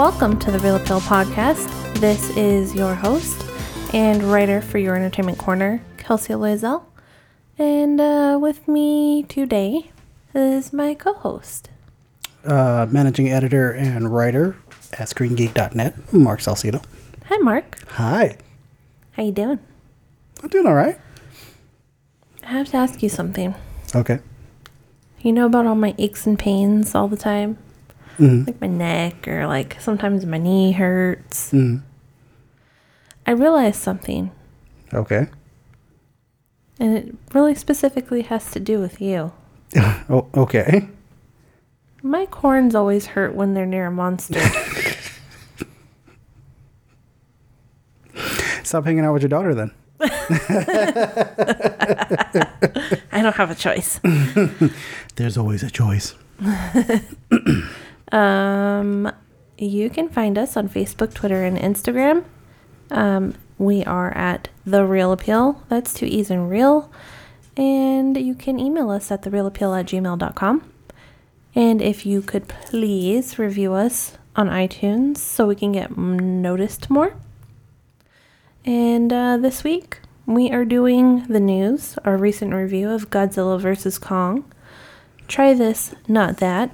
Welcome to the Real Appeal Podcast. This is your host and writer for your entertainment corner, Kelsey Loisel. And uh, with me today is my co-host. uh, managing editor and writer at ScreenGeek.net, Mark Salcido. Hi, Mark. Hi. How you doing? I'm doing all right. I have to ask you something. Okay. You know about all my aches and pains all the time? Mhm. Like my neck or like sometimes my knee hurts. Mhm. I realized something, Okay. and it really specifically has to do with you. oh, okay. My corns always hurt when they're near a monster. Stop hanging out with your daughter then. I don't have a choice. There's always a choice. Um, you can find us on Facebook, Twitter, and Instagram. Um, we are at The Real Appeal. That's two E's in real. And you can email us at therealappeal at gmail.com. And if you could please review us on iTunes so we can get noticed more. And uh, this week, we are doing the news, our recent review of Godzilla vs. Kong. Try this, not that.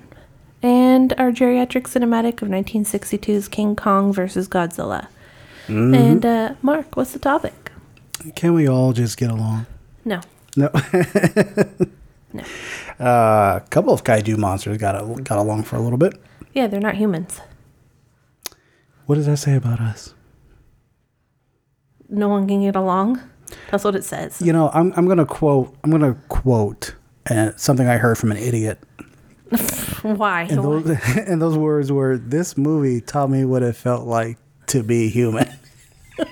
And our geriatric cinematic of 1962's King Kong versus Godzilla. And uh, Mark, what's the topic? Can we all just get along? No. No. No. Uh, a couple of kaiju monsters got a, got along for a little bit. Yeah, they're not humans. What does that say about us? No one can get along. That's what it says. You know, I'm I'm gonna quote I'm gonna quote uh, something I heard from an idiot. Why? And those and those words were this movie taught me what it felt like to be human.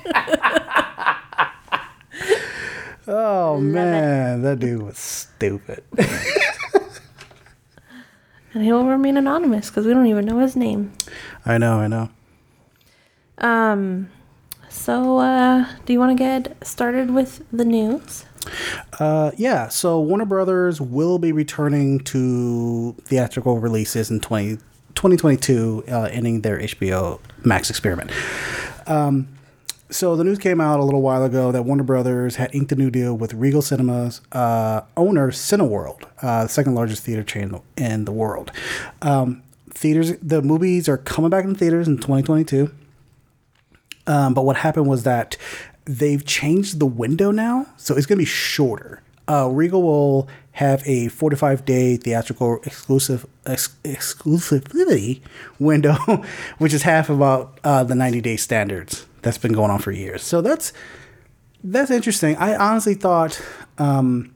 oh man, that dude was stupid. And he'll remain anonymous because we don't even know his name. I know, I know. Um, so, uh, do you want to get started with the news? Uh, yeah, so Warner Brothers will be returning to theatrical releases in 20, 2022, uh, ending their HBO Max experiment. Um, so the news came out a little while ago that Warner Brothers had inked a new deal with Regal Cinemas uh, owner Cineworld, uh, the second largest theater chain in the world. Um, theaters, the movies are coming back in theaters in 2022. Um, but what happened was that they've changed the window now, so it's going to be shorter. Uh, Regal will have a 45 day theatrical exclusive ex- exclusivity window, which is half about uh, the 90 day standards that's been going on for years. So that's that's interesting. I honestly thought um,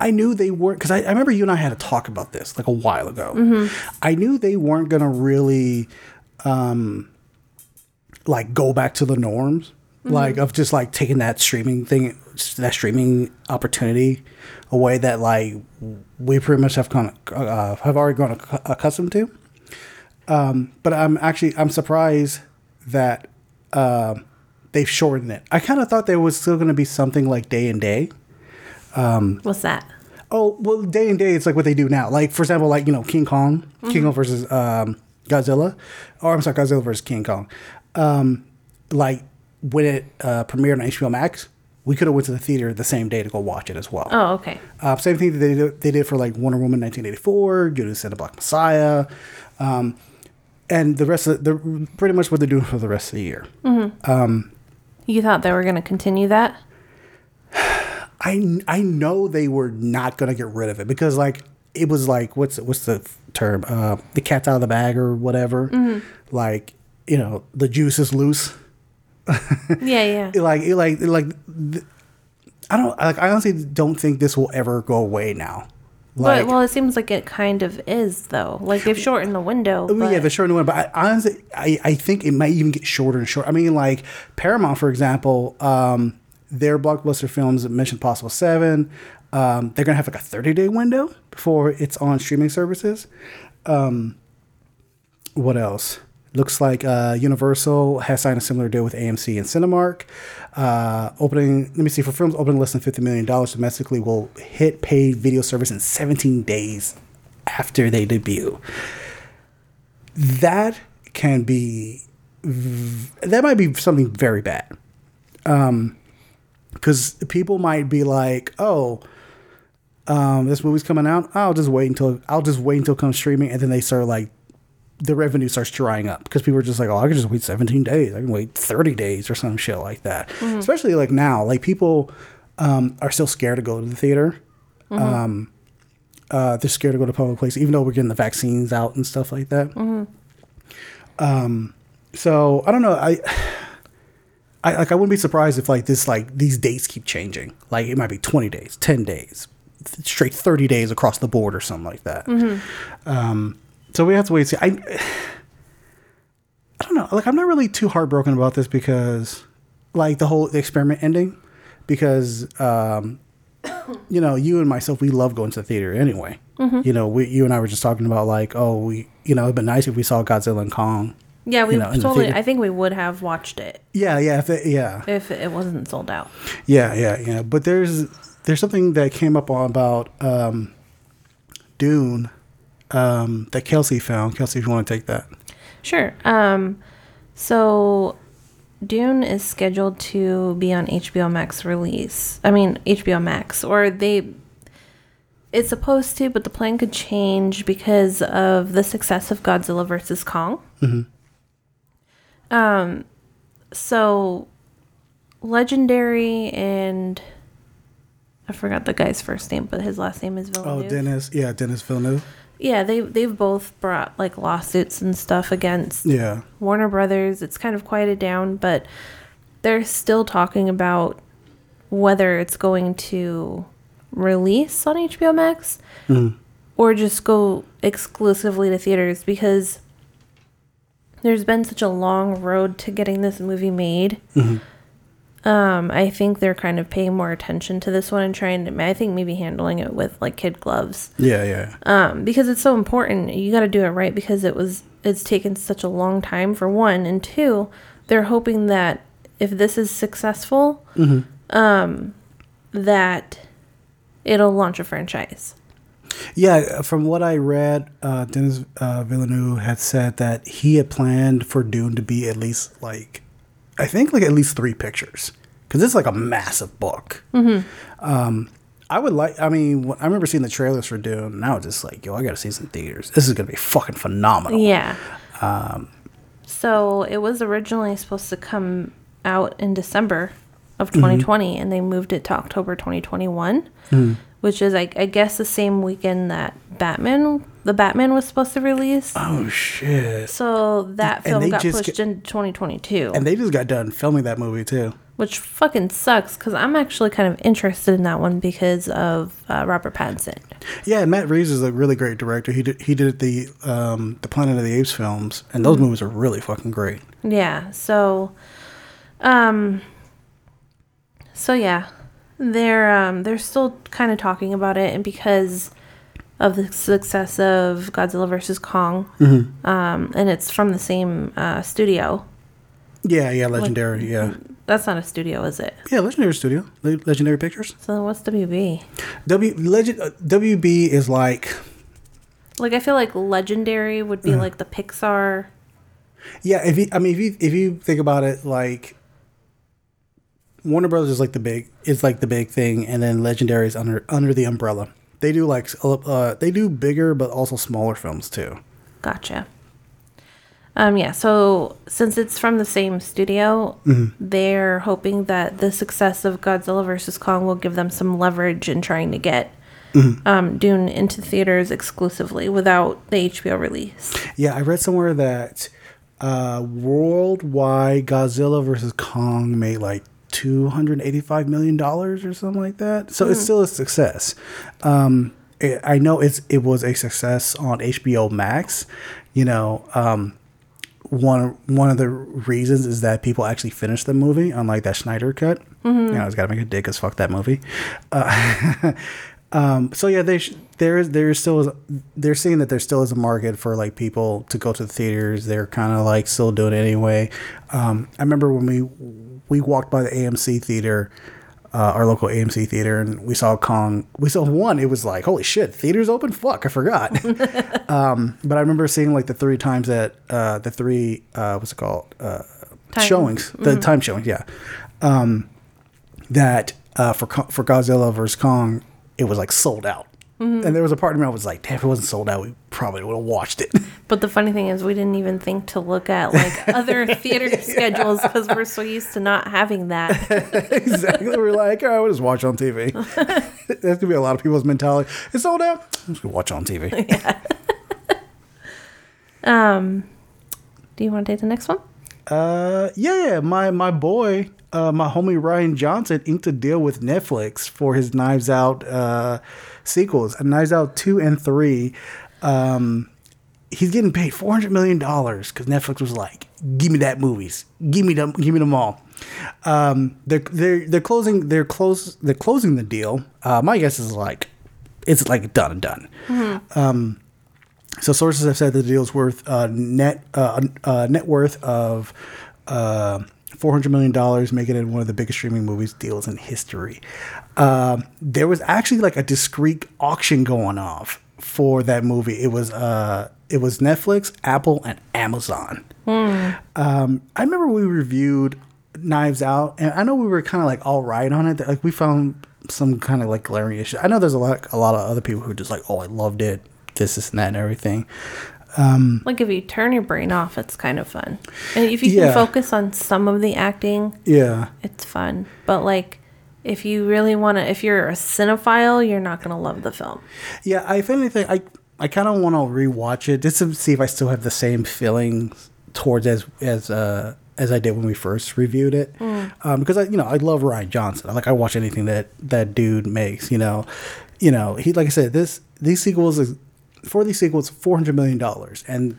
I knew they weren't because I, I remember you and I had a talk about this like a while ago. I knew they weren't going to really um, like go back to the norms like of just like taking that streaming thing that streaming opportunity away that like we pretty much have kind of uh, have already grown acc- accustomed to um, but i'm actually i'm surprised that uh, they've shortened it i kind of thought there was still going to be something like day and day What's that? Oh well, day and day, it's like what they do now. Like for example, like you know King Kong, King Kong versus um, Godzilla, or I'm sorry, Godzilla versus King Kong. Um, like when it uh, premiered on HBO Max, we could have went to the theater the same day to go watch it as well. Oh, okay. Uh, same thing that they did, they did for like Wonder Woman 1984, Judas and the Black Messiah, um, and the rest of the pretty much what they're doing for the rest of the year. Um, You thought they were going to continue that? I I know they were not gonna get rid of it because like it was like what's what's the term uh, the cat's out of the bag or whatever like you know the juice is loose Yeah, yeah. Like like like I don't like I honestly don't think this will ever go away now like but, well, it seems like it kind of is, though. Like, they've shortened the window. Mean, But, yeah, the short one, but I, honestly, I, I think it might even get shorter and shorter. I mean, like Paramount, for example, um, their blockbuster films, Mission Possible Seven, um, they're gonna have like a thirty day window before it's on streaming services. Um, what else? Looks like uh, Universal has signed a similar deal with AMC and Cinemark. Uh, opening, let me see, for films opening less than $50 million domestically will hit paid video service in 17 days after they debut. that can be that might be something very bad. Um, because people might be like, oh. Um, this movie's coming out. I'll just wait until I'll just wait until it comes streaming, and then they start like the revenue starts drying up because people are just like, oh, I can just wait 17 days. I can wait 30 days or some shit like that. Especially like now, like people um, are still scared to go to the theater. Um, uh, they're scared to go to public places, even though we're getting the vaccines out and stuff like that. Um, so I don't know. I, I like I wouldn't be surprised if like this like these dates keep changing. Like it might be 20 days, 10 days, th- straight 30 days across the board or something like that. Um, so we have to wait and see. I I don't know. Like I'm not really too heartbroken about this because like the whole experiment ending because um you know, you and myself we love going to the theater anyway. You know, we you and I were just talking about like, oh, we you know, it'd been nice if we saw Godzilla and Kong. Yeah, we You know, totally. I think we would have watched it Yeah, yeah, if it, yeah. if it wasn't sold out. Yeah, yeah, yeah. But there's there's something that came up on about um, Dune um, that Kelsey found. Kelsey, if you want to take that. Sure. Um, so Dune is scheduled to be on HBO Max release. I mean HBO Max, or they. It's supposed to, but the plan could change because of the success of Godzilla versus Kong. Um, so Legendary and I forgot the guy's first name, but his last name is Villeneuve. Oh, Denis. Yeah, Denis Villeneuve. Yeah, they they've both brought like lawsuits and stuff against Yeah. Warner Brothers. It's kind of quieted down, but they're still talking about whether it's going to release on HBO Max mm. or just go exclusively to theaters because there's been such a long road to getting this movie made. Mm-hmm. Um, I think they're kind of paying more attention to this one and trying to. I think maybe handling it with like kid gloves Yeah, yeah. um, because it's so important. You got to do it right because it was it's taken such a long time for one, and two, they're hoping that if this is successful, um, that it'll launch a franchise. Yeah, from what I read, uh, Denis uh, Villeneuve had said that he had planned for Dune to be at least like, I think like at least three pictures, because it's like a massive book. Mm-hmm. Um, I would like. I mean, I remember seeing the trailers for Dune, and I was just like, "Yo, I got to see in theaters. This is gonna be fucking phenomenal." Yeah. Um, so it was originally supposed to come out in December of mm-hmm. 2020, and they moved it to October 2021, mm-hmm. which is, I, I guess, the same weekend that Batman, the Batman, was supposed to release. Oh shit! So that film got pushed get- into 2022, And they just got done filming that movie too. which fucking sucks because I'm actually kind of interested in that one because of uh, Robert Pattinson. Yeah, and Matt Reeves is a really great director. He did he did the um, the Planet of the Apes films, and those movies are really fucking great. Yeah. So, um, so yeah, they're um they're still kind of talking about it, and because of the success of Godzilla versus Kong, um, and it's from the same uh, studio. Yeah, yeah, legendary. yeah, That's not a studio, is it? yeah, legendary studio, Le- legendary pictures. So what's WB? W legend uh, WB is like Like I feel like Legendary would be like the Pixar. yeah. If you, I mean, if you if you think about it, like Warner Brothers is like the big is like the big thing, and then Legendary is under under the umbrella. They do like uh, they do bigger but also smaller films too. Gotcha. Um, yeah, so since it's from the same studio, they're hoping that the success of Godzilla vs. Kong will give them some leverage in trying to get um, Dune into theaters exclusively without the HBO release. Yeah, I read somewhere that uh, worldwide Godzilla versus Kong made like two hundred eighty-five million dollars or something like that. So it's still a success. Um, it, I know it's it was a success on HBO Max. You know, um, one one of the reasons is that people actually finished the movie, unlike that Snyder cut. You know, I was gotta make a dig as fuck that movie. Uh, um, so yeah, they sh- there is there is still is, they're seeing that there still is a market for like people to go to the theaters. They're kind of like still doing it anyway. Um, I remember when we we walked by the AMC theater uh, our local AMC theater, and we saw Kong. We saw one. It was like, holy shit, theaters open. Fuck, I forgot. um, but I remember seeing like the three times that uh, the three uh, what's it called uh, showings, the time showings. Yeah, um, that uh, for for Godzilla versus Kong, it was like sold out. And there was a part of me I was like, damn, if it wasn't sold out, we probably would have watched it. But the funny thing is, we didn't even think to look at like other theater schedules because we're so used to not having that. exactly. We're like, oh, we'll just watch on TV. That's gonna be a lot of people's mentality. It's sold out. I'm just gonna watch on TV. Um, Do you want to take the next one? Uh, yeah, yeah. My my boy, uh, my homie Rian Johnson inked a deal with Netflix for his Knives Out uh, sequels, and Knives Out two and three. Um, he's getting paid four hundred million dollars because Netflix was like, "Give me that movies, give me them, give me them all." Um, they're they're they're closing they're close they're closing the deal. Uh, my guess is like it's like done and done. Um, so sources have said the deal's worth uh, net uh, uh, net worth of uh, four hundred million dollars, making it one of the biggest streaming movies deals in history. Um, there was actually like a discreet auction going off for that movie. It was uh, it was Netflix, Apple, and Amazon. Um, I remember we reviewed Knives Out, and I know we were kind of like all right on it. Like we found some kind of like glaring issues. I know there's a lot a lot of other people who are just like, oh, I loved it, this, this, and that, and everything. Like if you turn your brain off, it's kind of fun. And if you Yeah. can focus on some of the acting, Yeah, it's fun. But like if you really want to, if you're a cinephile, you're not going to love the film. yeah. I, if anything, I I kind of want to rewatch it just to see if I still have the same feelings towards as as uh as I did when we first reviewed it. Um, because I you know I love Rian Johnson. Like I watch anything that that dude makes. You know, you know he like I said this these sequels is for these sequels four hundred million dollars and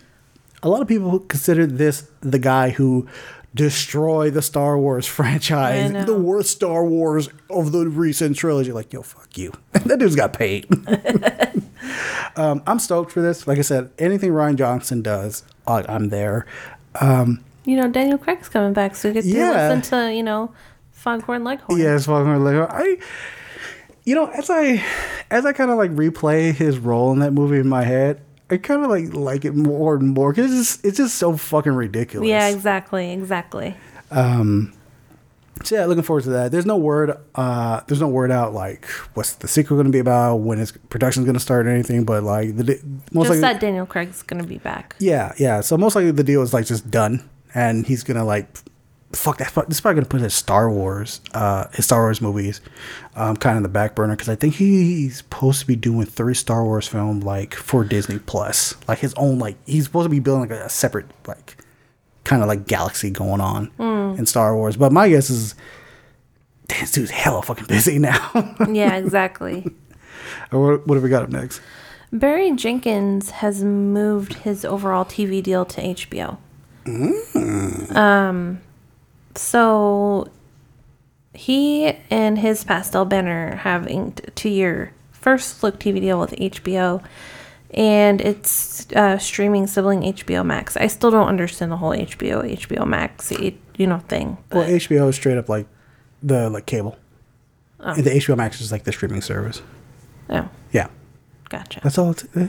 a lot of people consider this the guy who destroyed the Star Wars franchise, the worst Star Wars of the recent trilogy. Like, yo, fuck you. that dude's got paid. um, I'm stoked for this. Like I said, anything Rian Johnson does, I, I'm there. You know, Daniel Craig's coming back, so you get to Yeah. listen to, you know, Foghorn Leghorn. Yes, fucking like I. You know, as I as I kind of like replay his role in that movie in my head, I kind of like like it more and more because it's just, it's just so fucking ridiculous. Yeah, exactly, exactly. Um, so yeah, looking forward to that. There's no word. Uh, there's no word out like what's the sequel going to be about, when its production's going to start, or anything. But like the di- most Just likely, that Daniel Craig's going to be back. yeah, yeah. So most likely the deal is like just done, and he's gonna like fuck that. This is probably gonna put his Star Wars, uh, his Star Wars movies, um, kind of in the back burner because I think he's supposed to be doing three Star Wars film like for Disney Plus, like his own like he's supposed to be building like a separate like kind of like galaxy going on in Star Wars. But my guess is, this dude's hella fucking busy now. Yeah, exactly. what, what have we got up next? Barry Jenkins has moved his overall TV deal to HBO. Um, so he and his pastel banner have inked to two-year first look TV deal with HBO, and it's uh, streaming sibling HBO Max. I still don't understand the whole HBO HBO Max you know thing. Well, HBO is straight up like the like cable. And the HBO Max is like the streaming service. oh, Yeah, gotcha. that's all. It eh,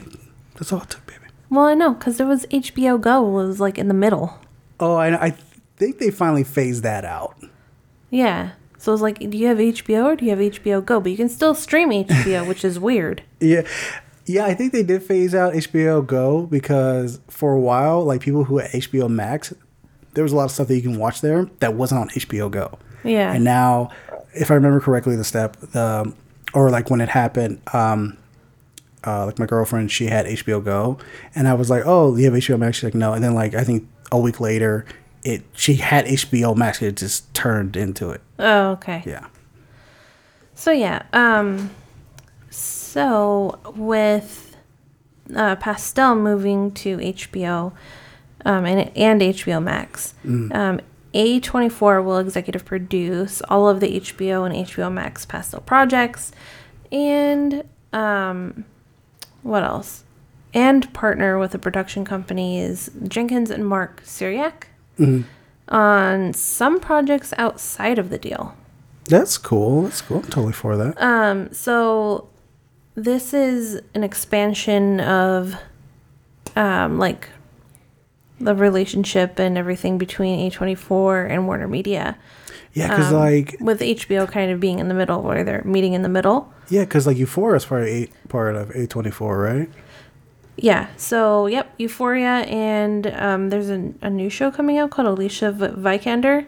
that's all it took, baby. Well, I know because there was HBO Go was like in the middle. Oh, I, I think they finally phased that out. Yeah. So it's like, do you have HBO or do you have HBO Go? But you can still stream HBO, which is weird. Yeah, yeah. I think they did phase out HBO Go because for a while, like people who had HBO Max, there was a lot of stuff that you can watch there that wasn't on HBO Go. Yeah. And now, if I remember correctly, the step, the or like when it happened, um, uh, like my girlfriend, she had HBO Go, and I was like, "Oh, you have HBO Max?" She's like, "No." And then like I think a week later, it she had HBO Max. It just turned into it. Oh, okay. Yeah. So yeah. Um. So with uh, Pastel moving to HBO, um, and and HBO Max, um, A24 will executive produce all of the HBO and HBO Max Pastel projects, and um, what else? And partner with the production companies Jenkins and Mark Ceryak on some projects outside of the deal. That's cool. That's cool. I'm totally for that. Um, so this is an expansion of um like the relationship and everything between A24 and Warner Media. yeah, because um, like with HBO kind of being in the middle where they're meeting in the middle. yeah, because like Euphoria is part of eight part of A twenty four, right? Yeah. So, yep, Euphoria and um there's a, a new show coming out called Alicia v- Vikander.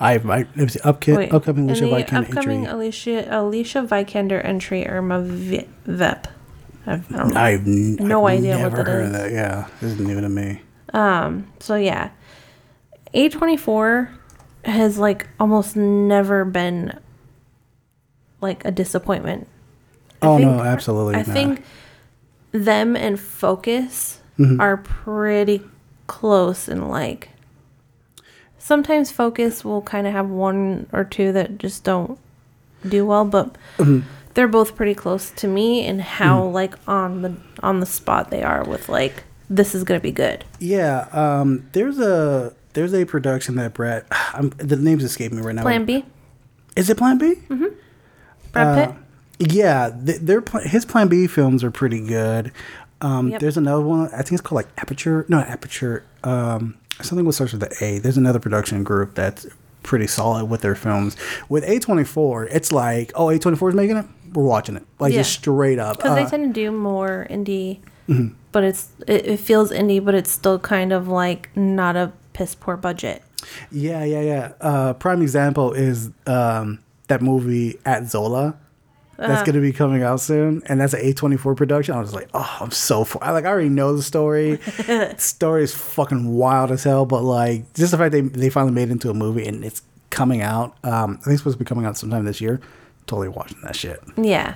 I I it was the upki- Wait, upcoming Alicia Vikander upcoming entry. Alicia Alicia Vikander entry Irma v- Vep. I, I don't. I've n- No I've idea what never that heard is. of that. Yeah, this is new to me. Um. So yeah, A twenty four has like almost never been like a disappointment. I Oh think- no, absolutely I not. think them and Focus Mm-hmm. are pretty close and like sometimes Focus will kind of have one or two that just don't do well, but Mm-hmm. they're both pretty close to me and how like on the on the spot they are with like this is gonna be good. Yeah, um, there's a there's a production that Brett. I'm, the name's escaping me right now. Plan B, Is it Plan B? Brad Pitt. Yeah, th- their his Plan B films are pretty good. Um, Yep. There's another one. I think it's called like Aperture. No, Aperture. Um, something with starts with the A. There's another production group that's pretty solid with their films. With A24, it's like, oh, A24 is making it. We're watching it. Like just straight up. because Uh, they tend to do more indie, Mm-hmm. but it's it, it feels indie, but it's still kind of like not a piss poor budget. Yeah, yeah, yeah. Uh, prime example is um, that movie at Zola. That's Uh-huh. going to be coming out soon, and that's an A24 production. I was like, oh, I'm so for. I like I already know the story. the story is fucking wild as hell, but like just the fact they they finally made it into a movie and it's coming out. Um, I think it's supposed to be coming out sometime this year. Totally watching that shit. Yeah.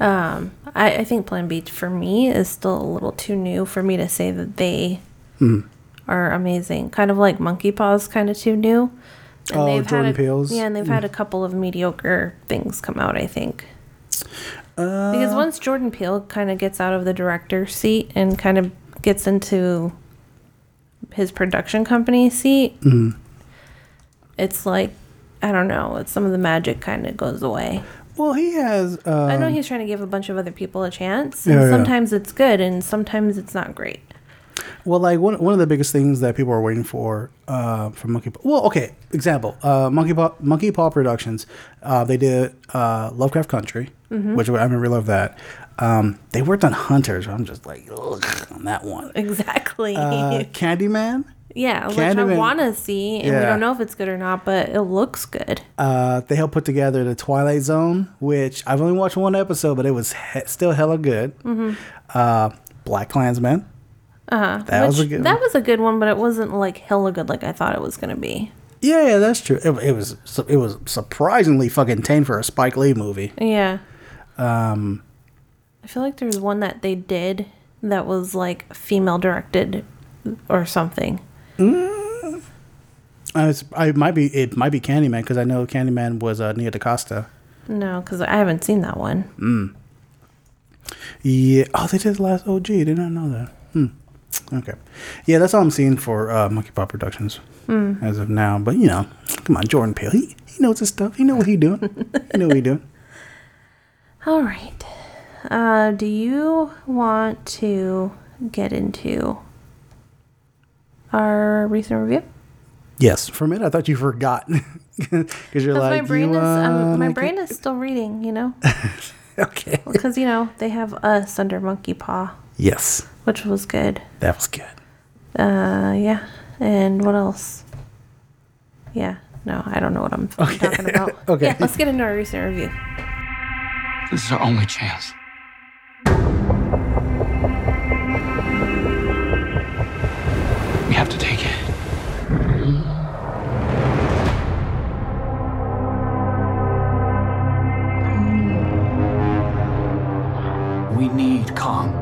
Um, I, I think Plan B for me is still a little too new for me to say that they Hmm. are amazing. Kind of like Monkey Paws, kind of too new. And Oh, they've Jordan had a, Peele's? Yeah, and they've had a couple of mediocre things come out. I think Uh, because once Jordan Peele kind of gets out of the director seat and kind of gets into his production company seat, Hmm. it's like I don't know. It's some of the magic kind of goes away. well, he has. Uh, I know he's trying to give a bunch of other people a chance, and yeah. sometimes it's good, and sometimes it's not great. Well, like one one of the biggest things that people are waiting for uh, from Monkey Paw. Well, okay, example, uh, Monkey Paw Monkey Paw Productions. Uh, they did uh, Lovecraft Country, Mm-hmm. which I really love that. Um, they worked on Hunters. I'm just like ugh, on that one. Exactly. Uh, Candyman. yeah, which I want to see, and we don't know if it's good or not, but it looks good. Uh, they helped put together the Twilight Zone, which I've only watched one episode, but it was he- still hella good. Mm-hmm. Uh, Black Klansman. Uh, That was a which- good That one. was a good one, but it wasn't like hella good like I thought it was gonna be. Yeah, yeah, that's true. It, it was it was surprisingly fucking tame for a Spike Lee movie. Yeah. Um, I feel like there was one that they did that was like female directed or something. Uh, it's, I might be it might be Candyman because I know Candyman was uh, Nia DaCosta. No, because I haven't seen that one. Yeah. Oh, they did the last OG. Did not know that. Hmm. Okay. Yeah, that's all I'm seeing for uh, Monkey Paw Productions as of now. But you know, come on, Jordan Peele. He he knows his stuff. He know what he doing. he know what he doing. All right. Uh, do you want to get into our recent review? Yes. For a minute, I thought you forgot because you're Because like my brain you is um, my brain is still reading, you know, okay. because you know they have us under Monkey Paw, Yes, which was good. that was good. Uh, yeah. And what else? Yeah. No, I don't know what I'm f- talking about. Okay. Yeah, let's get into our recent review. This is our only chance. We have to take it. We need Kong.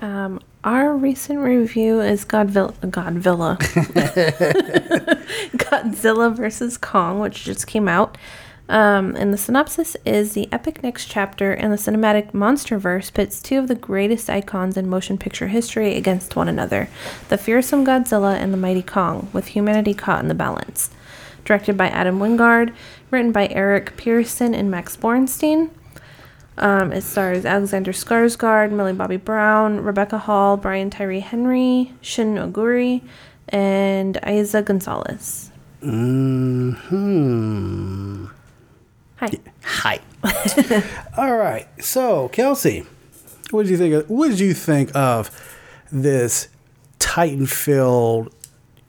Um, our recent review is Godvilla, Godvilla, Godzilla versus Kong, which just came out. Um, and the synopsis is the epic next chapter in the cinematic monsterverse pits two of the greatest icons in motion picture history against one another the fearsome Godzilla and the mighty Kong, with humanity caught in the balance. Directed by Adam Wingard, written by Eric Pearson and Max Borenstein. Um, it stars Alexander Skarsgård, Millie Bobby Brown, Rebecca Hall, Brian Tyree Henry, Shun Oguri, and Eiza González. Hmm. Hi. Hi. All right. So, Kelsey, what did you think? Of, what did you think of this Titan-filled,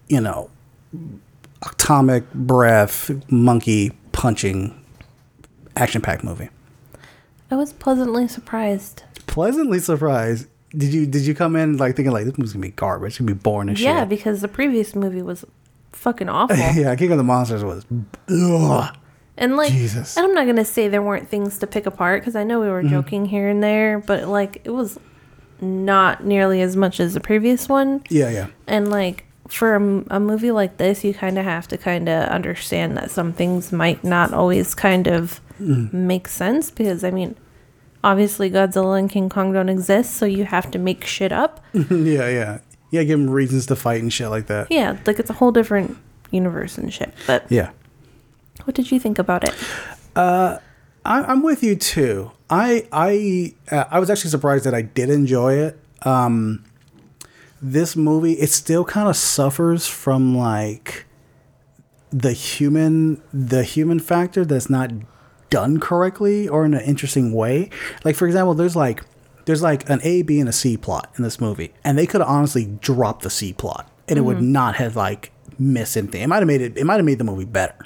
you know, atomic breath monkey punching action-packed movie? I was pleasantly surprised. Pleasantly surprised. Did you did you come in like thinking like this movie's gonna be garbage? It's gonna be boring as Yeah, shit. because the previous movie was fucking awful. yeah, King of the Monsters was. Ugh. And like, Jesus. and I'm not gonna say there weren't things to pick apart because I know we were Mm-hmm. joking here and there, but like it was not nearly as much as the previous one. Yeah, yeah. And like for a movie like this, you kind of have to kind of understand that some things might not always kind of make sense because I mean, obviously Godzilla and King Kong don't exist, so you have to make shit up. yeah, yeah. Yeah, give them reasons to fight and shit like that. yeah, like it's a whole different universe and shit. But Yeah. what did you think about it? I, I'm with you too. I I uh, I was actually surprised that I did enjoy it. Um, this movie it still kind of suffers from like the human the human factor that's not done correctly or in an interesting way. Like for example, there's like there's like an A, B, and a C plot in this movie, and they could have honestly dropped the C plot, and it would not have like missed anything. It might have made it. It might have made the movie better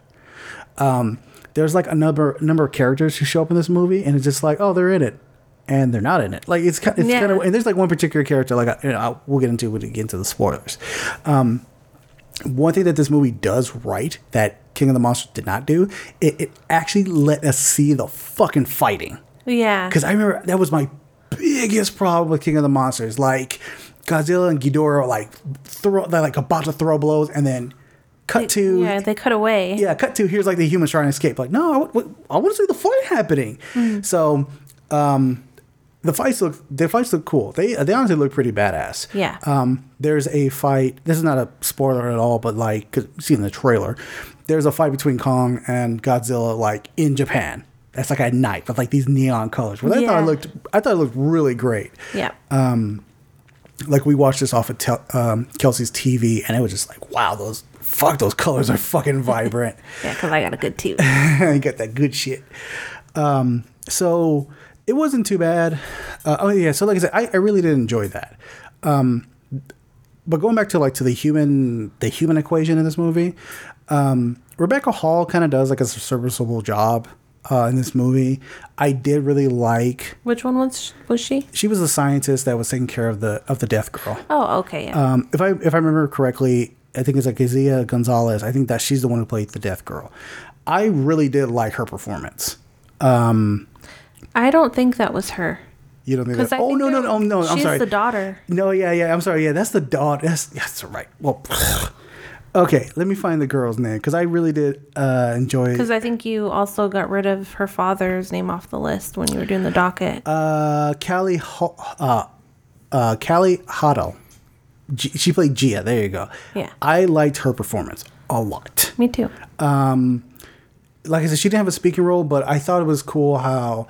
Um, there's like a number number of characters who show up in this movie, and it's just like, oh, they're in it, and they're not in it. Like it's ki- it's Yeah. kind of and there's like one particular character, like I- you know, I'll, we'll get into when we get into the spoilers. Um, one thing that this movie does right that King of the Monsters did not do, it, it actually let us see the fucking fighting. Yeah, Because I remember that was my biggest problem with King of the Monsters. Like Godzilla and Ghidorah, like throw, they're like about to throw blows, and then cut to yeah, they cut away. yeah, cut to here's like the humans trying to escape. Like, no, I, w- I want to see the fight happening. So, um, the fights look the fights look cool. They they honestly look pretty badass. Yeah. Um, there's a fight. This is not a spoiler at all, but like, cause see in the trailer, there's a fight between Kong and Godzilla, like in Japan. That's like at night with like these neon colors. Well, I thought it looked, I thought it looked really great yeah. Um, like we watched this off of tel- um, Kelsey's TV, and it was just like, wow, those fuck, those colors are fucking vibrant. Yeah, because I got a good tooth. you got that good shit. Um, so it wasn't too bad. Uh, oh yeah, so like I said, I, I really did enjoy that. Um, but going back to like to the human the human equation in this movie, um, Rebecca Hall kind of does like a serviceable job uh, in this movie. I did really like. Which one was was she? She was the scientist that was taking care of the of the death girl. Oh, okay. Yeah. Um, if I if I remember correctly, I think it's like Eiza González. I think that she's the one who played the Death Girl. I really did like her performance. I don't think that was her. You don't think that? Oh think no no no no! I'm she's sorry. the daughter. No, yeah yeah. I'm sorry. Yeah, that's the daughter. That's that's right. Well, okay. Let me find the girl's name because I really did uh, enjoy. Because I think you also got rid of her father's name off the list when you were doing the docket. Uh, Callie Ho- uh, uh, Kaylee Hottle. G- she played Jia. There you go. Yeah. I liked her performance a lot. Me too. Um, like I said, she didn't have a speaking role, but I thought it was cool how,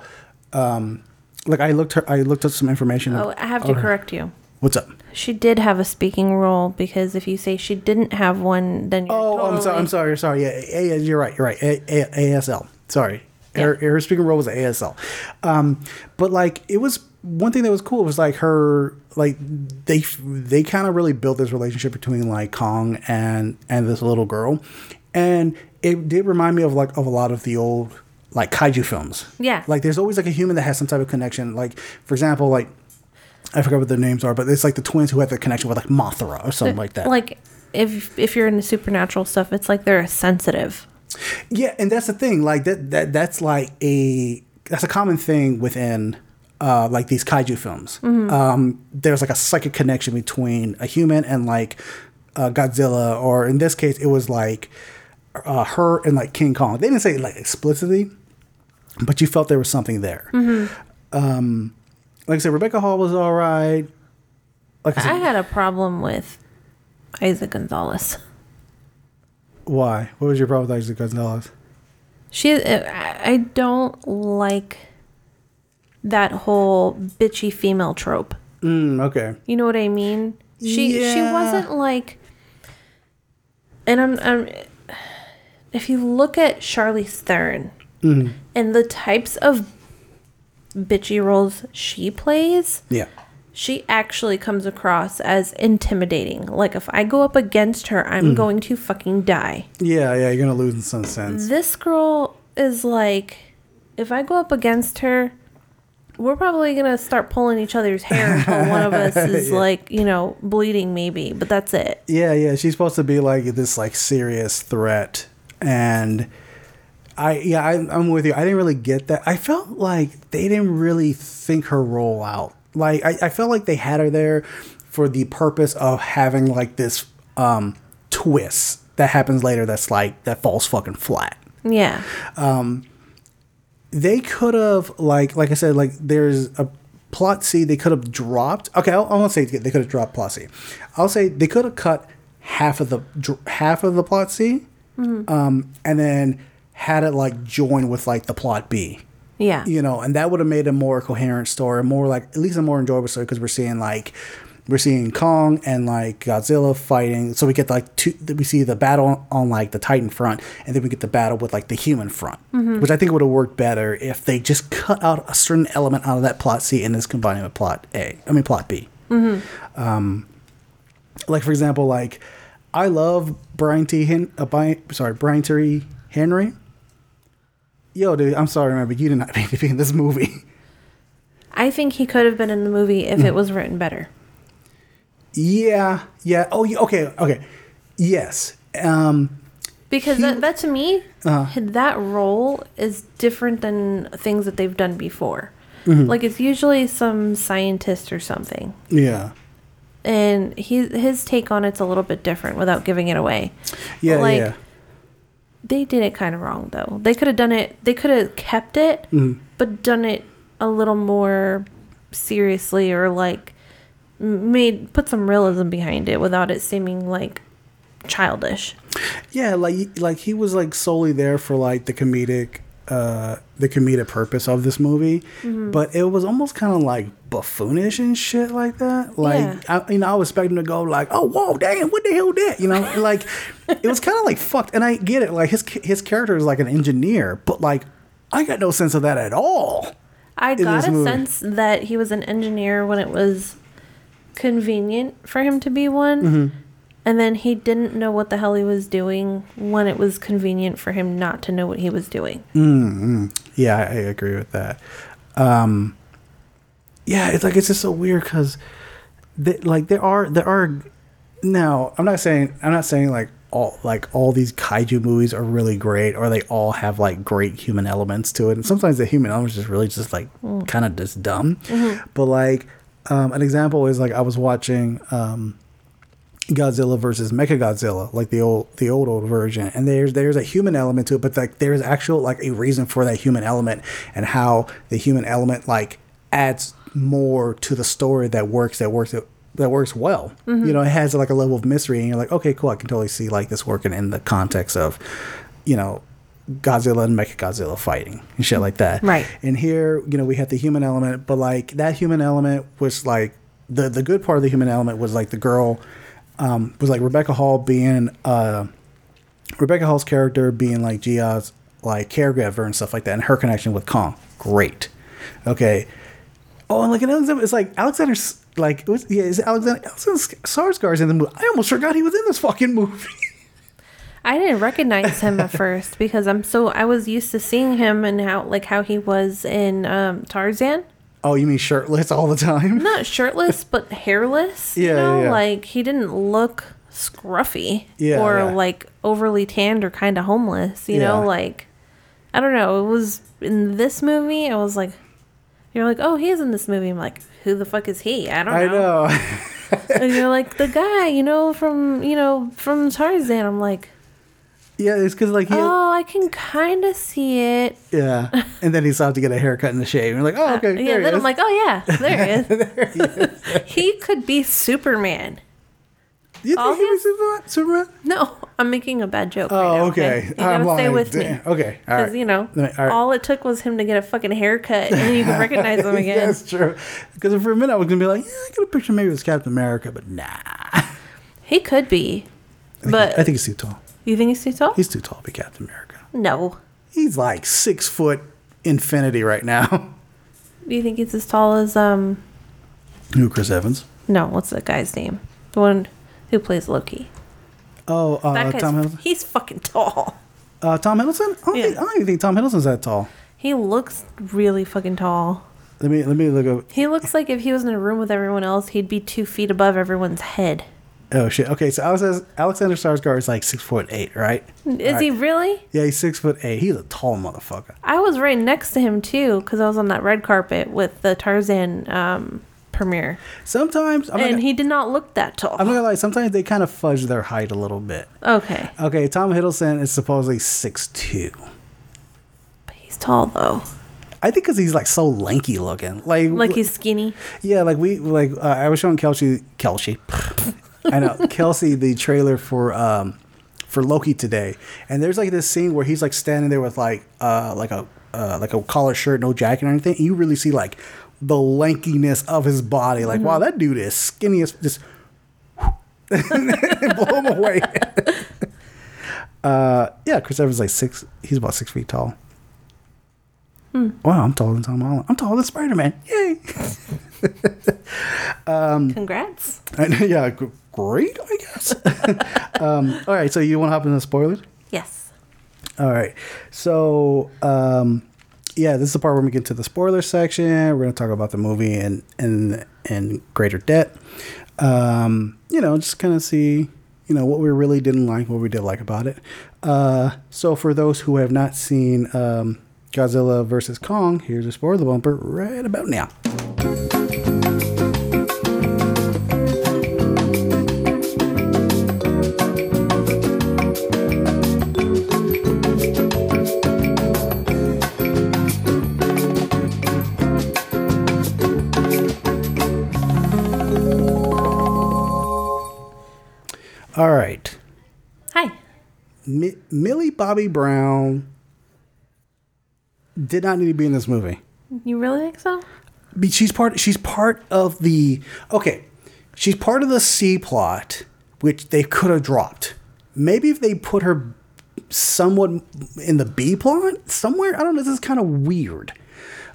um, like I looked her, I looked up some information. Oh, I have to correct you. What's up? She did have a speaking role because if you say she didn't have one, then you're Oh, totally, I'm sorry. I'm sorry. Sorry. Yeah, A, A- you're right. You're right. A, A, ASL. Sorry. Her, her speaking role was ASL. Um, but like it was one thing that was cool was like her like they they kind of really built this relationship between like Kong and and this little girl, and it did remind me of like of a lot of the old like kaiju films. Yeah. Like there's always like a human that has some type of connection. Like for example, like I forgot what their names are, but it's like the twins who have the connection with like Mothra or something like that. Like if if you're into supernatural stuff, it's like they're sensitive. Yeah, and that's the thing. Like that that that's like a that's a common thing within uh, like these kaiju films. Um, there's like a psychic connection between a human and like uh, Godzilla, or in this case, it was like uh, her and like King Kong. They didn't say like explicitly, but you felt there was something there. Um, like I said, Rebecca Hall was all right. Like I said, I had a problem with Isaac Gonzalez. why? What was your problem with Isaac Gonzalez? She, I I don't like that whole bitchy female trope. Mm, okay. You know what I mean? She she wasn't like and I'm I'm if you look at Charlize Theron Mm-hmm. and the types of bitchy roles she plays, Yeah. she actually comes across as intimidating. Like if I go up against her, I'm mm-hmm. going to fucking die. Yeah, yeah. You're gonna lose in some sense. This girl is like if I go up against her, we're probably gonna start pulling each other's hair until one of us is like, you know, bleeding maybe, but that's it. Yeah, yeah, she's supposed to be like this like serious threat, and I yeah, I, I'm with you. I didn't really get that. I felt like they didn't really think her role out. Like I, I felt like they had her there for the purpose of having like this um twist that happens later. That's like that falls fucking flat Yeah. Um, they could have like like I said like there's a plot C they could have dropped. Okay, I'll, I won't say they could have dropped plot C. I'll say they could have cut half of the dr- half of the plot C, um, and then had it like join with like the plot B. Yeah. You know, and that would have made a more coherent story, more like at least a more enjoyable story because we're seeing like we're seeing Kong and like Godzilla fighting. So we get like two. We see the battle on like the Titan front, and then we get the battle with like the human front, which I think would have worked better if they just cut out a certain element out of that plot C and just combine it with plot A. I mean plot B. Um, like for example, like I love Brian T. Hen- uh, Brian, sorry, Brian T. Henry. Yo, dude, I'm sorry, man, but you did not make me be in this movie. I think he could have been in the movie if it was written better. Yeah, yeah. Oh, yeah, okay, okay. Yes. Um, Because He- that, that to me, Uh. that role is different than things that they've done before. Mm-hmm. Like it's usually some scientist or something. yeah. And he, his take on it's a little bit different without giving it away. Yeah, Like, yeah. They did it kind of wrong though. They could have done it. They could have kept it, Mm-hmm. but done it a little more seriously or like made put some realism behind it without it seeming like childish. Yeah, like like he was like solely there for like the comedic uh the comedic purpose of this movie, Mm-hmm. but it was almost kind of like buffoonish and shit like that. Like Yeah. I, you know, I was expecting to go like, "Oh, whoa, damn, what the hell that?" You know, like it was kind of like fucked. And I get it, like his his character is like an engineer, but like I got no sense of that at all. I got a movie. sense that he was an engineer when it was convenient for him to be one. Mm-hmm. And then he didn't know what the hell he was doing when it was convenient for him not to know what he was doing. Yeah, I, agree with that. Um, yeah, it's like it's just so weird because, like, there are there are. Now, I'm not saying I'm not saying like all like all these kaiju movies are really great or they all have like great human elements to it. And sometimes the human elements just really just like kind of just dumb. But like um, an example is like I was watching. Um, Godzilla versus Mechagodzilla, like the old the old old version, and there's there's a human element to it, but like there's actual like a reason for that human element and how the human element like adds more to the story that works that works that works well. Mm-hmm. You know, it has like a level of mystery, and you're like, okay, cool, I can totally see like this working in the context of, you know, Godzilla and Mechagodzilla fighting and shit like that. Right. And here, you know, we have the human element, but like that human element was like the the good part of the human element was like the girl um, was like Rebecca Hall being uh, Rebecca Hall's character being like Jia's like caregiver and stuff like that, and her connection with Kong, great. Okay. Oh, and like another, example, it's like Alexander's like it was, yeah, is Alexander Alexander Skarsgård's in the movie. I almost forgot he was in this fucking movie. I didn't recognize him at first because I'm so I was used to seeing him and how like how he was in um, Tarzan. Oh, you mean shirtless all the time? Not shirtless, but hairless. Yeah, you know, yeah. like he didn't look scruffy Yeah, or yeah. like overly tanned or kind of homeless. You know, like I don't know. It was in this movie. I was like, you're like, oh, he's in this movie. I'm like, who the fuck is he? I don't know. I know. know. and you're like the guy, you know, from you know from Tarzan. I'm like, yeah, it's because like he, oh, I can kind of see it. yeah, and then he's out to get a haircut and a shave. And you're like, oh, okay, Uh, yeah, he then I'm like, oh yeah, there he is. he could be Superman. you all think he was his- Superman? Superman? No, I'm making a bad joke. Oh, right now, okay. You gotta I'm stay with me. Okay, all Because right. you know, all right. all it took was him to get a fucking haircut, and then you can recognize him again. That's true. Because for a minute I was gonna be like, yeah, I got a picture maybe it was Captain America, but nah. He could be, but I think he's too tall. You think he's too tall? He's too tall to be Captain America. no. He's like six foot infinity right now. Do you think he's as tall as um? Who, Chris Evans? No, what's that guy's name? The one who plays Loki. Oh, uh, That guy's Tom Hiddleston. he's fucking tall. Uh, Tom Hiddleston? I don't, Yeah. think, I don't even think Tom Hiddleston's that tall. He looks really fucking tall. Let me let me look up. He looks like if he was in a room with everyone else, he'd be two feet above everyone's head. Oh shit. Okay, so Alexander, Alexander Skarsgård is like six foot eight, right? Is he really? Yeah, he's six foot eight. He's a tall motherfucker. I was right next to him too because I was on that red carpet with the Tarzan um, premiere, Sometimes I'm and gonna, he did not look that tall. I'm not gonna lie. Sometimes they kind of fudge their height a little bit. okay, Okay, Tom Hiddleston is supposedly six two. but he's tall though. I think because he's like so lanky looking. Like Like he's skinny. yeah, like we like uh, I was showing Kelsey Kelsey. I know Kelsey the trailer for um for Loki today, and there's like this scene where he's like standing there with like uh like a uh, like a collar shirt, no jacket or anything. And you really see like the lankiness of his body. Like wow, that dude is skinny as just blow him away. uh, yeah, Chris Evans is like six. He's about six feet tall. Wow, I'm taller than Tom Holland. I'm taller than Spider Man. Yay! Um, Congrats. I yeah, g- great, I guess. um, all right, so you want to hop into the spoilers? Yes. All right, so um, yeah, this is the part where we get to the spoiler section. We're going to talk about the movie in in in greater depth. Um, you know, just kind of see you know what we really didn't like, what we did like about it. Uh, so for those who have not seen um, Godzilla versus Kong, here's a spoiler bumper right about now. All right. Hi. Mi- Millie Bobby Brown did not need to be in this movie. You really think so? Be- She's part. She's part of the. Okay, she's part of the C plot, which they could have dropped. Maybe if they put her somewhat in the B plot somewhere. I don't know. This is kind of weird.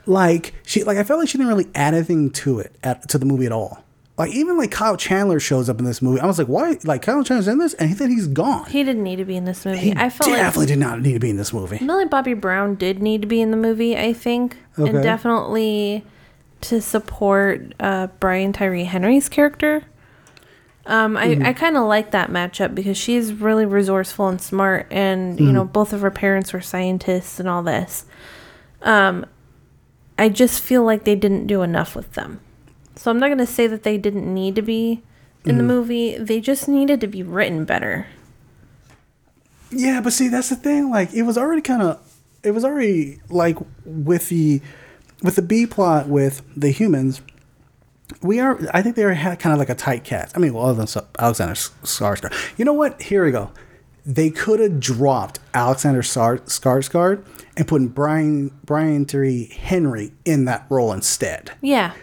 Like she, like I felt like she didn't really add anything to it at, to the movie at all. Like even like Kyle Chandler shows up in this movie. I was like, why? Like Kyle Chandler's in this, and he, then he's gone. He didn't need to be in this movie. He I felt like definitely did not need to be in this movie. Millie Bobby Brown did need to be in the movie, I think, Okay. and definitely to support uh, Brian Tyree Henry's character. Um, I, Mm-hmm. I kind of like that matchup because she's really resourceful and smart, and you know Mm-hmm. both of her parents were scientists and all this. Um, I just feel like they didn't do enough with them, so I'm not gonna say that they didn't need to be in Mm-hmm. the movie. They just needed to be written better. Yeah, but see, that's the thing. Like, it was already kind of, it was already like with the, with the B plot with the humans. We are. I think they had kind of like a tight cast. I mean, well, other than Alexander Skarsgård. You know what? Here we go. They could have dropped Alexander Sar- Skarsgård and put Brian Brian Terry Henry in that role instead Yeah,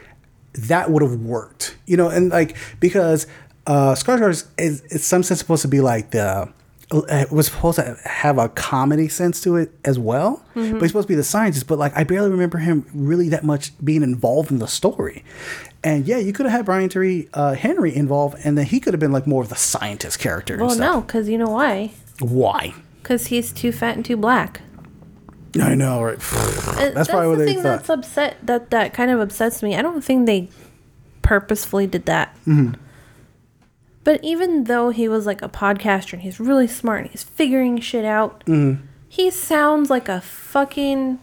that would have worked, you know, and like because uh, Skarsgård is, is in some sense supposed to be like the it was supposed to have a comedy sense to it as well, but he's supposed to be the scientist. But like, I barely remember him really that much being involved in the story. And yeah, you could have had Brian Terry uh, Henry involved, and then he could have been like more of the scientist character. Well, no, because you know why? Why? Because he's too fat and too black. I know, right? Uh, That's probably what the they thing thought. that's upset. That that kind of upsets me. I don't think they purposefully did that. Mm-hmm. But even though he was like a podcaster and he's really smart and he's figuring shit out, Mm-hmm. he sounds like a fucking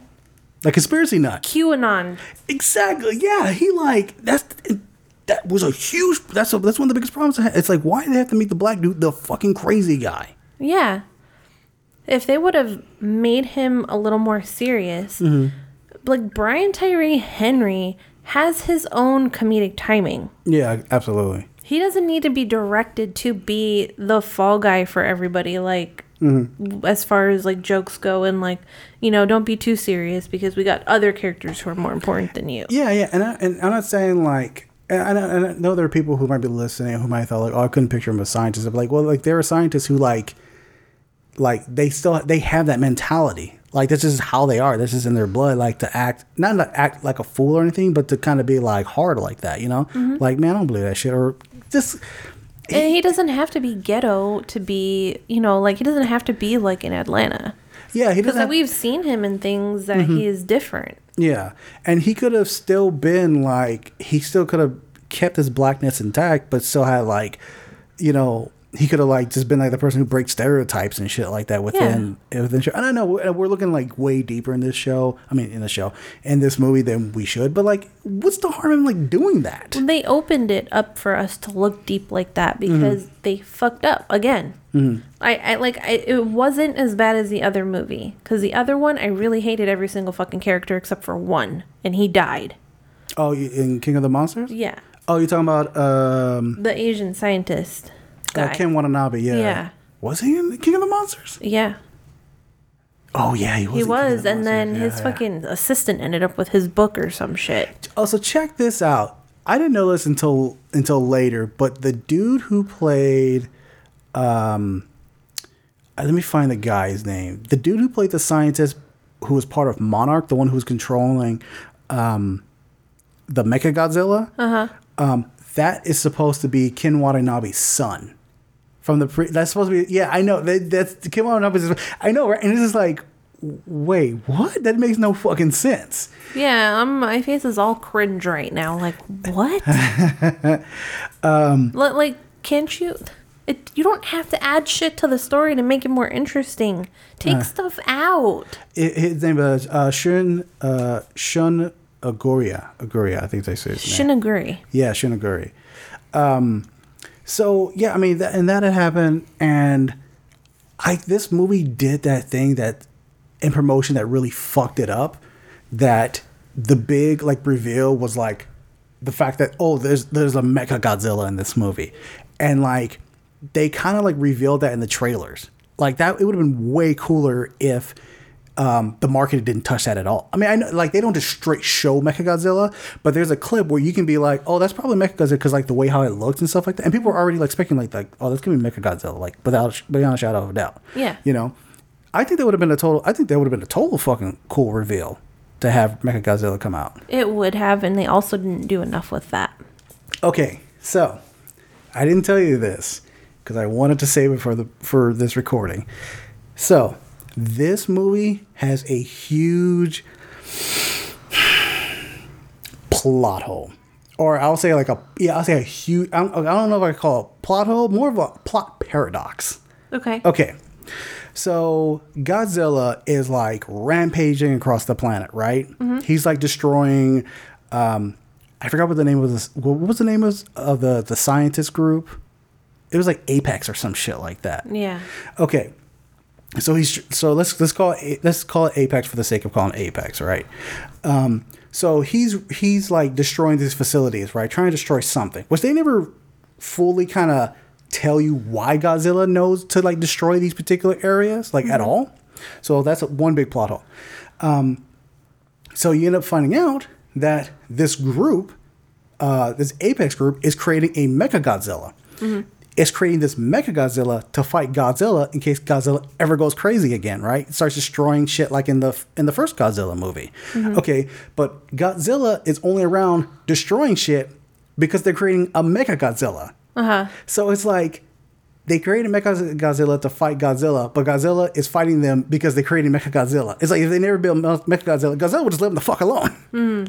Like conspiracy nut. QAnon. Exactly. Yeah, he like that's that was a huge. That's a, that's one of the biggest problems. I had. It's like why do they have to meet the black dude, the fucking crazy guy? Yeah. If they would have made him a little more serious, Mm-hmm. like Brian Tyree Henry has his own comedic timing. Yeah, absolutely. He doesn't need to be directed to be the fall guy for everybody. Like, Mm-hmm. as far as like jokes go, and like, you know, don't be too serious because we got other characters who are more important than you. Yeah, yeah, and I, and I'm not saying like. And I, and I know there are people who might be listening who might thought like, oh, I couldn't picture him as a scientist. But like, well, like there are scientists who like, like they still they have that mentality. Like this is how they are. This is in their blood. Like to act, not to act like a fool or anything, but to kind of be like hard like that. You know, like man, I don't believe that shit. Or just And he doesn't have to be ghetto to be, you know, like he doesn't have to be like in Atlanta. yeah, he doesn't. have- we've seen him in things that Mm-hmm. he is different. Yeah, and he could have still been like he still could have kept his blackness intact, but still had like, you know, he could have like just been like the person who breaks stereotypes and shit like that within within. Show. And I know we're, looking like way deeper in this show. I mean, in the show in this movie than we should. But like, what's the harm in like doing that? They opened it up for us to look deep like that because they fucked up again. I, I like I, it wasn't as bad as the other movie because the other one I really hated every single fucking character except for one and he died. Oh, in King of the Monsters? Yeah, Oh, you're talking about um, the Asian scientist guy. Ken Watanabe? Yeah. Yeah. Was he in King of the Monsters? yeah, Oh yeah, he was. he in King of was, and then Monsters. his Yeah, yeah. fucking assistant ended up with his book or some shit. Oh, so check this out. I didn't know this until until later, but the dude who played, um, uh, let me find the guy's name. The dude who played the scientist who was part of Monarch, the one who was controlling, um, the Mecha Godzilla. Uh huh. Um, that is supposed to be Ken Watanabe's son. From the pre, that's supposed to be yeah I know that, that's Ken Watanabe's. I know right, and it's just like, wait, what? That makes no fucking sense. Yeah, um, my face is all cringe right now. Like what? um, like, can't you? It, you don't have to add shit to the story to make it more interesting. Take stuff out. I- his name is uh, Shun uh, Shun Agoria. Agoria, I think they say his name. Shinaguri. Yeah, Shun Aguri. Um, so yeah, I mean, that, and that had happened, and I this movie did that thing that in promotion that really fucked it up. That the big like reveal was like the fact that oh, there's there's a Mecha Godzilla in this movie, and like they kind of like revealed that in the trailers. Like that, it would have been way cooler if um, the market didn't touch that at all. I mean, I know like they don't just straight show Mechagodzilla, but there's a clip where you can be like, oh, that's probably Mechagodzilla because like the way how it looks and stuff like that, and people are already like speculating like, oh, that's gonna be Mechagodzilla, like without beyond a shadow of a doubt. Yeah. you know, I think that would have been a total. I think that would have been a total fucking cool reveal to have Mechagodzilla come out. It would have, and they also didn't do enough with that. Okay, so I didn't tell you this because I wanted to save it for the for this recording. So this movie has a huge plot hole, or I'll say like a yeah, I'll say a huge. I don't, I don't know if I call it plot hole, more of a plot paradox. Okay. Okay. So Godzilla is like rampaging across the planet, right? He's like destroying um I forgot what the name of this what was the name of, of the the scientist group? It was like Apex or some shit like that. Yeah. Okay. So he's so let's let's call it let's call it Apex for the sake of calling it Apex, right? Um, so he's he's like destroying these facilities, right? Trying to destroy something, which they never fully kind of tell you why Godzilla knows to like destroy these particular areas, like at all. So that's one big plot hole. Um, so you end up finding out that this group, uh, this Apex group, is creating a Mecha Godzilla. Is creating this Mecha Godzilla to fight Godzilla in case Godzilla ever goes crazy again, right? It starts destroying shit like in the in the first Godzilla movie. Okay, but Godzilla is only around destroying shit because they're creating a Mecha Godzilla. Uh-huh. So it's like they created Mecha Godzilla to fight Godzilla, but Godzilla is fighting them because they created Mecha Godzilla. It's like if they never built Mecha Godzilla, Godzilla would just leave them the fuck alone.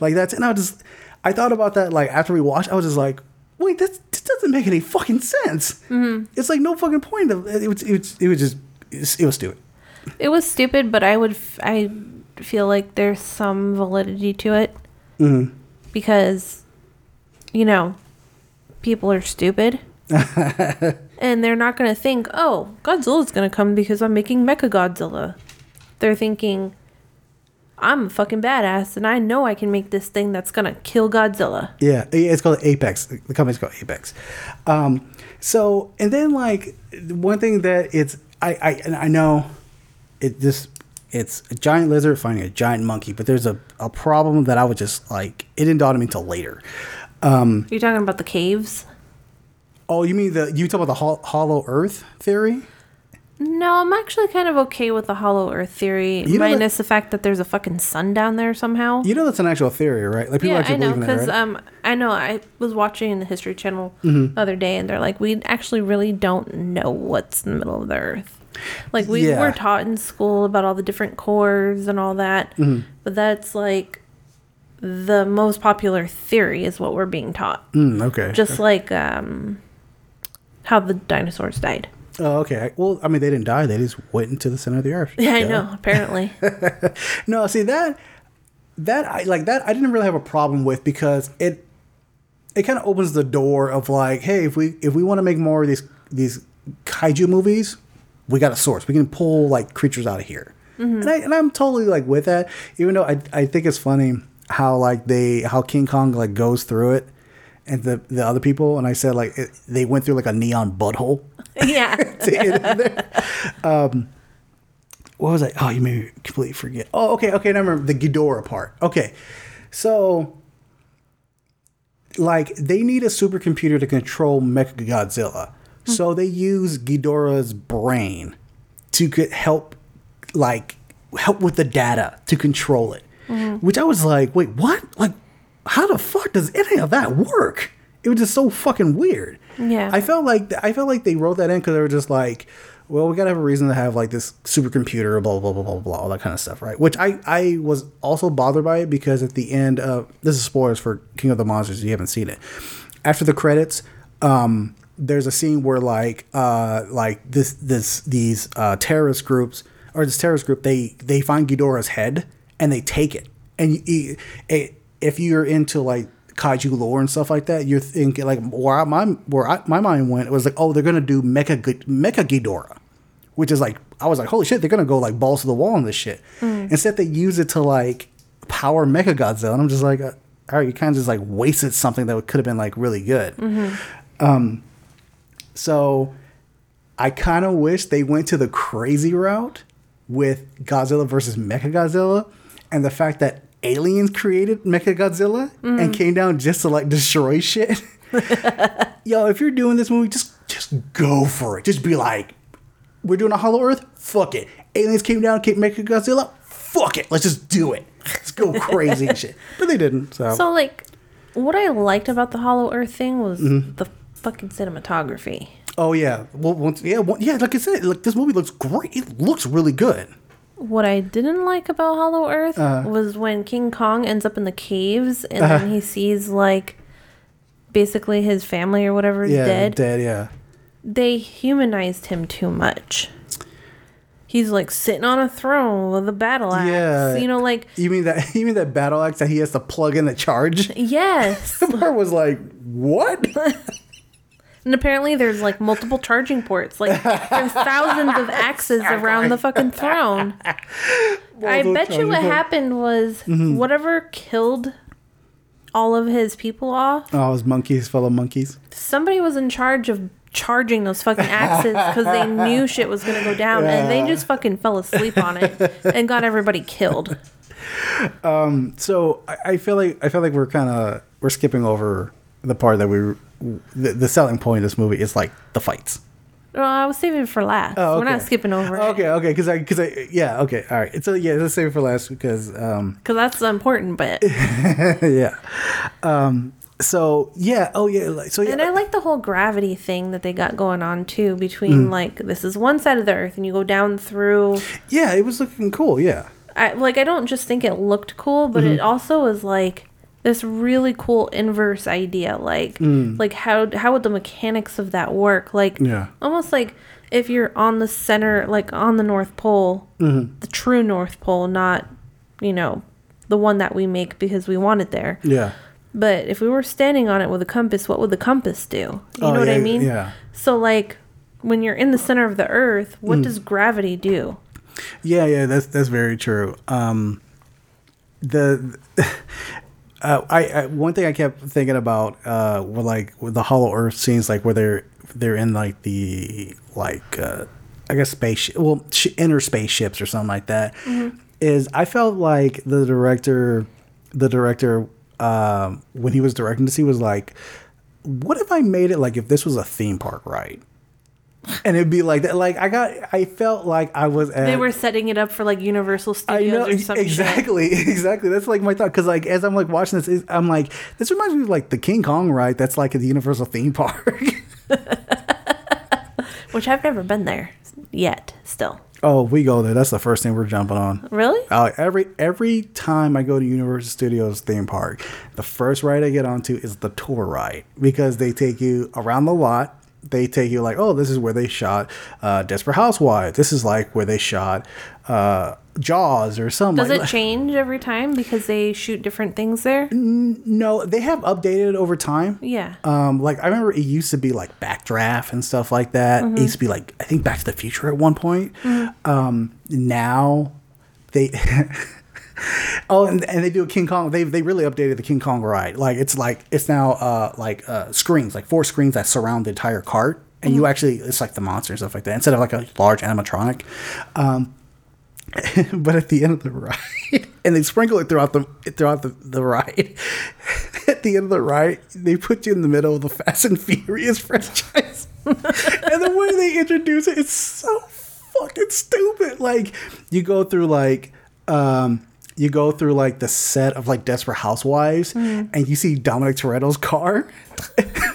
Like that's and I just I thought about that like after we watched, I was just like, wait, this, this doesn't make any fucking sense. It's like no fucking point of it. Was, it was it was just it was, it was stupid. It was stupid, but I would f- I feel like there's some validity to it Mm-hmm. because you know people are stupid and they're not going to think, "Oh, Godzilla's going to come because I'm making Mecha Godzilla." They're thinking, "I'm a fucking badass and I know I can make this thing that's to kill Godzilla." Yeah, it's called Apex. The company's called Apex. Um, so, and then like one thing that it's I I and I know it just it's a giant lizard finding a giant monkey, but there's a, a problem that I was just like it didn't dawn on me until later. Um, You're talking about the caves? oh, you mean the you talk about the hol- hollow Earth theory? No, I'm actually kind of okay with the hollow earth theory, You know that- minus the fact that there's a fucking sun down there somehow. You know that's an actual theory, right? Like people yeah, actually I know believe in that, right? um, I know I was watching the History Channel Mm-hmm. the other day, and they're like, we actually really don't know what's in the middle of the Earth. Like we Yeah. were taught in school about all the different cores and all that, Mm-hmm. but that's like the most popular theory is what we're being taught. Mm, okay. Just like um, how the dinosaurs died. Oh, okay. Well, I mean, they didn't die; they just went into the center of the Earth. Yeah, I know. Apparently, No, see that that I like that I didn't really have a problem with because it it kind of opens the door of like, hey, if we if we want to make more of these these kaiju movies, we got a source. We can pull like creatures out of here, mm-hmm. and I and I'm totally like with that. Even though I I think it's funny how like they how King Kong like goes through it. And the, the other people, and I said like it, they went through like a neon butthole. yeah. to get in there. Um, what was I? Oh, you made me completely forget. Oh, okay, okay. Now I remember the Ghidorah part. Okay, so like they need a supercomputer to control Mechagodzilla, so they use Ghidorah's brain to get help, like help with the data to control it. Which I was like, wait, what? Like, how the fuck does any of that work? It was just so fucking weird. Yeah. I felt like I felt like they wrote that in because they were just like, well, we gotta have a reason to have like this supercomputer, blah blah blah blah blah, all that kind of stuff, right? Which I I was also bothered by it because at the end of this is spoilers for King of the Monsters. If you haven't seen it. After the credits, um, there's a scene where like uh like this this these uh terrorist groups or this terrorist group they they find Ghidorah's head and they take it and it, if you're into like kaiju lore and stuff like that, you're thinking like where I, my where I, my mind went it was like, oh, they're gonna do Mecha Mecha Ghidorah, which is like I was like, holy shit, they're gonna go like balls to the wall on this shit. Instead, they use it to like power Mecha Godzilla, and I'm just like, uh, all right, you kind of just like wasted something that could have been like really good. Um, so I kind of wish they went to the crazy route with Godzilla versus Mecha Godzilla, and the fact that aliens created Mechagodzilla and came down just to like destroy shit. Yo, if you're doing this movie, just just go for it. Just be like, we're doing a Hollow Earth. Fuck it. Aliens came down, came Mechagodzilla. Fuck it. Let's just do it. Let's go crazy and shit. But they didn't. So, So like, what I liked about the Hollow Earth thing was Mm-hmm. the fucking cinematography. oh yeah, well, once yeah, one, yeah. Like I said, like this movie looks great. It looks really good. What I didn't like about Hollow Earth Uh-huh. was when King Kong ends up in the caves and then he sees like basically his family or whatever is Yeah, dead. dead. Yeah. They humanized him too much. He's like sitting on a throne with a battle axe. Yeah. You know, like You mean that? You mean that battle axe that he has to plug in the charge? yes. The part was like, what? And apparently there's like multiple charging ports. Like there's thousands of axes around the fucking throne. I bet you what port. happened was whatever killed all of his people off, Oh, his monkeys, fellow monkeys. somebody was in charge of charging those fucking axes because they knew shit was gonna go down and they just fucking fell asleep on it and got everybody killed. Um, So I, I feel like I feel like we're kind of we're skipping over the part that we the, the selling point of this movie is like the fights. Well, I was saving for last. Oh, We're not skipping over it. Okay, okay, because I, because I, yeah, okay, all right. So yeah, let's save it for last because, um, Because that's the important bit. yeah, um, so yeah, oh yeah, like, so yeah, And I like the whole gravity thing that they got going on too between like this is one side of the earth and you go down through yeah, it was looking cool, yeah, I like I don't just think it looked cool, but it also was like this really cool inverse idea like like how how would the mechanics of that work? Like Yeah. almost like if you're on the center like on the North Pole, the true North Pole, not you know, the one that we make because we want it there. yeah, But if we were standing on it with a compass, what would the compass do? You Oh, know what I mean? yeah. So like when you're in the center of the earth, Mm. what does gravity do? yeah, yeah. That's that's very true. Um, the uh, I, I one thing I kept thinking about uh were like with the Hollow Earth scenes, like where they're they're in like the like uh I guess space well sh- inner spaceships or something like that. Is I felt like the director the director um when he was directing this he was like what if I made it like if this was a theme park ride and it'd be like that like I got I felt like I was at They were setting it up for like Universal I Studios know or something. exactly, exactly. That's like my thought because, like, as I'm like watching this, I'm like, this reminds me of like the King Kong ride. That's like at the Universal theme park. Which I've never been there yet. Still, oh, we go there. That's the first thing we're jumping on. really? Uh, every every time I go to Universal Studios theme park, the first ride I get onto is the tour ride because they take you around the lot. They take you like, oh, this is where they shot uh, Desperate Housewives. This is like where they shot uh, Jaws or something. Does like it change every time because they shoot different things there? No, they have updated over time. Yeah. Um, like I remember it used to be like Backdraft and stuff like that. It used to be like I think Back to the Future at one point. Um, now they oh, and, and they do a King Kong. They they really updated the King Kong ride. Like it's like it's now uh like uh screens, like four screens that surround the entire cart, and you actually it's like the monster and stuff like that instead of like a large animatronic. Um, but at the end of the ride, and they sprinkle it throughout the throughout the, the ride. At the end of the ride, they put you in the middle of the Fast and Furious franchise, and the way they introduce it, it's so fucking stupid. Like you go through like um you go through like the set of like Desperate Housewives, and you see Dominic Toretto's car.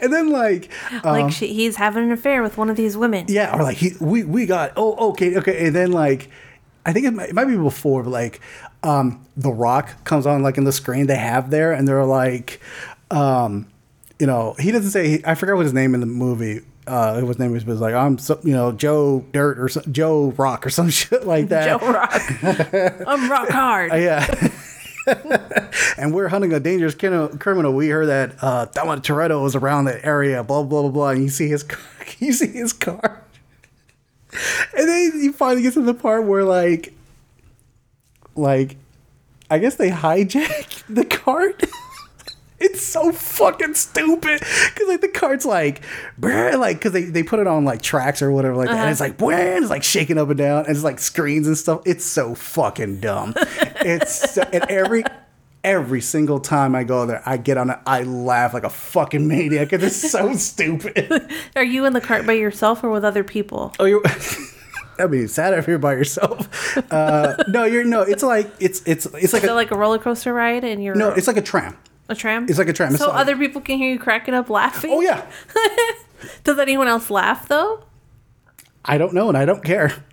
And then like like she, he's having an affair with one of these women. Yeah, or like he, we we got oh okay okay, and then like I think it might, it might be before, but like um The Rock comes on like in the screen they have there, and they're like, um, you know, he doesn't say I forgot what his name in the movie. Uh, his name was, was like I'm so, you know Joe Dirt or Joe Rock or some shit like that. Joe Rock. I'm rock hard. Yeah. and we're hunting a dangerous criminal. We heard that uh, Dominic Toretto was around that area. Blah blah blah blah. And you see his, car, you see his car, and then you finally get to the part where like, like, I guess they hijack the cart. It's so fucking stupid because like the cart's like, brr, like because they, they put it on like tracks or whatever like that. And it's like, brr, it's like shaking up and down, and it's like screens and stuff. It's so fucking dumb. it's so, and every every single time I go there, I get on it, I laugh like a fucking maniac because it's so stupid. Are you in the cart by yourself or with other people? Oh, you're. I mean, sad if you're by yourself. Uh, no, you're no. It's like it's it's it's like a like a roller coaster ride and you're no. It's like a tram. A tram? it's like a tram. It's So like- other people can hear you cracking up laughing? Oh yeah. Does anyone else laugh though? I don't know, and I don't care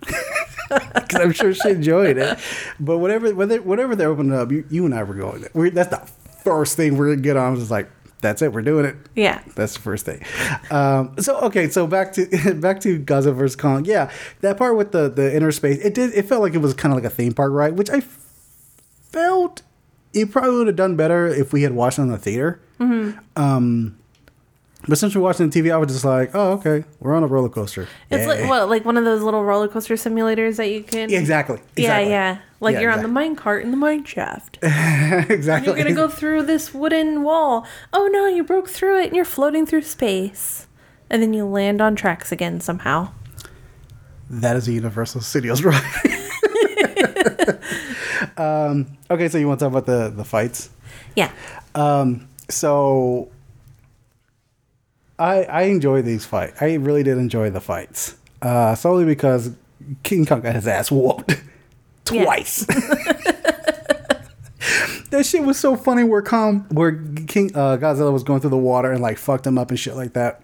because I'm sure she enjoyed it. But whatever, whether whatever they're opening up, you, you and I were going. There. We're, that's the first thing we're gonna get on. Just like that's it, we're doing it. Yeah. That's the first thing. Um, so okay, so back to back to Godzilla vs Kong. Yeah, that part with the the inner space, it did. It felt like it was kind of like a theme park ride, which I felt it probably would have done better if we had watched it in the theater. Um, but since we're watching the TV, I was just like, oh, okay, we're on a roller coaster. It's like what, like one of those little roller coaster simulators that you can. Yeah, exactly. Yeah, exactly. yeah. Like Yeah, you're on the exactly. mine cart in the mine shaft. exactly. You're gonna go through this wooden wall. Oh no, you broke through it and you're floating through space. And then you land on tracks again somehow. That is a Universal Studios ride. Um, okay, so you want to talk about the the fights? Yeah. Um, so I I enjoy these fights. I really did enjoy the fights. Uh, solely because King Kong got his ass whooped twice. that shit was so funny. Where Kong, where King uh, Godzilla was going through the water and like fucked him up and shit like that.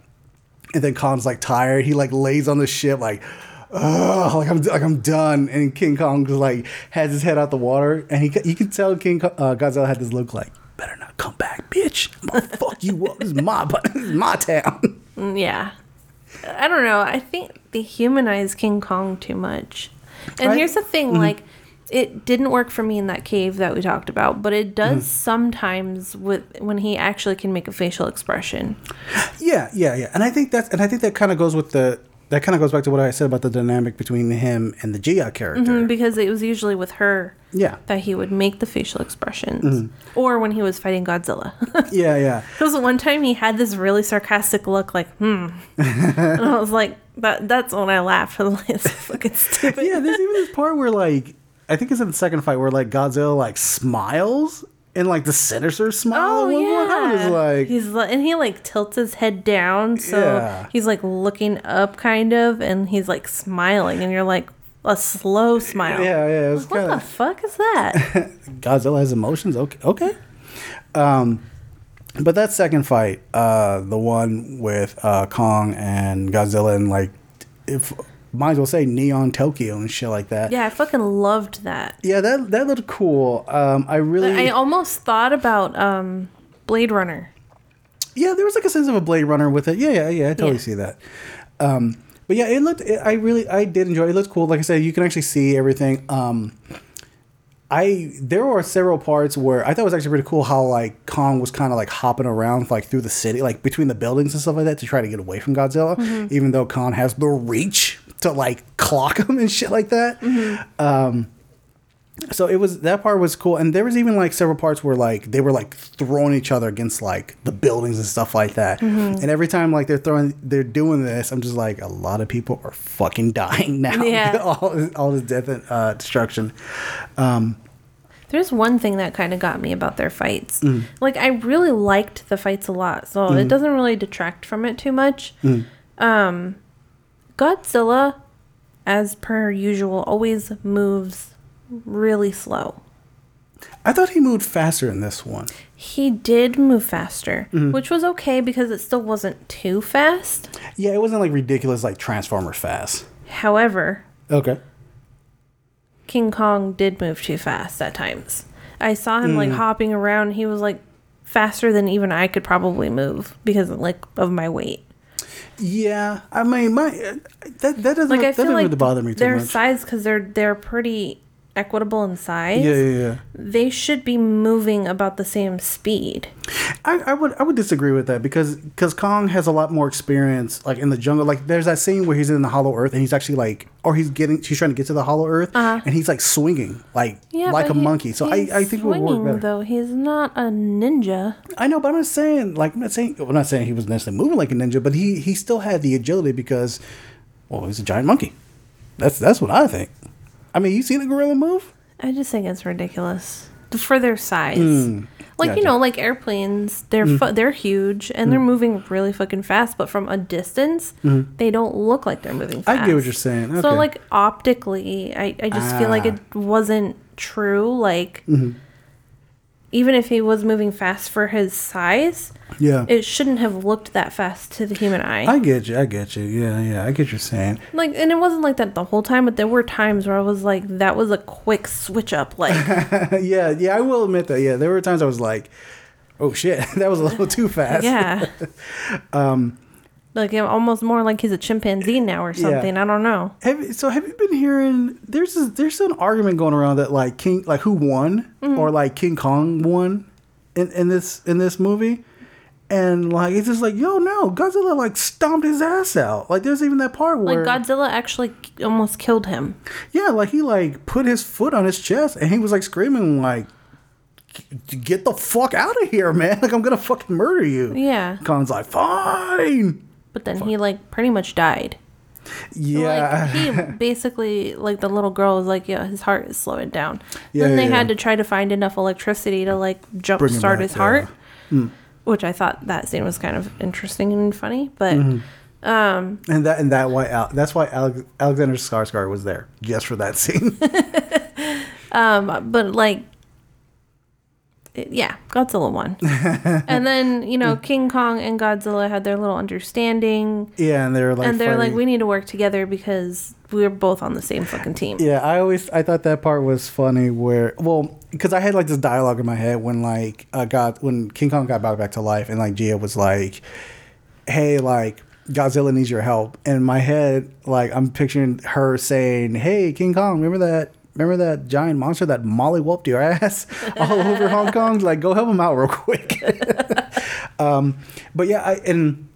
And then Kong's like tired. He like lays on the ship like, oh, like I'm like I'm done. And King Kong just like has his head out the water, and he you can tell King uh, Godzilla had this look like, better not come back, bitch. I'm gonna fuck you up. This is my this is my town. Mm, Yeah. I don't know. I think they humanize King Kong too much. And Right. here's the thing like, it didn't work for me in that cave that we talked about, but it does sometimes with when he actually can make a facial expression. Yeah, yeah, yeah. And I think that's and I think that kind of goes with the that kind of goes back to what I said about the dynamic between him and the Jia character. Mm, Because it was usually with her Yeah. that he would make the facial expressions. Or when he was fighting Godzilla. Yeah, yeah. Because one time he had this really sarcastic look, like, hmm. and I was like, that, that's when I laughed. I was like, fucking stupid. Yeah, there's even this part where like I think it's in the second fight where like Godzilla like smiles and like the sinister smile. Oh yeah, was like, he's and he like tilts his head down, so Yeah. he's like looking up, kind of, and he's like smiling, and you're like a slow smile. yeah, yeah. It's What kind the fuck is that? Godzilla has emotions. Okay, okay. Um, but that second fight, uh, the one with uh Kong and Godzilla, and like, if might as well say Neon Tokyo and shit like that. yeah, I fucking loved that. Yeah, that that looked cool. Um, I really, I almost thought about um, Blade Runner. yeah, there was like a sense of a Blade Runner with it. Yeah, yeah, yeah. I totally Yeah. see that. Um, but yeah, it looked. It, I really, I did enjoy. it. It looked cool. Like I said, you can actually see everything. Um, I there were several parts where I thought it was actually pretty cool how like Kong was kind of like hopping around like through the city, like between the buildings and stuff like that to try to get away from Godzilla, even though Kong has the reach to like clock them and shit like that. Um, so it was that part was cool, and there was even like several parts where like they were like throwing each other against like the buildings and stuff like that. And every time like they're throwing, they're doing this, I'm just like, a lot of people are fucking dying now. Yeah. all, all this death and uh, destruction. There's one thing that kind of got me about their fights. Mm. Like I really liked the fights a lot, so it doesn't really detract from it too much. Mm. Um, Godzilla, as per usual, always moves really slow. I thought he moved faster in this one. He did move faster, Mm-hmm. which was okay because it still wasn't too fast. Yeah, it wasn't like ridiculous like Transformers fast. However, Okay. King Kong did move too fast at times. I saw him Mm. like hopping around. He was like faster than even I could probably move because like of my weight. Yeah, I mean, my that that doesn't Like I that feel doesn't like really bother me too their much. size because they're they're pretty equitable in size. yeah, yeah, yeah. They should be moving about the same speed. I, I would I would disagree with that because because Kong has a lot more experience like in the jungle. Like there's that scene where he's in the Hollow Earth and he's actually like, or he's getting he's trying to get to the Hollow Earth and he's like swinging like Uh-huh. Yeah, like a he- monkey. So I, I think it would work swinging, better. Though he's not a ninja. I know, but I'm not saying like I'm not saying I'm not saying he was necessarily moving like a ninja, but he he still had the agility because well he's a giant monkey. That's that's what I think. I mean, you seen a gorilla move? I just think it's ridiculous for their size. like Hmm. gotcha. Hmm. you know, like airplanes, they're fu- they're huge and they're moving really fucking fast, but from a distance, they don't look like they're moving Hmm. I get what you're saying. So like optically, I I just feel like Ah. it wasn't true. Like Mm-hmm. Even if he was moving fast for his size, Yeah. it shouldn't have looked that fast to the human eye. I get you. I get you. Yeah, yeah. I get what you're saying. like, and it wasn't like that the whole time, but there were times where I was like, that was a quick switch up. Like, yeah, yeah. I will admit that. Yeah, there were times I was like, "Oh shit, that was a little too fast." yeah. um, like almost more like he's a chimpanzee now or something. I don't know. Have, so have you been hearing? There's this, there's an argument going around that like King, like who won, Mm-hmm. or like King Kong won in, in this in this movie, and like it's just like yo no, Godzilla like stomped his ass out. Like there's even that part where Like Godzilla actually almost killed him. yeah, like he like put his foot on his chest and he was like screaming like. Get the fuck out of here, man! Like I'm gonna fucking murder you. Yeah. Kong's like, fine. But then he like pretty much died. Yeah. Like he basically like the little girl was like, yeah, his heart is slowing down. Yeah, then they yeah, had to try to find enough electricity to like jump Bring start back, his yeah. Heart. which I thought that scene was kind of interesting and funny. But Mm-hmm. and that and that why Al- that's why Alex, Alexander Skarsgård was there just for that scene. Um but like yeah godzilla won. And then you know king kong and godzilla had their little understanding. Yeah, and they're like, and they're like we need to work together because we're both on the same fucking team. Yeah, I always I thought that part was funny where well because I had like this dialogue in my head when like uh, God when King Kong got brought back to life and like Jia was like, "Hey, like Godzilla needs your help," and in my head like I'm picturing her saying, "Hey, King Kong, remember that." Remember that giant monster that molly whooped your ass all over Hong Kong? Like, go help him out real quick. um, but yeah, I and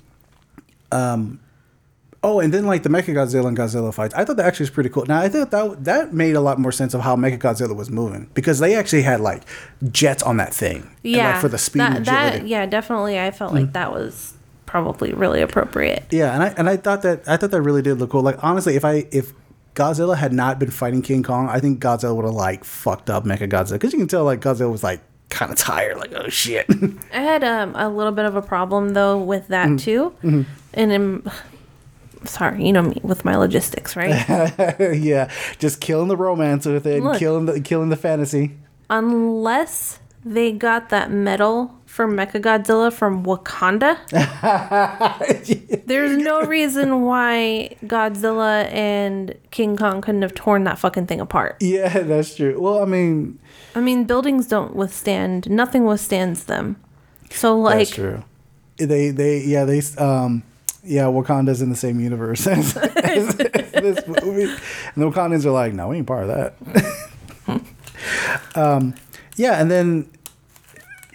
Oh, and then like the Mechagodzilla and Godzilla fights, I thought that actually was pretty cool. Now I thought that that made a lot more sense of how Mechagodzilla was moving because they actually had like jets on that thing. And, yeah like, for the speed that, and that yeah definitely i felt like that was probably really appropriate Yeah, and I and I thought that I thought that really did look cool. Like honestly, if I if Godzilla had not been fighting King Kong, I think Godzilla would have like fucked up Mechagodzilla because you can tell like Godzilla was like kind of tired, like oh shit. i had um, a little bit of a problem though with that Mm-hmm. too and um, sorry you know me with my logistics right yeah, just killing the romance with it, and Look. killing the killing the fantasy. unless they got that medal for Mechagodzilla from Wakanda. There's no reason why Godzilla and King Kong couldn't have torn that fucking thing apart. Yeah, that's true. Well, I mean, I mean, buildings don't withstand, nothing withstands them. So, like, That's true. They they yeah they um yeah Wakanda's in the same universe as, as, this movie, and the Wakandans are like, no, we ain't part of that. um, yeah, and then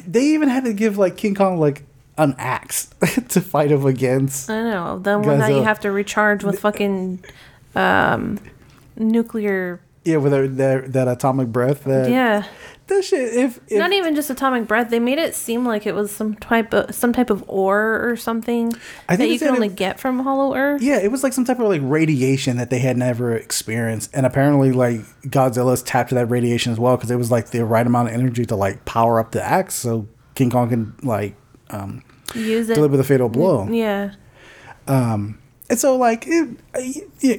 they even had to give like King Kong like an axe to fight him against. I know, Then one that you have to recharge with fucking um, nuclear. Yeah, with their, their, that atomic breath. That, Yeah. that shit. If, if Not even just atomic breath. They made it seem like it was some type of some type of ore or something I think that you can only it- get from Hollow Earth. Yeah, it was like some type of like radiation that they had never experienced, and apparently like Godzilla's tapped to that radiation as well because it was like the right amount of energy to like power up the axe, so King Kong can like um, Use it. deliver the fatal blow. Yeah. Um, And so like, it, I- yeah,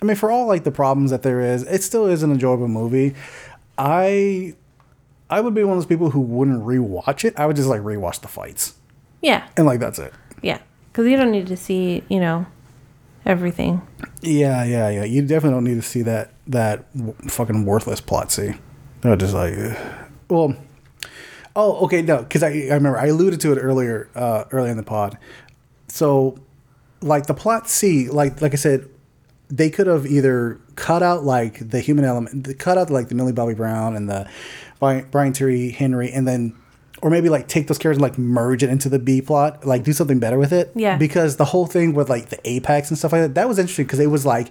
I mean, for all like the problems that there is, it still is an enjoyable movie. I I would be one of those people who wouldn't rewatch it. I would just like rewatch the fights, Yeah. and like that's it. Yeah. Because you don't need to see, you know, everything. Yeah, yeah, yeah. You definitely don't need to see that that w- fucking worthless plot. See, they're just like, ugh. well, oh, okay, no, because I I remember I alluded to it earlier, uh, earlier in the pod. So, like the plot C, like like I said, they could have either cut out like the human element, cut out like the Millie Bobby Brown and the Brian, Terry Henry, and then. Or maybe like take those characters and like merge it into the B plot, like do something better with it. Yeah. Because the whole thing with like the Apex and stuff like that, that was interesting because it was like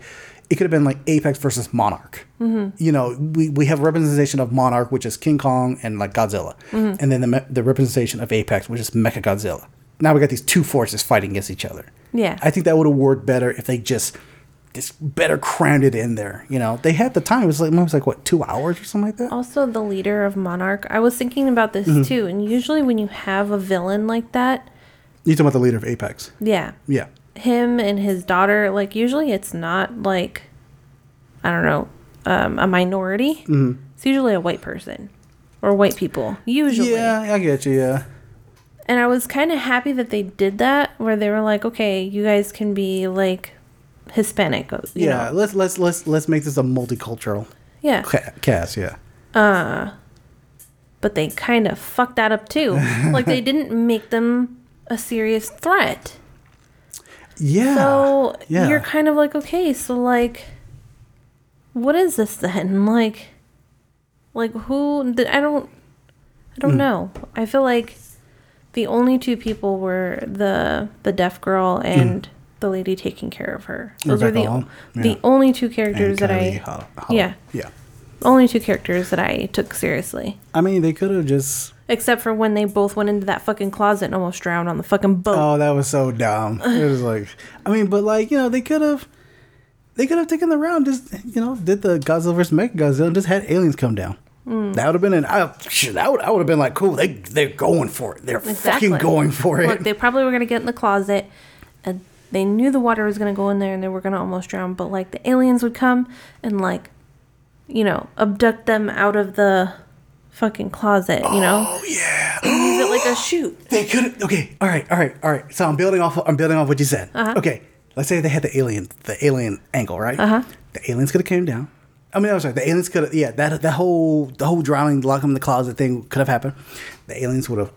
it could have been like Apex versus Monarch. Mm-hmm. You know, we, we have representation of Monarch, which is King Kong and like Godzilla, and then the the representation of Apex, which is Mecha Godzilla. Now we got these two forces fighting against each other. Yeah. I think that would have worked better if they just just better crammed it in there. You know, they had the time. It was like it was like what two hours or something like that. Also, the leader of Monarch. I was thinking about this Mm-hmm. too. And usually, when you have a villain like that, You talking about the leader of Apex? yeah, Yeah. him and his daughter, like, usually it's not like, I don't know, um, a minority. Mm-hmm. It's usually a white person or white people, usually. Yeah, I get you. Yeah. And I was kind of happy that they did that, where they were like, okay, you guys can be like Hispanic. Uh, you Yeah. know. Let's let's let's let's make this a multicultural Yeah. ca- cast. Yeah. Uh, but they kind of fucked that up too. like, they didn't make them a serious threat. Yeah. So yeah. you're kind of like, okay, so like, what is this then? Like, like who? I don't, I don't Hmm. know. I feel like the only two people were the the deaf girl hmm. and the lady taking care of her. Those are Hmm. The Hall? the Yeah. only two characters that I Ho- yeah. Yeah. only two characters that I took seriously. I mean, they could have just. Except for when they both went into that fucking closet and almost drowned on the fucking boat. Oh, that was so dumb. It was like, I mean, but like you know, they could have, they could have taken the round. Just you know, did the Godzilla versus Mechagodzilla and just had aliens come down. That would have been an. I, shit, that would, I would have been like, cool. They they're going for it. They're Exactly. fucking going for it. Look, they probably were gonna get in the closet, and they knew the water was gonna go in there, and they were gonna almost drown. But like the aliens would come and like, you know, abduct them out of the fucking closet. You know, oh yeah. and use it like a chute. They could. Okay. All right. All right. All right. So I'm building off. I'm building off what you said. Okay. Let's say they had the alien, the alien angle, right? Uh-huh. The aliens could have came down. I mean, I'm sorry. The aliens could have. Yeah. That that whole the whole drowning, lock them in the closet thing could have happened. The aliens would have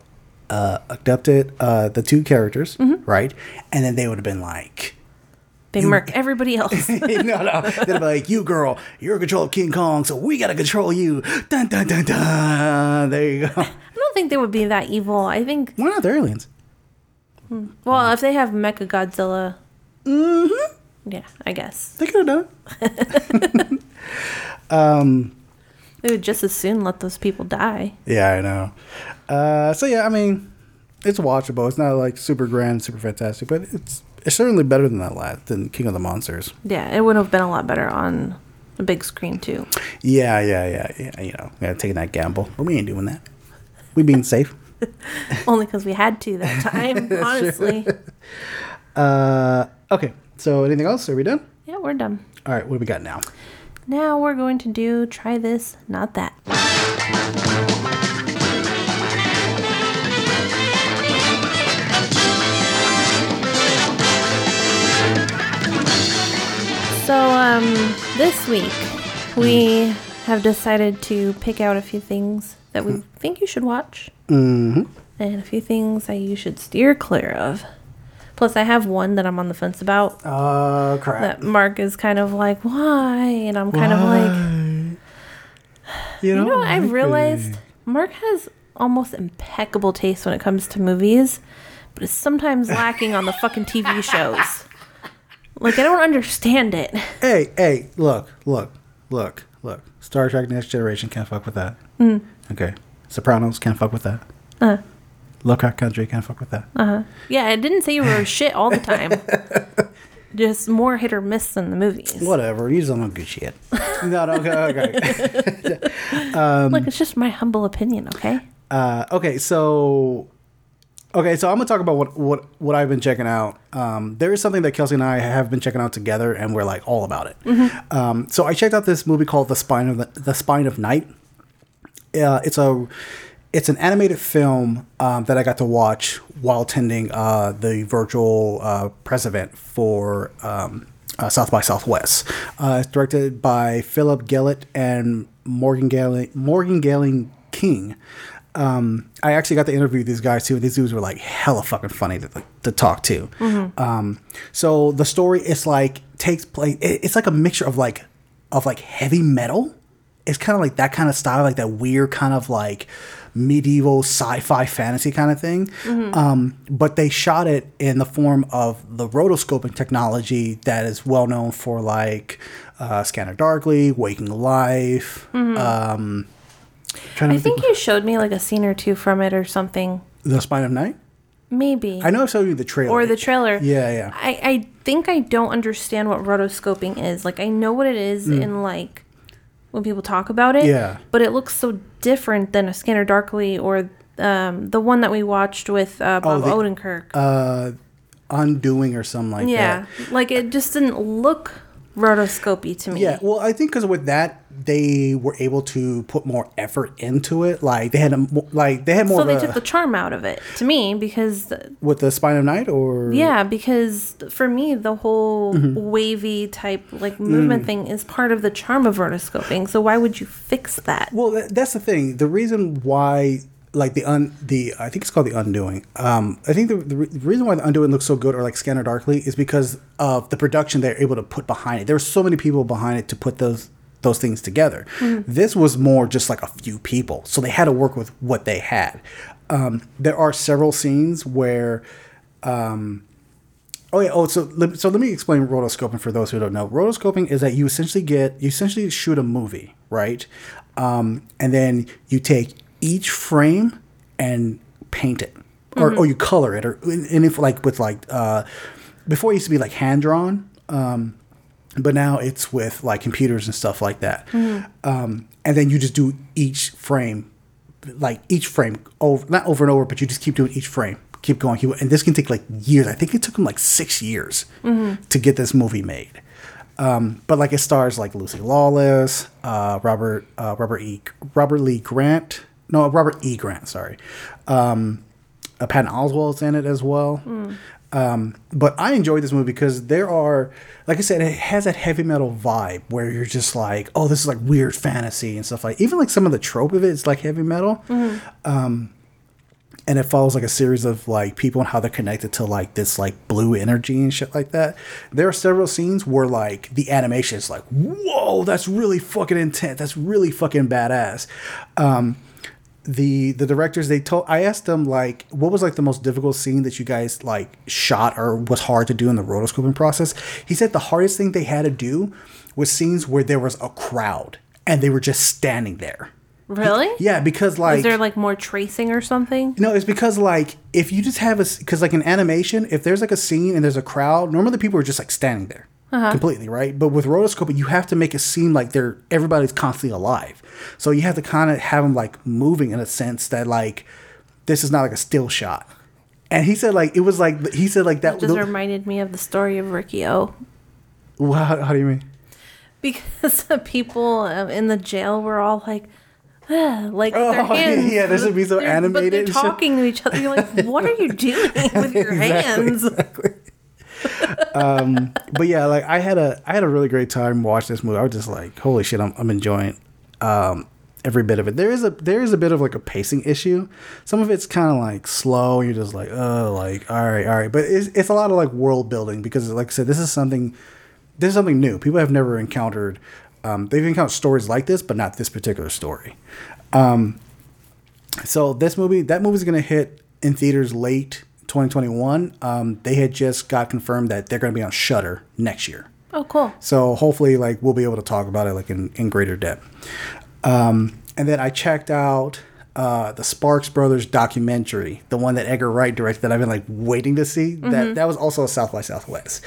uh, abducted uh, the two characters, right? And then they would have been like. They murk everybody else. no, no. They'd be like, "You girl, you're in control of King Kong, so we gotta control you." Dun dun dun dun. There you go. I don't think they would be that evil. I think, Why not? They're aliens. well, if they have Mecha Godzilla, mm-hmm. yeah, I guess They could have done. it. they would just as soon let those people die. Yeah, I know. Uh, so yeah, I mean, it's watchable. It's not like super grand, super fantastic, but it's it's certainly better than that last than King of the Monsters. Yeah, it would have been a lot better on a big screen too. Yeah, yeah, yeah, yeah. You know, yeah, taking that gamble, but we ain't doing that. We being safe. Only because we had to that time, honestly. Uh, okay. So anything else? Are we done? Yeah, we're done. All right. What do we got now? Now we're going to do try this, not that. So, um, this week we have decided to pick out a few things that we think you should watch, mm-hmm. and a few things that you should steer clear of. Plus, I have one that I'm on the fence about Uh, crap. that Mark is kind of like, why? And I'm kind of like, you know, you know, I've realized Mark has almost impeccable taste when it comes to movies, but is sometimes lacking on the fucking TV shows. Like, I don't understand it. Hey, hey, look, look, look, look. Star Trek Next Generation can't fuck with that. Okay. Sopranos can't fuck with that. Uh. Lovecraft Country can't fuck with that. Uh huh. Yeah, I didn't say you were shit all the time. Just more hit or miss than the movies. Whatever. You just don't know good shit. no, no, okay, okay. Look, it's just my humble opinion, okay? Uh, okay, so okay, so I'm gonna talk about what what what I've been checking out. Um, there is something that Kelsey and I have been checking out together, and we're like all about it. Um, so I checked out this movie called The Spine of the, the Spine of Night. Uh, it's a it's an animated film um, that I got to watch while attending uh, the virtual uh, press event for um, uh, South by Southwest. Uh, it's directed by Philip Gelatt and Morgan Galen, Morgan Galen King. Um, I actually got to interview these guys too. These dudes were like hella fucking funny to, to talk to. Um, so the story is like takes place. it- It's like a mixture of like of like heavy metal. It's kind of like that kind of style, like that weird kind of like medieval sci-fi fantasy kind of thing. Um, but they shot it in the form of the rotoscoping technology that is well known for like uh, Scanner Darkly, Waking Life. Um, trying to I think you showed me like a scene or two from it or something. the Spine of Night. Maybe. I know I showed you the trailer or the trailer. Yeah, yeah. I, I think I don't understand what rotoscoping is. Like I know what it is in like when people talk about it. Yeah. But it looks so different than a Scanner Darkly or um, the one that we watched with uh, Bob Oh, the- Odenkirk. uh, Undoing or something like yeah. that. Like it just didn't look rotoscopy to me. Yeah, well, I think because with that they were able to put more effort into it. Like they had a like they had more So they a, took the charm out of it to me because with the Spine of Night or Yeah, because for me, the whole Mm-hmm. wavy type like Mm. movement thing is part of the charm of rotoscoping. So why would you fix that? Well, that's the thing. The reason why, like the un, the I think it's called the Undoing. Um, I think the, the, re- the reason why the Undoing looks so good, or like Scanner Darkly, is because of the production they're able to put behind it. There were so many people behind it to put those those things together. This was more just like a few people, so they had to work with what they had. Um, there are several scenes where. Um, Oh yeah. Oh, so let- so let me explain rotoscoping for those who don't know. Rotoscoping is that you essentially get you essentially shoot a movie, right? Um, and then you take each frame and paint it, or or you color it, or and if like with like uh, before it used to be like hand drawn. Um, but now it's with like computers and stuff like that. Um, and then you just do each frame, like each frame over, not over and over, but you just keep doing each frame, keep going. keep- And this can take like years. I think it took him like six years to get this movie made. Um, but like it stars like Lucy Lawless, uh, Robert uh, Robert E Robert Lee Grant, no Robert E Grant, sorry. Um, uh, Patton Oswalt's in it as well. Um, but I enjoyed this movie because there are, like I said, it has that heavy metal vibe where you're just like, oh, this is like weird fantasy and stuff like. Even like some of the trope of it is like heavy metal. Um, and it follows like a series of like people and how they're connected to like this like blue energy and shit like that. There are several scenes where like the animation is like, whoa, that's really fucking intense. That's really fucking badass. Um, the the directors they told I asked them like what was like the most difficult scene that you guys like shot or was hard to do in the rotoscoping process. He said the hardest thing they had to do was scenes where there was a crowd and they were just standing there. Really? Yeah, because like Is there like more tracing or something? no, it's because like if you just have a because like in animation, if there's like a scene and there's a crowd, normally the people are just like standing there uh-huh. completely, right? But with rotoscoping, you have to make it seem like they're everybody's constantly alive. So you have to kind of have them like moving in a sense that like this is not like a still shot. And he said like it was like he said like that. It just reminded me of the story of Ricky O. Well, how, how do you mean? Because the people um, in the jail were all like, like with their Oh, hands. yeah, this would be so They're- animated But they're talking to each other. You're like, what are you doing with your hands? but yeah, like I had a I had a really great time watching this movie. I was just like, holy shit, I'm, I'm enjoying um, every bit of it. There is a there is a bit of like a pacing issue. Some of it's kind of like slow. You're just like, oh, like all right, all right. But it's it's a lot of like world building because, like I said, this is something this is something new. People have never encountered. Um, they've encountered stories like this, but not this particular story. Um, so this movie, that movie's gonna hit in theaters late 2021. Um, they had just got confirmed that they're gonna be on Shudder next year. Oh, cool. So hopefully, like we'll be able to talk about it like in, in greater depth. Um, and then I checked out uh, the Sparks Brothers documentary, the one that Edgar Wright directed that I've been like waiting to see. That that was also a South by Southwest.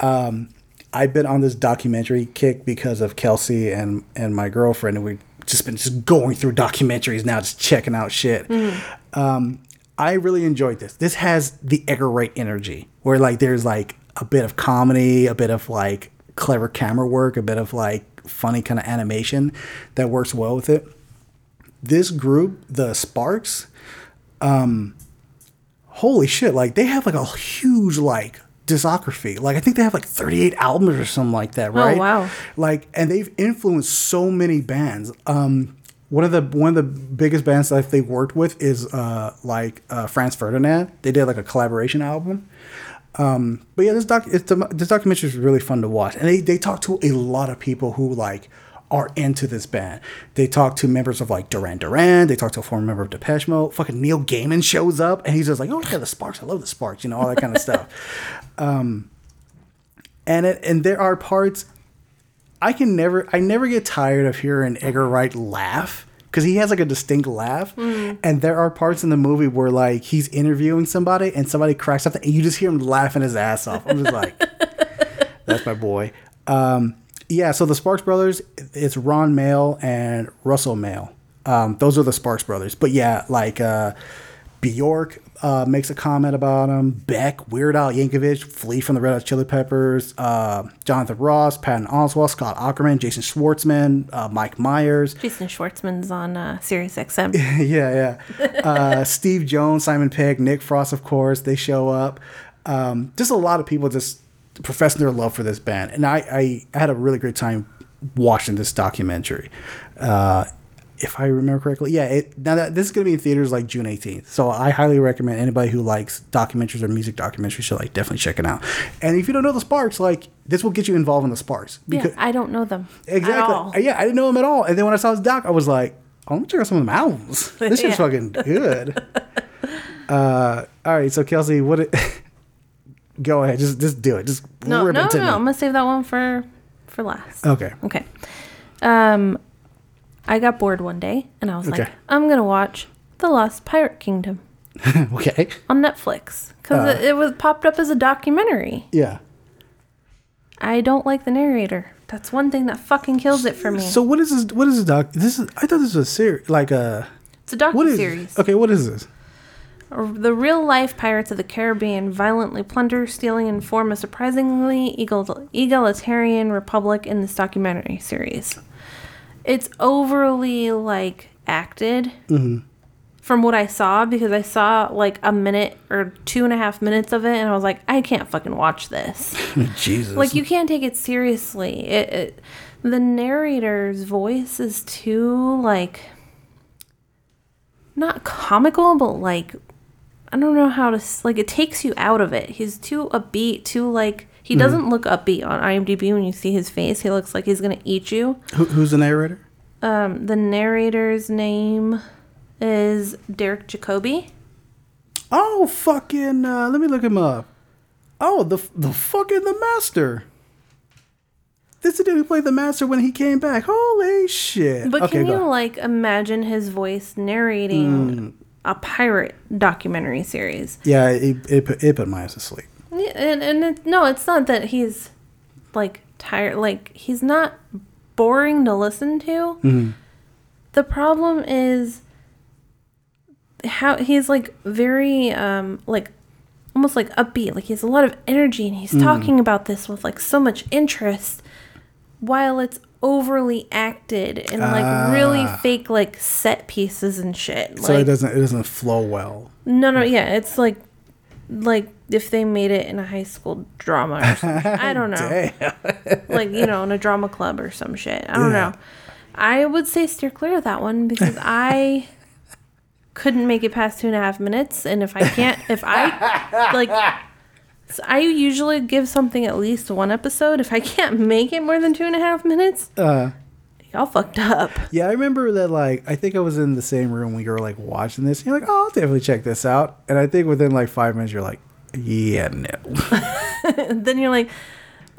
Um, I've been on this documentary kick because of Kelsey and and my girlfriend, and we've just been just going through documentaries now, just checking out shit. Um, I really enjoyed this. This has the Edgar Wright energy, where like there's like a bit of comedy, a bit of like clever camera work, a bit of like funny kind of animation that works well with it. This group, the Sparks, um, holy shit! Like they have like a huge like discography. Like I think they have like 38 albums or something like that, right? Oh wow. Like and they've influenced so many bands. Um one of the one of the biggest bands that they worked with is uh like uh Franz Ferdinand. They did like a collaboration album. Um but yeah, this doc it's this documentary is really fun to watch. And they they talk to a lot of people who like are into this band. They talk to members of like Duran Duran. They talk to a former member of Depeche Mode. Fucking Neil Gaiman shows up and he's just like, "Oh yeah, the Sparks. I love the Sparks." You know all that kind of stuff. Um, and it and there are parts I can never I never get tired of hearing Edgar Wright laugh because he has like a distinct laugh. And there are parts in the movie where like he's interviewing somebody and somebody cracks up and you just hear him laughing his ass off. I'm just like, that's my boy. Um, yeah, so the Sparks brothers, it's Ron Mael and Russell Mael. Um, those are the Sparks brothers. But yeah, like uh, Bjork uh, makes a comment about him. Beck, Weird Al Yankovic, Flea from the Red Hot Chili Peppers, uh, Jonathan Ross, Patton Oswalt, Scott Aukerman, Jason Schwartzman, uh, Mike Myers. Jason Schwartzman's on uh, Sirius XM. yeah, yeah. Uh, Steve Jones, Simon Pegg, Nick Frost, of course, they show up. Um, just a lot of people just professing their love for this band, and I, I, I had a really great time watching this documentary. Uh, if I remember correctly, yeah. It, now that this is going to be in theaters like June 18th, so I highly recommend anybody who likes documentaries or music documentaries should like definitely check it out. And if you don't know the Sparks, like this will get you involved in the Sparks Yeah, I don't know them. At Exactly. all. Yeah, I didn't know them at all. And then when I saw this doc, I was like, oh, let me check out some of them albums. This shit's Yeah. fucking good. uh, all right, so Kelsey, what? It, go ahead, just just do it. Just No, no, no. me. I'm gonna save that one for for last. Okay. Okay. Um, I got bored one day and I was like, I'm gonna watch The Lost Pirate Kingdom okay. on Netflix because Uh. it, it was popped up as a documentary. Yeah. I don't like the narrator. That's one thing that fucking kills it for me. So what is this? What is this doc? This is. I thought this was a series, like a. it's a docu series. Okay, what is this? The real life Pirates of the Caribbean violently plunder, stealing, and form a surprisingly egal- egalitarian republic in this documentary series. It's overly like acted mm-hmm. from what I saw because I saw like a minute or two and a half minutes of it and I was like, I can't fucking watch this. Jesus. like you can't take it seriously. It, it the narrator's voice is too like not comical, but like I don't know how to like it takes you out of it. He's too upbeat, too like he doesn't look upbeat on IMDb when you see his face. He looks like he's gonna eat you. Who, who's the narrator? Um, the narrator's name is Derek Jacobi. Oh, fucking. Uh, let me look him up. Oh, the the fucking the master. This is the dude who played the master when he came back. Holy shit! But okay, can you ahead. like imagine his voice narrating a pirate documentary series? Yeah, it, it, put- it put my ass to sleep. Yeah, and and it, no, it's not that he's like tired. Like he's not boring to listen to. Mm-hmm. The problem is how he's like very um like almost like upbeat. Like he has a lot of energy, and he's mm-hmm. talking about this with like so much interest, while it's overly acted and like really ah. fake like set pieces and shit. So like, it doesn't it doesn't flow well. no, no, yeah, it's like like if they made it in a high school drama or something. I don't know. like, you know, in a drama club or some shit. I don't Yeah. know. I would say steer clear of that one because I couldn't make it past two and a half minutes. And if I can't, if I like, so I usually give something at least one episode. If I can't make it more than two and a half minutes, Uh, y'all fucked up. yeah, I remember that. Like, I think I was in the same room when you were like watching this. And you're like, "Oh, I'll definitely check this out." And I think within like five minutes, you're like, "Yeah, no." then you're like,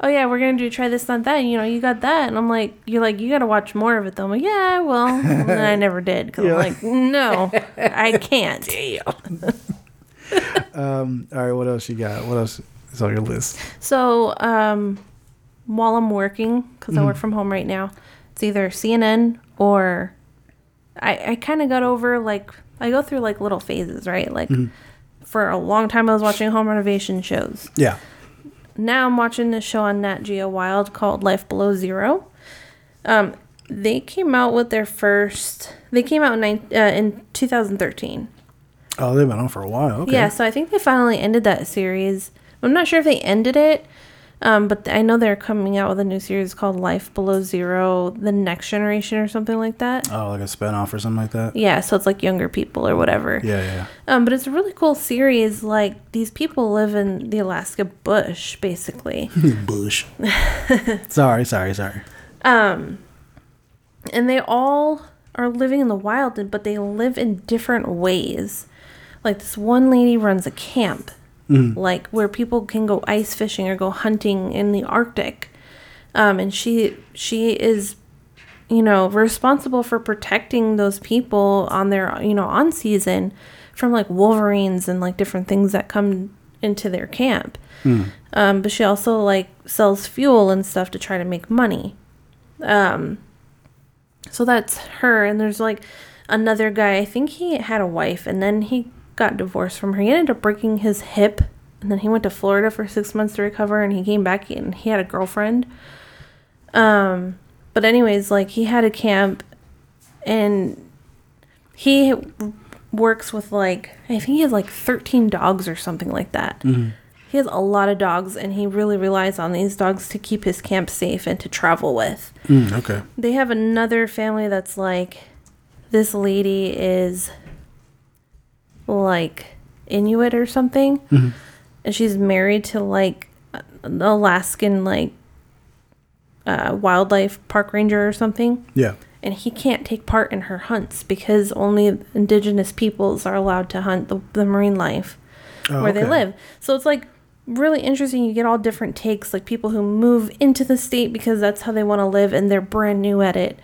oh yeah, we're gonna do try this, not that. You know, you got that, and I'm like, you're like, you gotta watch more of it though. I'm like, yeah, well, and I never did because. I'm like, no, I can't. um, all right, what else you got? What else is on your list? So, um, while I'm working, because I work from home right now, it's either CNN or I, I kind of got over like I go through like little phases, right? Like for a long time, I was watching home renovation shows. Yeah. now I'm watching this show on Nat Geo Wild called Life Below Zero. Um, they came out with their first. They came out in, uh, in 2013. Oh, they've been on for a while. Okay. Yeah, so I think they finally ended that series. I'm not sure if they ended it, um, but I know they're coming out with a new series called Life Below Zero: The Next Generation or something like that. Oh, like a spinoff or something like that. Yeah, so it's like younger people or whatever. Yeah, yeah. Um, but it's a really cool series. Like these people live in the Alaska bush, basically. Bush. sorry, sorry, sorry. Um, and they all are living in the wild but they live in different ways like this one lady runs a camp like where people can go ice fishing or go hunting in the arctic. Um, and she she is you know responsible for protecting those people on their you know on season from like wolverines and like different things that come into their camp. Um, but she also like sells fuel and stuff to try to make money. Um, so that's her. And there's like another guy. I think he had a wife and then he got divorced from her. He ended up breaking his hip and then he went to Florida for six months to recover and he came back and he had a girlfriend. Um, but anyways, like he had a camp and he works with like, I think he has like 13 dogs or something like that. He has a lot of dogs and he really relies on these dogs to keep his camp safe and to travel with Mm, okay. they have another family that's like this lady is like Inuit or something, and she's married to like an Alaskan like uh, wildlife park ranger or something, Yeah. and he can't take part in her hunts because only indigenous peoples are allowed to hunt the, the marine life Oh, where they live. So it's like really interesting. You get all different takes, like people who move into the state because that's how they want to live and they're brand new at it,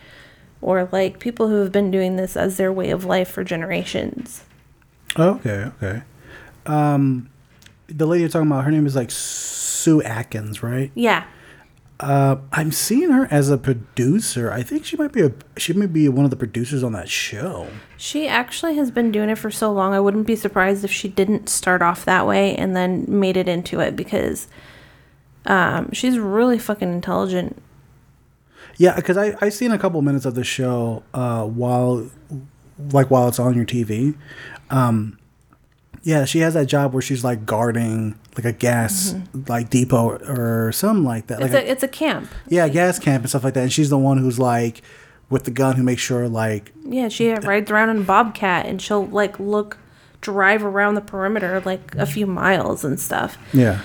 or like people who have been doing this as their way of life for generations. Okay, okay. Um, the lady you're talking about, her name is like Sue Aikens, right? Yeah. Uh, I'm seeing her as a producer. I think she might be a she may be one of the producers on that show. She actually has been doing it for so long. I wouldn't be surprised if she didn't start off that way and then made it into it because um, she's really fucking intelligent. Yeah, because I I seen a couple minutes of the show uh, while like while it's on your TV. Um, yeah, she has that job where she's like guarding like a gas like depot or something like that. It's like a, it's a camp. yeah, gas camp and stuff like that. And she's the one who's like with the gun who makes sure like Yeah, she rides around in a bobcat and she'll like look, drive around the perimeter like a few miles and stuff. yeah.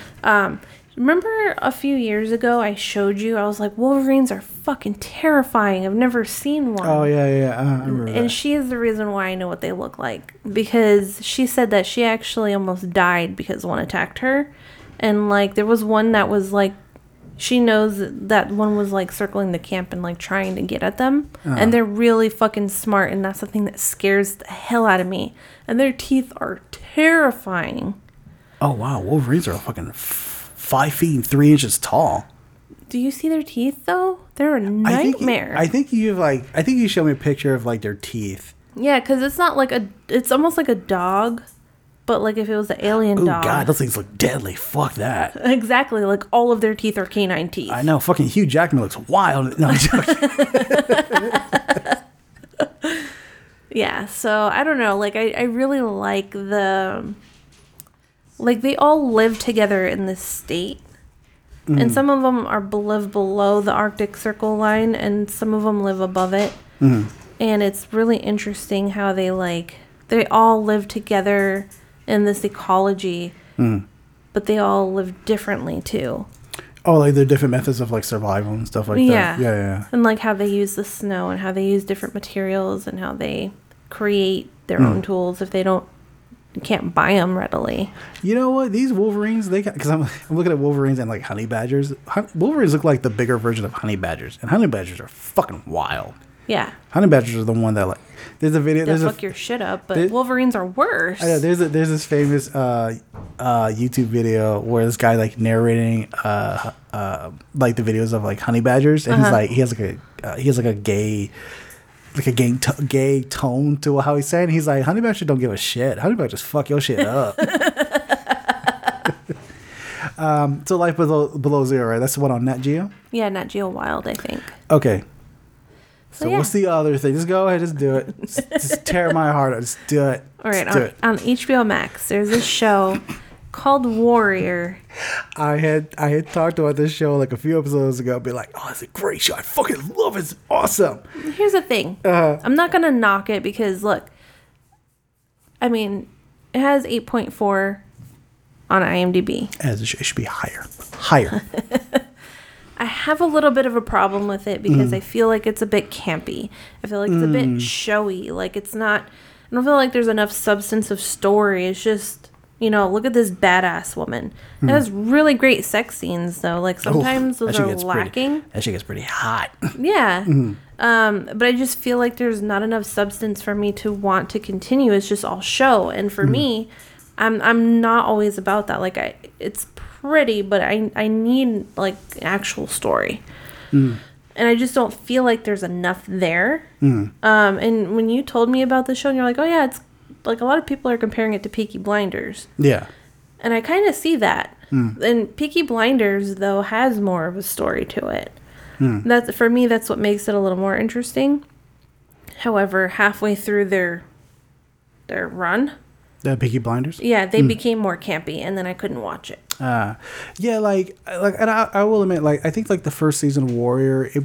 Remember a few years ago I showed you I was like Wolverines are fucking terrifying. I've never seen one. Oh yeah, yeah. Uh, I remember And that. she is the reason why I know what they look like because she said that she actually almost died because one attacked her. And like there was one that was like she knows that one was like circling the camp and like trying to get at them. And they're really fucking smart and that's the thing that scares the hell out of me. And their teeth are terrifying. Oh wow, Wolverines are fucking five feet and three inches tall. Do you see their teeth though? They're a I think nightmare. I think you like. I think you showed me a picture of like their teeth. yeah, because it's not like a. It's almost like a dog, but like if it was an alien Oh dog. god, those things look deadly. Fuck that. Exactly, like all of their teeth are canine teeth. I know. Fucking Hugh Jackman looks wild. No. Yeah, so I don't know. Like I, I really like the like they all live together in this state. And mm-hmm. some of them are live below the Arctic Circle line and some of them live above it. Mm-hmm. And it's really interesting how they like they all live together in this ecology. Mm-hmm. But they all live differently too. oh, like their different methods of like survival and stuff like Yeah. that. Yeah, yeah. And like how they use the snow and how they use different materials and how they create their own tools if they don't you can't buy them readily. You know what? These Wolverines, they got because I'm, I'm looking at Wolverines and like honey badgers. Hun- Wolverines look like the bigger version of honey badgers, and honey badgers are fucking wild. Yeah. Honey badgers are the one that like. There's a video. They'll There's a fuck your shit up, but there- Wolverines are worse. I know, there's a, there's this famous uh, uh, YouTube video where this guy like narrating uh, uh, like the videos of like honey badgers, and Uh-huh. he's like he has like a uh, he has like a gay like a gay to- gay tone to how he's saying. He's like honey badgers don't give a shit. Honey Badger just fuck your shit up. um, so life below below zero, right? That's the one on Nat Geo. yeah, Nat Geo Wild, I think. Okay. So, So, yeah. what's the other thing? Just go ahead, just do it. Just, just tear my heart out. Just do it. All right, on, on HBO Max, there's this show called Warrior. I had I had talked about this show like a few episodes ago. Be like, oh, it's a great show. I fucking love it. It's awesome. Here's the thing. Uh-huh. I'm not gonna knock it because look, I mean, it has 8.4 on IMDb. As it should, it should be higher, higher. I have a little bit of a problem with it Mm. because I feel like it's a bit campy. I feel like it's a bit showy. Like it's not. I don't feel like there's enough substance of story. It's just you know, look at this badass woman. It has really great sex scenes though. Like sometimes Oof, those are gets pretty- lacking. that shit gets pretty hot. Yeah. Mm-hmm. Um, but I just feel like there's not enough substance for me to want to continue. It's just all show. And for me, I'm I'm not always about that. Like I it's pretty, but I I need like actual story. Mm. And I just don't feel like there's enough there. Mm. Um, and when you told me about the show, and you're like, oh yeah, it's like a lot of people are comparing it to Peaky Blinders. Yeah. And I kind of see that. Hmm. And Peaky Blinders, though, has more of a story to it. Hmm. That's for me. That's what makes it a little more interesting. However, halfway through their their run, The Peaky Blinders. yeah, they Hmm. became more campy, and then I couldn't watch it. Uh, yeah, like like, and I, I will admit, like I think like the first season of Warrior. It,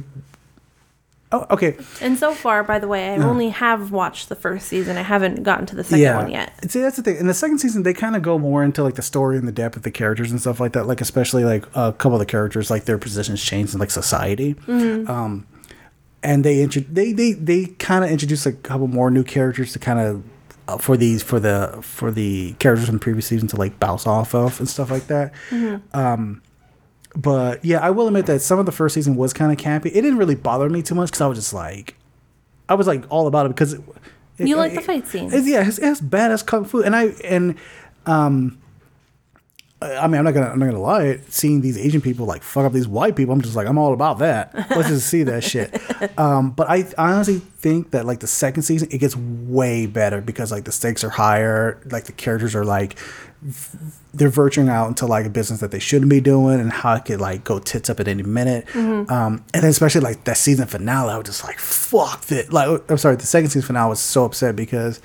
oh, okay. And so far, by the way, I only have watched the first season. I haven't gotten to the second yeah. one yet. See, that's the thing. In the second season, they kind of go more into like the story and the depth of the characters and stuff like that. Like especially like a couple of the characters, like their positions change in like society. Um, and they intro- they they they kind of introduce like a couple more new characters to kind of uh, for these for the for the characters from the previous season to like bounce off of and stuff like that. Um, but yeah, I will admit that some of the first season was kind of campy. It didn't really bother me too much because I was just like, I was like all about it because it, it- You like the fight scenes. It's, yeah, it's, it's badass kung fu, and I and um I mean, I'm not gonna, I'm not gonna lie. Seeing these Asian people like fuck up these white people, I'm just like, I'm all about that. Let's just see that shit. Um, but I honestly think that like the second season, it gets way better because like the stakes are higher, like the characters are like they're verging out into like a business that they shouldn't be doing and how it could like go tits up at any minute. Um, and then especially like that season finale, I was just like, fuck it. Like, I'm sorry, the second season finale I was so upset because,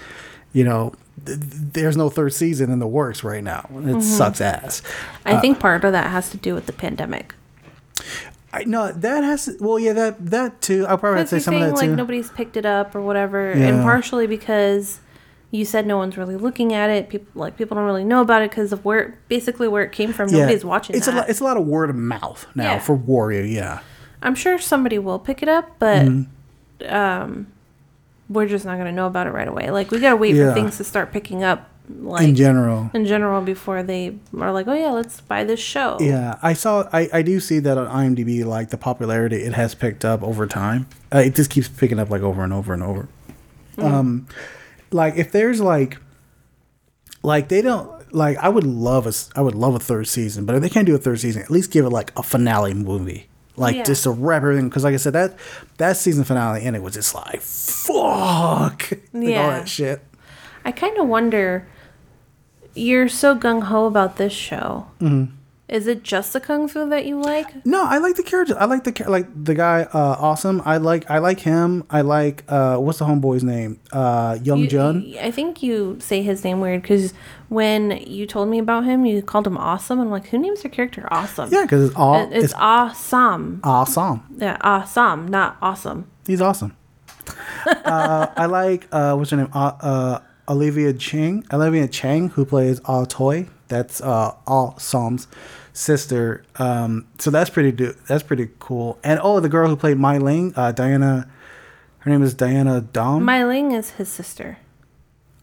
you know, th- th- there's no third season in the works right now. It sucks ass. I think part of that has to do with the pandemic. I no, that has to, well, yeah, that that too. I'll probably have Because to say some of that like too. nobody's picked it up or whatever, Yeah. and partially because you said no one's really looking at it. People like people don't really know about it because of where basically where it came from. Nobody's watching It's that. a lot, it's a lot of word of mouth now Yeah. for Warrior. Yeah, I'm sure somebody will pick it up, but Mm-hmm. um, we're just not gonna know about it right away. Like we gotta wait Yeah. for things to start picking up, like in general. in general, before they are like, oh yeah, let's buy this show. Yeah, I saw. I, I do see that on IMDb. Like the popularity, it has picked up over time. Uh, it just keeps picking up like over and over and over. Um, like if there's like, like they don't like. I would love a. I would love a third season, but if they can't do a third season, at least give it like a finale movie. Like Yeah. just to wrap everything, because like I said, that that season finale and it was just like fuck, like all that shit. I kind of wonder. You're so gung ho about this show. Mm-hmm. Is it just the kung fu that you like? No, I like the character. I like the like the guy. Uh, awesome. I like I like him. I like uh, what's the homeboy's name? Uh, Young You- Jun. I think you say his name weird because when you told me about him, you called him awesome. I'm like, who names their character awesome? Yeah, because it's all it's, it's, awesome. awesome. Yeah, awesome, not awesome. He's awesome. uh, I like uh, what's her name? Uh, uh, Olivia Cheng. Olivia Cheng, who plays Ah Toy. That's uh, All Psalm's sister. Um, so that's pretty. Do- that's pretty cool. And oh, the girl who played Mai Ling, uh, Diana. Her name is Diana Doan. Mai Ling is his sister.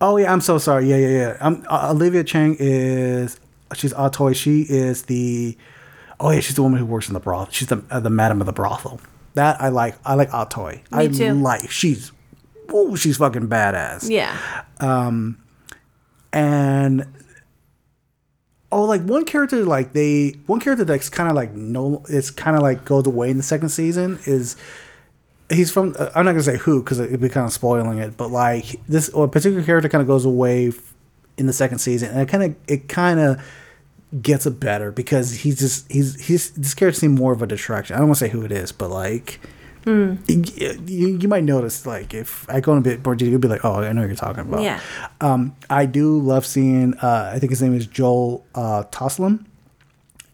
Oh yeah, I'm so sorry. Yeah, yeah, yeah. Um, uh, Olivia Cheng is she's Atoy. She is the oh yeah, she's the woman who works in the brothel. She's the uh, the madam of the brothel. That I like. I like Atoy. I too. like. She's oh, she's fucking badass. Yeah. Um, and oh, like one character like they one character that's kind of like no, it's kind of like goes away in the second season is. He's from. Uh, I'm not gonna say who because it'd be kind of spoiling it. But like this, or a particular character kind of goes away f- in the second season, and it kind of it kind of gets it better because he's just he's he's this character seems more of a distraction. I don't want to say who it is, but like y- you, you might notice like if I go in a bit more detail, you'll be like, oh, I know what you're talking about. Yeah. Um, I do love seeing. Uh, I think his name is Joel uh, Taslim.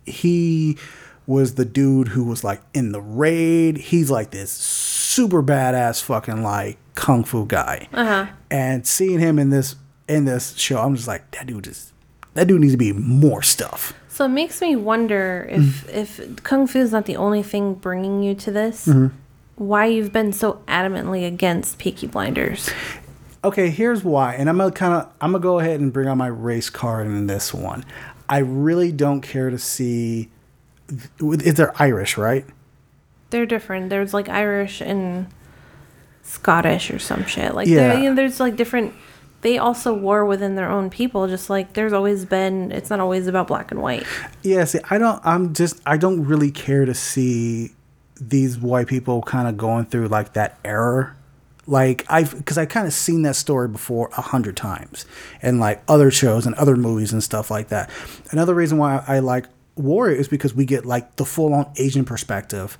He was the dude who was like in the raid. He's like this super badass fucking like kung fu guy. Uh-huh. And seeing him in this in this show, I'm just like that dude is that dude needs to be more stuff. So it makes me wonder if if kung fu is not the only thing bringing you to this, why you've been so adamantly against Peaky Blinders. Okay, here's why, and I'm gonna kind of I'm gonna go ahead and bring on my race card in this one. I really don't care to see. Is they're Irish, right? They're different. There's like Irish and Scottish or some shit. Like Yeah. there, you know, there's like different. They also war within their own people. Just like there's always been. It's not always about black and white. Yeah, see, I don't. I'm just. I don't really care to see these white people kind of going through like that error. Like I've because I kind of seen that story before a hundred times, and like other shows and other movies and stuff like that. Another reason why I like Warrior is because we get like the full on Asian perspective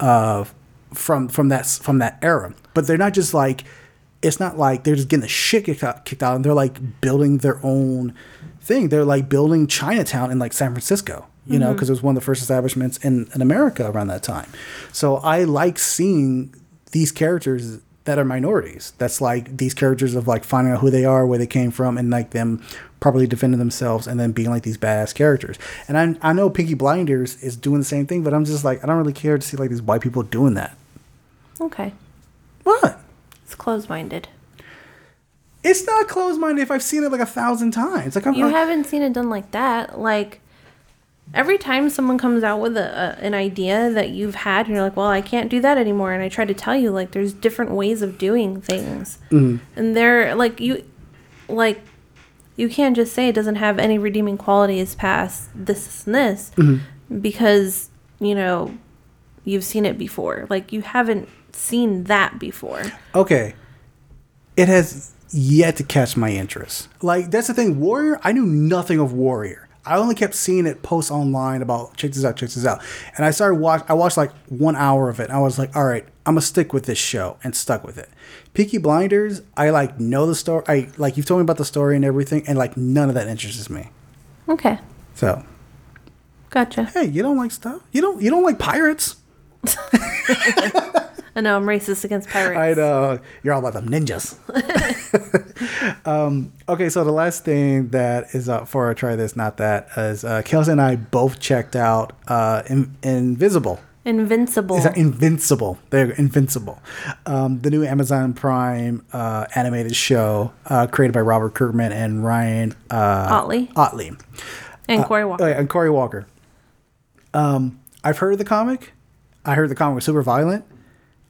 of from from that from that era. But they're not just like it's not like they're just getting the shit kicked out, kicked out and they're like building their own thing. They're like building Chinatown in like San Francisco, you know, mm-hmm. because it was one of the first establishments in, in America around that time. So I like seeing these characters that are minorities. That's like these characters of like finding out who they are, where they came from, and like them properly defending themselves and then being like these badass characters. And I, I know Peaky Blinders is doing the same thing, but I'm just like, I don't really care to see like these white people doing that. Okay, What? it's closed minded. It's not closed minded if I've seen it like a thousand times. Like I'm You like, haven't seen it done like that. Like every time someone comes out with a, a an idea that you've had, and you're like, "Well, I can't do that anymore." And I try to tell you, like, there's different ways of doing things, Mm-hmm. and they're like you, like you can't just say it doesn't have any redeeming qualities past this and this Mm-hmm. because you know you've seen it before. Like you haven't seen that before. Okay. It has yet to catch my interest. Like that's the thing. Warrior, I knew nothing of Warrior. I only kept seeing it post online about check this out, check this out. And I started watch I watched like one hour of it. I was like, all right, I'm gonna stick with this show and stuck with it. Peaky Blinders, I like know the story. I like you've told me about the story and everything, and like none of that interests me. Okay, So gotcha. hey, you don't like stuff? You don't you don't like pirates? I know I'm racist against pirates. I know you're all about them ninjas. um, okay, so the last thing that is up for a try this, not that, is uh, Kelsey and I both checked out uh, In- Invisible. Invincible. Is that Invincible? They're Invincible. Um, the new Amazon Prime uh, animated show uh, created by Robert Kirkman and Ryan uh, Ottley Ottley. and Corey Walker. Yeah, and Corey Walker. Um, I've heard of the comic. I heard the comic was super violent.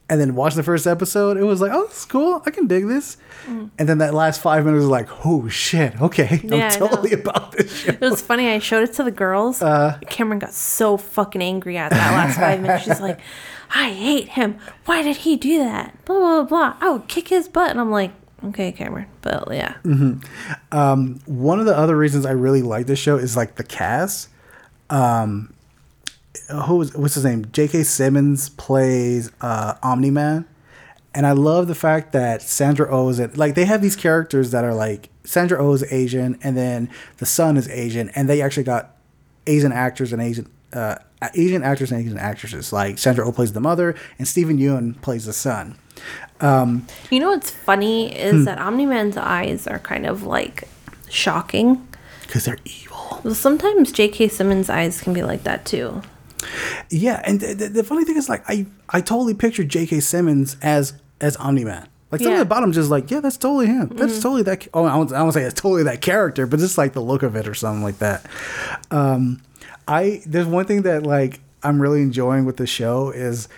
And then watched the first episode. It was like, oh, this is cool. I can dig this. And then that last five minutes was like, oh shit, okay, I'm Yeah, I know. totally about this shit. It was funny. I showed it to the girls. Uh. Cameron got so fucking angry at that last five minutes. She's like, "I hate him. Why did he do that? Blah blah blah. I would kick his butt." And I'm like, "Okay, Cameron." But yeah, One of the other reasons I really like this show is like the cast. Um, who was what's his name? J.K. Simmons plays uh, Omni Man, and I love the fact that Sandra Oh is it. Like they have these characters that are like Sandra Oh is Asian, and then the son is Asian, and they actually got Asian actors and Asian uh, Asian actors and Asian actresses. Like Sandra Oh plays the mother, and Steven Yeun plays the son. you know what's funny is Hmm. that Omni Man's eyes are kind of like shocking. Because they're evil. Well, Sometimes J.K. Simmons' eyes can be like that too. Yeah, and the, the, the funny thing is, like, I I totally pictured J.K. Simmons as as Omni Man. Like, something Yeah. about him just like, yeah, that's totally him. That's totally that. Oh, I won't, I won't say it's totally that character, but just like the look of it or something like that. Um, I there's one thing that like I'm really enjoying with the show is,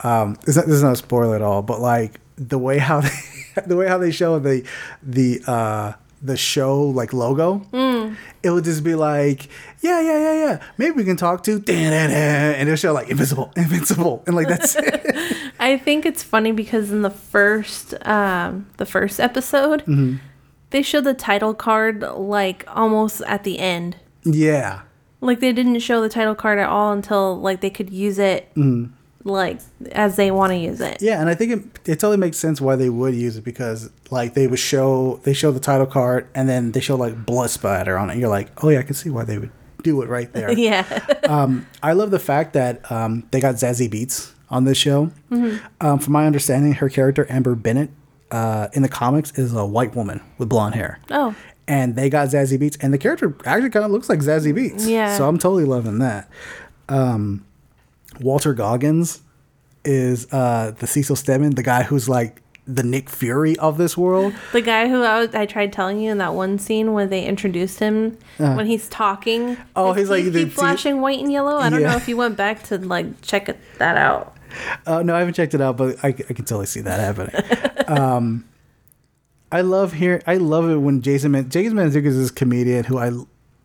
um, this is not, this is not a spoiler at all, but like the way how they, the way how they show the the uh the show like logo it would just be like, yeah, yeah, yeah, yeah. Maybe we can talk to, and it'll show like invincible, invincible, and like that's it. I think it's funny because in the first um the first episode, Mm-hmm. they show the title card like almost at the end. yeah, Like they didn't show the title card at all until like they could use it like as they want to use it. Mm-hmm. yeah, and I think it, it totally makes sense why they would use it because like they would show they show the title card and then they show like blood spatter on it. You're like, oh yeah, I can see why they would do it right there. Yeah. um, I love the fact that um, they got Zazie Beetz on this show. Hmm. Um, from my understanding, her character Amber Bennett uh, in the comics is a white woman with blonde hair. oh. and they got Zazie Beetz, and the character actually kind of looks like Zazie Beetz. Yeah. So I'm totally loving that. Um, Walton Goggins is uh, the Cecil Stedman, the guy who's like the Nick Fury of this world. The guy who I, was, I tried telling you in that one scene where they introduced him when he's talking. Uh. Oh, he's like keep flashing white and yellow. I don't Yeah. know if you went back to like check it, that out. Uh, no, I haven't checked it out, but I, I can totally see that happening. um, I love hearing. I love it when Jason Man- Jason Mantzoukas is this comedian who I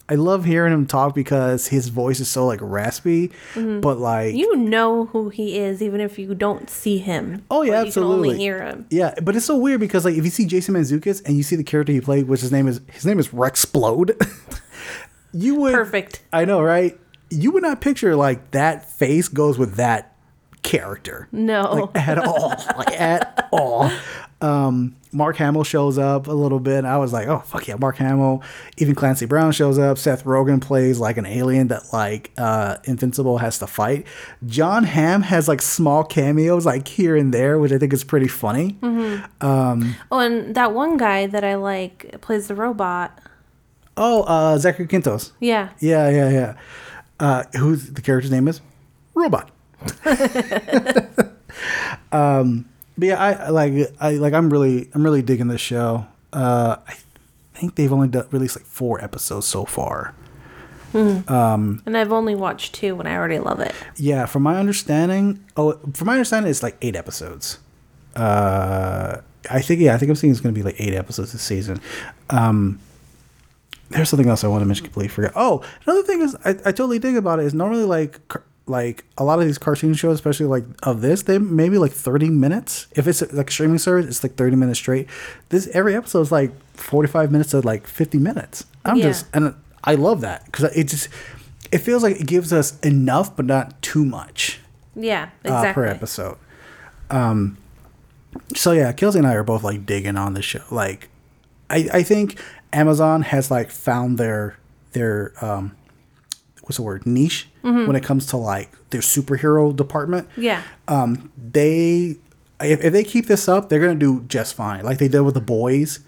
I love hearing him talk because his voice is so like raspy, but like Mm-hmm. You know who he is even if you don't see him. Oh, yeah, But You can absolutely. only hear him. Yeah, but it's so weird because like if you see Jason Mantzoukas and you see the character he played, which his name is his name is Rex Splode, you would Perfect. I know, right? You would not picture like that face goes with that character No. at all, like at all. Um, Mark Hamill shows up a little bit. I was like, oh fuck yeah, Mark Hamill. Even Clancy Brown shows up. Seth Rogen plays like an alien that like uh, Invincible has to fight. John Hamm has like small cameos like here and there, which I think is pretty funny. oh, and that one guy that I like plays the robot. Oh, uh, Zachary Quintos. Yeah. Yeah, yeah, yeah. Uh, who's the character's name is? Robot. um, but yeah, I like I like I'm really I'm really digging this show. Uh, I think they've only done, released like four episodes so far. um And I've only watched two and I already love it. Yeah, from my understanding, oh, from my understanding, it's like eight episodes. Uh, I think yeah, I think I'm seeing it's going to be like eight episodes this season. Um, there's something else I want to mention. Completely forgot. Oh, another thing is I, I totally think about it is normally like like a lot of these cartoon shows, especially like of this, they maybe like 30 minutes. If it's like a streaming service, it's like 30 minutes straight. This every episode is like 45 minutes to like 50 minutes. I'm Yeah. just and I love that because it just it feels like it gives us enough but not too much Yeah, uh, exactly. per episode. Um, so yeah, Kelsey and I are both like digging on the show. Like, I I think Amazon has like found their their um, what's the word niche when it comes to like their superhero department. Yeah. Um, they if, if they keep this up, they're gonna do just fine. Like they did with the boys.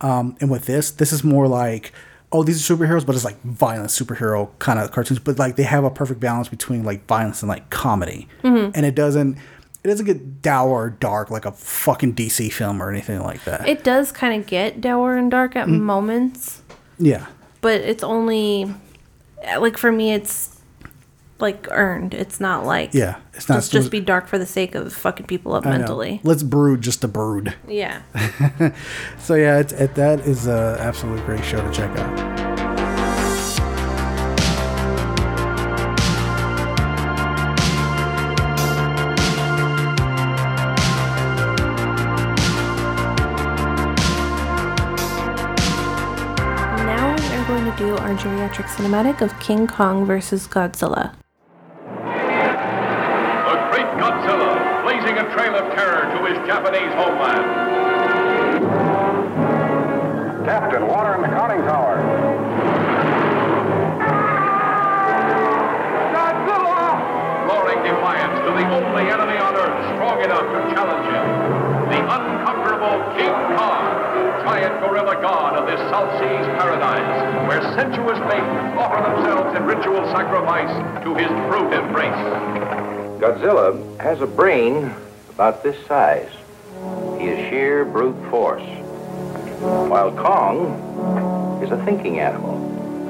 Um, and with this, this is more like, oh, these are superheroes, but it's like violent superhero kind of cartoons. But like they have a perfect balance between like violence and like comedy, and it doesn't it doesn't get dour or dark like a fucking DC film or anything like that. It does kind of get dour and dark Mm-hmm. at moments, yeah, but it's only Uh, like for me, it's like earned. It's not like yeah, it's not just just be dark for the sake of fucking people up I know. mentally. Let's brood just to brood. Yeah. So yeah, it's, it, that is a absolutely great show to check out. Our geriatric cinematic of King Kong versus Godzilla. The great Godzilla, blazing a trail of terror to his Japanese homeland. Captain, water in the conning tower. Godzilla! roaring defiance to the only enemy on earth strong enough to challenge him. The unconquerable King Kong, giant gorilla god of this South Seas paradise, where sensuous maidens offer themselves in ritual sacrifice to his brute embrace. Godzilla has a brain about this size. He is sheer brute force. While Kong is a thinking animal.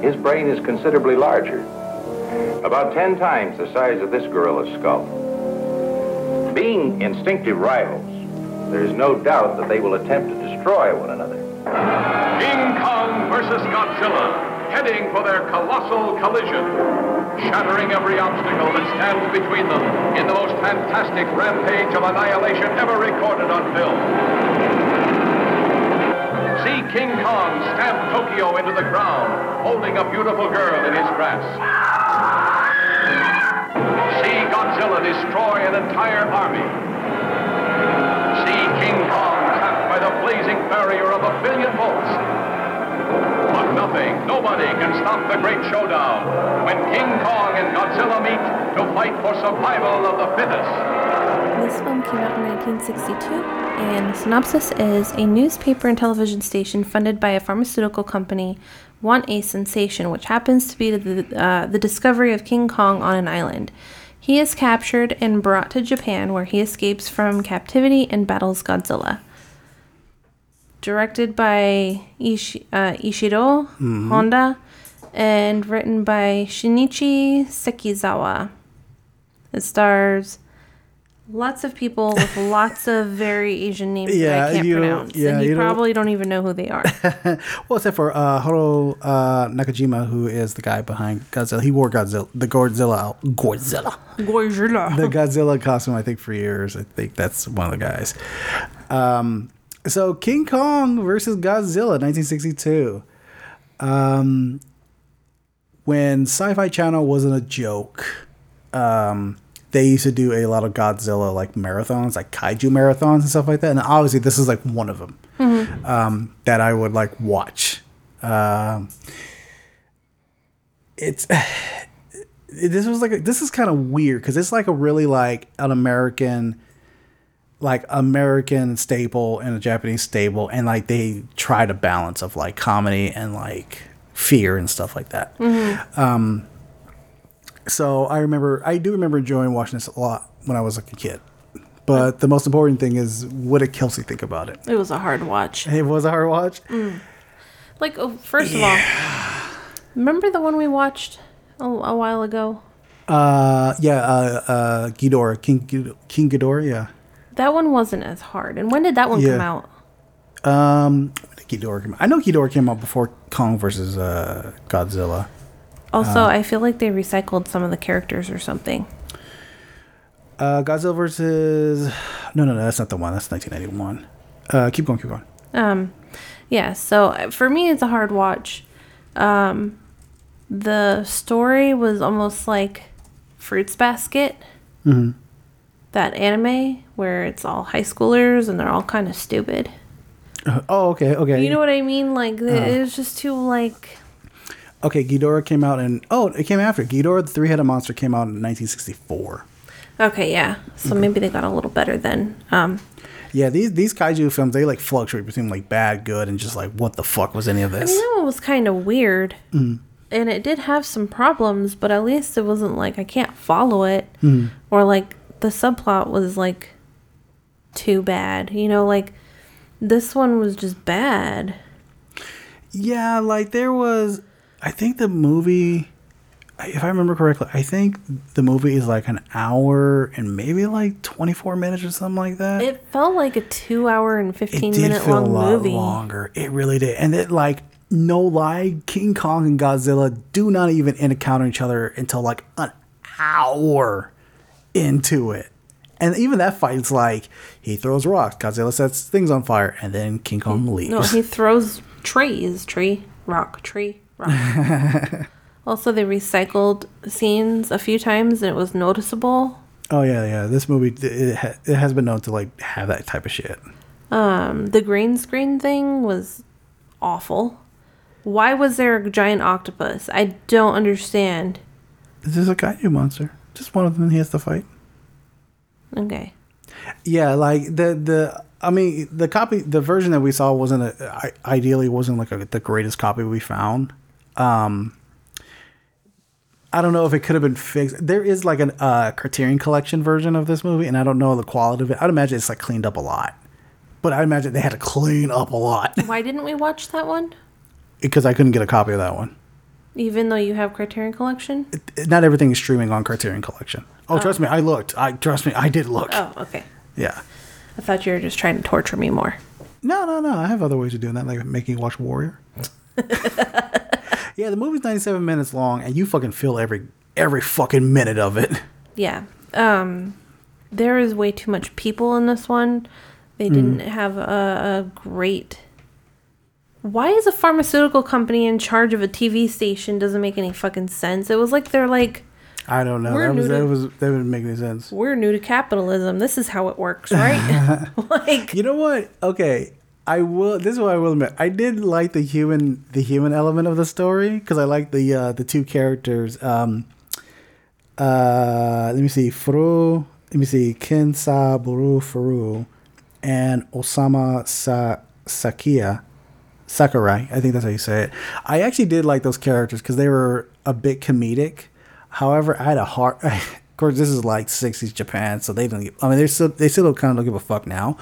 His brain is considerably larger, about 10 times the size of this gorilla's skull. Being instinctive rivals, there is no doubt that they will attempt to destroy one another. King Kong versus Godzilla, heading for their colossal collision, shattering every obstacle that stands between them in the most fantastic rampage of annihilation ever recorded on film. See King Kong stamp Tokyo into the ground, holding a beautiful girl in his grasp. See Godzilla destroy an entire army. See King Kong blazing barrier of a billion volts. But nothing, nobody can stop the great showdown when King Kong and Godzilla meet to fight for survival of the fittest. This film came out in 1962, and the synopsis is a newspaper and television station funded by a pharmaceutical company want a sensation, which happens to be the, uh, the discovery of King Kong on an island. He is captured and brought to Japan, where he escapes from captivity and battles Godzilla. Directed by Ishi, uh, Ishiro Honda and written by Shinichi Sekizawa. It stars lots of people with lots of very Asian names that I can't you pronounce. yeah, and you, you don't- probably don't even know who they are. Well, except for uh, Haruo uh, Nakajima, who is the guy behind Godzilla. He wore Godzilla, the Godzilla, out- Godzilla, Godzilla. the Godzilla costume. I think for years. I think that's one of the guys. Um, so King Kong versus Godzilla, 1962. Um, when Sci-Fi Channel wasn't a joke, um, they used to do a lot of Godzilla like marathons, like kaiju marathons and stuff like that. And obviously, this is like one of them um, that I would like watch. Um, it's this was like a, this is kind of weird because it's like a really like an American like American staple and a Japanese staple, and like they try to balance of like comedy and like fear and stuff like that. Um, so I remember, I do remember enjoying watching this a lot when I was like a kid. But the most important thing is, what did Kelsey think about it? It was a hard watch. It was a hard watch. Like, oh, first of all, remember the one we watched a, a while ago? Uh, yeah, uh, uh, Ghidorah, King King Ghidorah, yeah. That one wasn't as hard. And when did that one Yeah. come out? Um, Ghidorah came out? I know Ghidorah came out before Kong versus uh, Godzilla. Also, Uh. I feel like they recycled some of the characters or something. Uh, Godzilla versus no, no, no, that's not the one. That's 1991. Uh, keep going, keep going. Um, yeah. So uh, for me, it's a hard watch. Um, the story was almost like Fruits Basket. Mm-hmm. That anime where it's all high schoolers and they're all kind of stupid. Uh, oh, okay, okay. You know what I mean? Like the, Uh. it was just too like. Okay, Ghidorah came out in oh, it came after Ghidorah, the three-headed monster, came out in 1964. Okay, yeah. So maybe they got a little better then. Um, Yeah, these these kaiju films they like fluctuate between like bad, good, and just like what the fuck was any of this? I mean, that one was kind of weird. Mm. And it did have some problems, but at least it wasn't like I can't follow it. Mm. Or like the subplot was like too bad. You know, like this one was just bad. Yeah, like there was. I think the movie, if I remember correctly, I think the movie is like an hour and maybe like 24 minutes or something like that. It felt like a two hour and 15 it did minute feel a lot movie. longer. It really did, and it like no lie, King Kong and Godzilla do not even encounter each other until like an hour into it. And even that fight, fight's like he throws rocks, Godzilla sets things on fire, and then King Kong leaves. No, he throws trees. Tree, rock, tree, rock. also, they recycled scenes a few times and it was noticeable. Oh yeah, yeah. This movie it, ha- it has been known to like have that type of shit. Um, the green screen thing was awful. Why was there a giant octopus? I don't understand. Is this is a kaiju monster. Just one of them he has to fight. Okay. Yeah, like the the I mean the copy the version that we saw wasn't a, ideally wasn't like a, the greatest copy we found. Um I don't know if it could have been fixed. There is like a uh, Criterion Collection version of this movie, and I don't know the quality of it. I'd imagine it's like cleaned up a lot, but I imagine they had to clean up a lot Why didn't we watch that one? because I couldn't get a copy of that one. Even though you have Criterion Collection? Not everything is streaming on Criterion Collection. Oh, trust me, I looked. I trust me, I did look. Oh, okay. Yeah. I thought you were just trying to torture me more. No, no, no. I have other ways of doing that, like making you watch Warrior. yeah, the movie's 97 minutes long, and you fucking feel every every fucking minute of it. Yeah. Um, there is way too much people in this one. They didn't have a, a great. Why is a pharmaceutical company in charge of a TV station? Doesn't make any fucking sense. It was like they're like, I don't know. We're That was new that was that didn't make any sense. we're new to capitalism. This is how it works, right? like, You know what? Okay, I will. This is what I will admit. I did like the human the human element of the story because I like the uh, the two characters. Um, uh, let me see, Furu. Let me see, Kensa Buru Furu, and Osama Sa- Sakia. Sakurai, I think that's how you say it. I actually did like those characters because they were a bit comedic. However, I had a hard. Of course, this is like '60s Japan, so they don't. Give, I mean, they still they still kind of don't give a fuck now.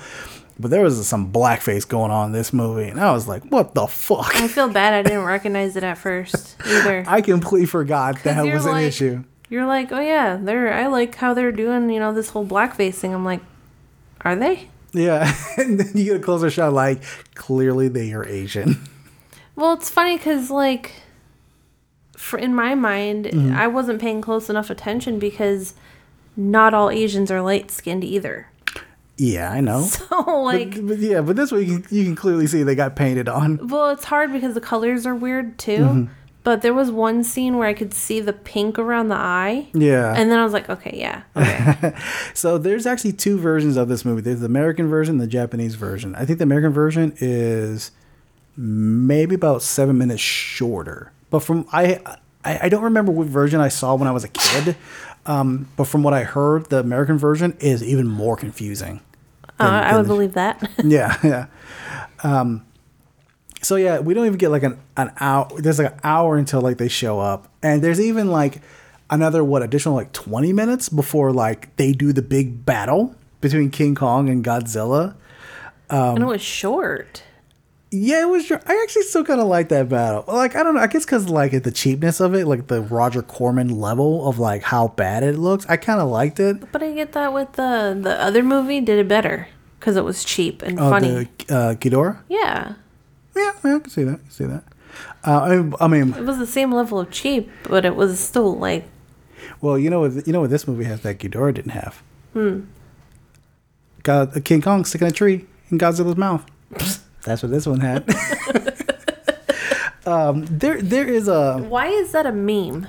But there was some blackface going on in this movie, and I was like, "What the fuck?" I feel bad I didn't recognize it at first either. I completely forgot that was an issue. You're like, oh yeah, they're. I like how they're doing. You know, this whole blackface thing. I'm like, are they? Yeah, and then you get a closer shot, like clearly they are Asian. Well, it's funny because like, for in my mind, Mm-hmm. I wasn't paying close enough attention because not all Asians are light skinned either. Yeah, I know. So like, but, but yeah, but this way you can, you can clearly see they got painted on. well, it's hard because the colors are weird too. Mm-hmm. But there was one scene where I could see the pink around the eye. Yeah. And then I was like, okay, yeah. Okay. So there's actually two versions of this movie. There's the American version, the Japanese version. I think the American version is maybe about seven minutes shorter. But from I I, I don't remember what version I saw when I was a kid. Um, but from what I heard, the American version is even more confusing. Uh, I would than- believe that. yeah, yeah. Um, so yeah, we don't even get like an, an hour. There's like an hour until like they show up, and there's even like another what additional like 20 minutes before like they do the big battle between King Kong and Godzilla. Um, and it was short. Yeah, it was. I actually still kind of like that battle. Like I don't know. I guess because like the cheapness of it, like the Roger Corman level of like how bad it looks. I kind of liked it. But I get that with the the other movie did it better. because it was cheap and Oh, funny. the uh, Ghidorah. yeah, Yeah, yeah, I can see that. I can see that. Uh, I, mean, I mean, it was the same level of cheap, but it was still like well, you know? You know what this movie has that Ghidorah didn't have. Hmm. Got a King Kong sticking a tree in Godzilla's mouth. That's what this one had. um, there, there is a why is that a meme?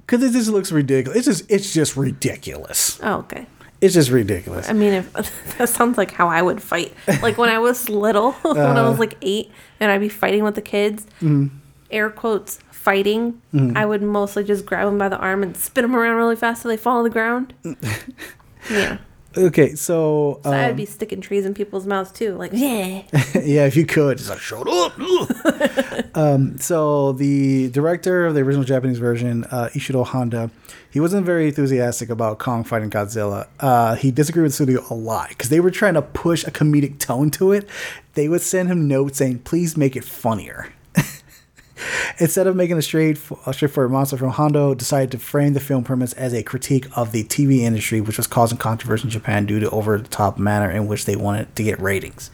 because it just looks ridiculous. It's just, it's just ridiculous. Oh, okay. It's just ridiculous. I mean, if that sounds like how I would fight. Like when I was little, when I Uh-huh. was like eight, and I'd be fighting with the kids, Mm-hmm. air quotes fighting. I would mostly just grab them by the arm and spin them around really fast so they fall on the ground. yeah, Okay, so, so um, I'd be sticking trees in people's mouths too. Like, yeah, yeah, if you could, just like shut up. um, so the director of the original Japanese version, uh, Ishiro Honda, he wasn't very enthusiastic about Kong fighting Godzilla. Uh, he disagreed with the studio a lot because they were trying to push a comedic tone to it. They would send him notes saying, "Please make it funnier." Instead of making a straight, a straightforward monster from Honda decided to frame the film premise as a critique of the TV industry, which was causing controversy in Japan due to over-the-top manner in which they wanted to get ratings.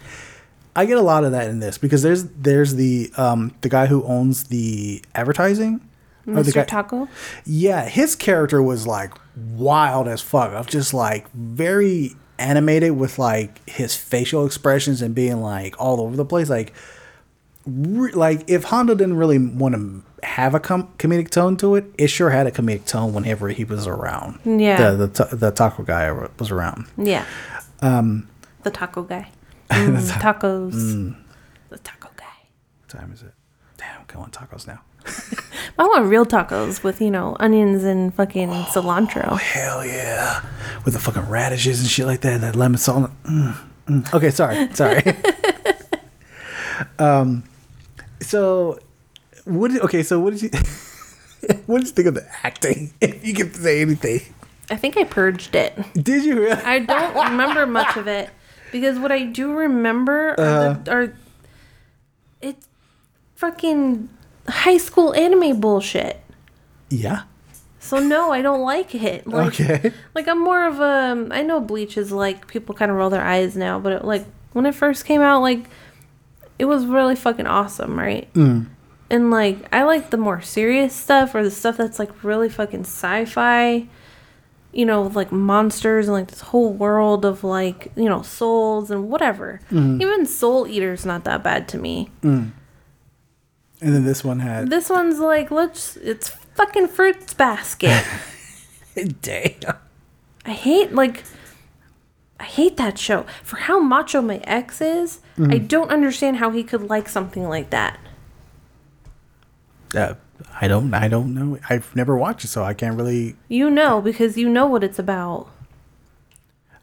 I get a lot of that in this because there's there's the um the guy who owns the advertising. or the Mr. guy- Taco. yeah, his character was like wild as fuck. Of just like very animated with like his facial expressions and being like all over the place. Like, re- like if Honda didn't really want to have a com- comedic tone to it, it sure had a comedic tone whenever he was around. Yeah. the the, ta- the taco guy was around. Yeah. Um, the taco guy. Mm, tacos. The taco guy. What time is it? Damn, I want tacos now. I want real tacos with you know onions and fucking Oh, cilantro. Hell yeah, with the fucking radishes and shit like that, that lemon salt. Mm, mm. Okay, sorry, sorry. um, so what? Did, okay, so what did you? what did you think of the acting? If you can say anything, I think I purged it. did you? Really? I don't remember much of it because what I do remember are, Uh-huh. the, are it's fucking high school anime bullshit. Yeah. So no, I don't like it. Like, Okay. Like I'm more of a. I know Bleach is like people kind of roll their eyes now, but it, like when it first came out, like it was really fucking awesome, right? Mm. And like I like the more serious stuff or the stuff that's like really fucking sci-fi. You know, like monsters and like this whole world of like you know souls and whatever. Even Soul Eater's not that bad to me. And then this one had This one's like let's. It's fucking fruits basket. damn. I hate like I hate that show. For how macho my ex is, I don't understand how he could like something like that. Uh, I don't. I don't know. I've never watched it, so I can't really. You know because you know what it's about.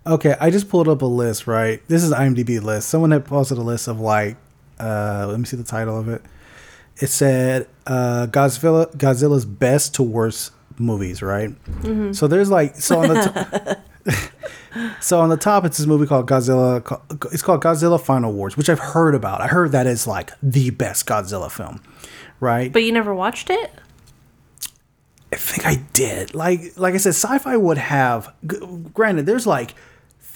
Okay, I just pulled up a list. Right, this is IMDb list. Someone had posted a list of like. Uh, let me see the title of it. It said uh, Godzilla Godzilla's best to worst movies. Right. So there's like so on the. T- so on the top, it's this movie called Godzilla. It's called Godzilla Final Wars, which I've heard about. I heard that is like the best Godzilla film, right? But you never watched it? I think I did. Like like I said, sci-fi would have. Granted, there's like,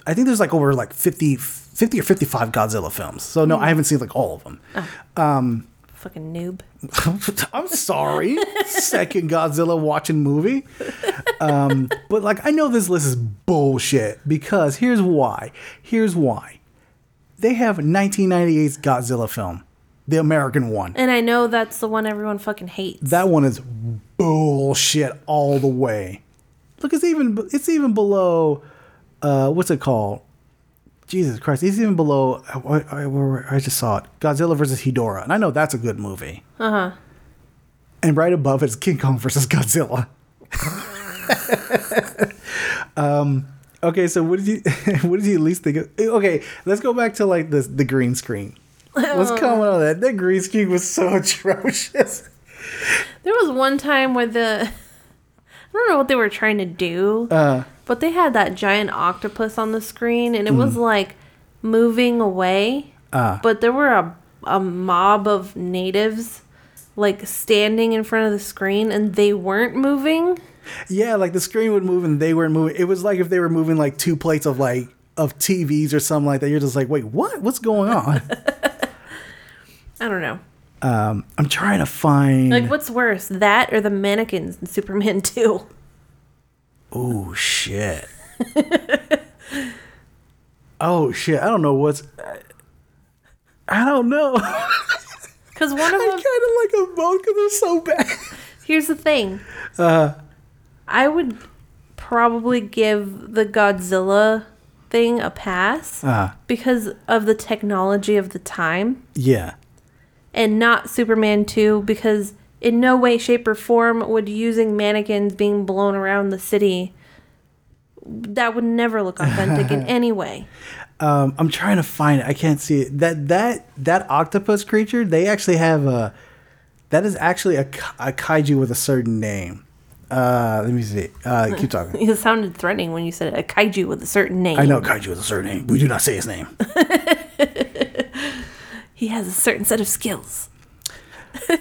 I think there's like over like 50, 50 or fifty-five Godzilla films. So no, hmm. I haven't seen like all of them. Oh. Um, Fucking noob. I'm sorry, second Godzilla watching movie. Um, but like I know this list is bullshit because here's why. Here's why. They have 1998's Godzilla film, the American one. And I know that's the one everyone fucking hates. That one is bullshit all the way. Look, it's even it's even below. Uh, what's it called? Jesus Christ! he's even below. I, I, I just saw it. Godzilla versus Hedorah, and I know that's a good movie. Uh huh. And right above it is King Kong versus Godzilla. um. Okay, so what did you what did you at least think of? Okay, let's go back to like the the green screen. What's coming on that? That green screen was so atrocious. there was one time where the I don't know what they were trying to do. Uh, but they had that giant octopus on the screen and it was like moving away. Ah. But there were a a mob of natives like standing in front of the screen and they weren't moving. Yeah, like the screen would move and they weren't moving. It was like if they were moving like two plates of like of TVs or something like that. You're just like, wait, what? What's going on? I don't know. Um, I'm trying to find. Like, what's worse, that or the mannequins in Superman 2? Oh shit. oh shit. I don't know what's. I don't know. Because one of them. I kind of like them both because they're so bad. Here's the thing. Uh, I would probably give the Godzilla thing a pass Uh, because of the technology of the time, yeah. And not Superman 2 because in no way, shape, or form would using mannequins being blown around the city. That would never look authentic in any way. Um, I'm trying to find it. I can't see it. That that that octopus creature. They actually have a. That is actually a, a kaiju with a certain name. Uh, let me see. Uh, keep talking. It sounded threatening when you said a kaiju with a certain name. I know kaiju with a certain name. We do not say his name. He has a certain set of skills.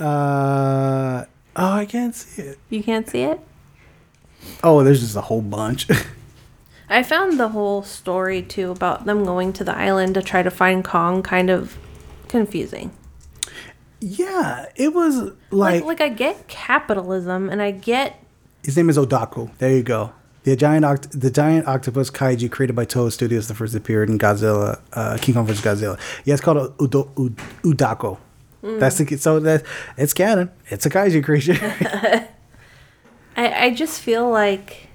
Uh, oh, I can't see it. You can't see it? Oh, there's just a whole bunch. I found the whole story too about them going to the island to try to find Kong kind of confusing. yeah, it was Like, like, like I get capitalism and I get his name is Odaku. There you go. The giant oct- the giant octopus kaiju created by Toho Studios that first appeared in Godzilla, uh, King Kong vs Godzilla. Yeah, it's called a Udo- Ud- Udako. Hmm. That's the so that it's canon. It's a kaiju creature. I, I just feel like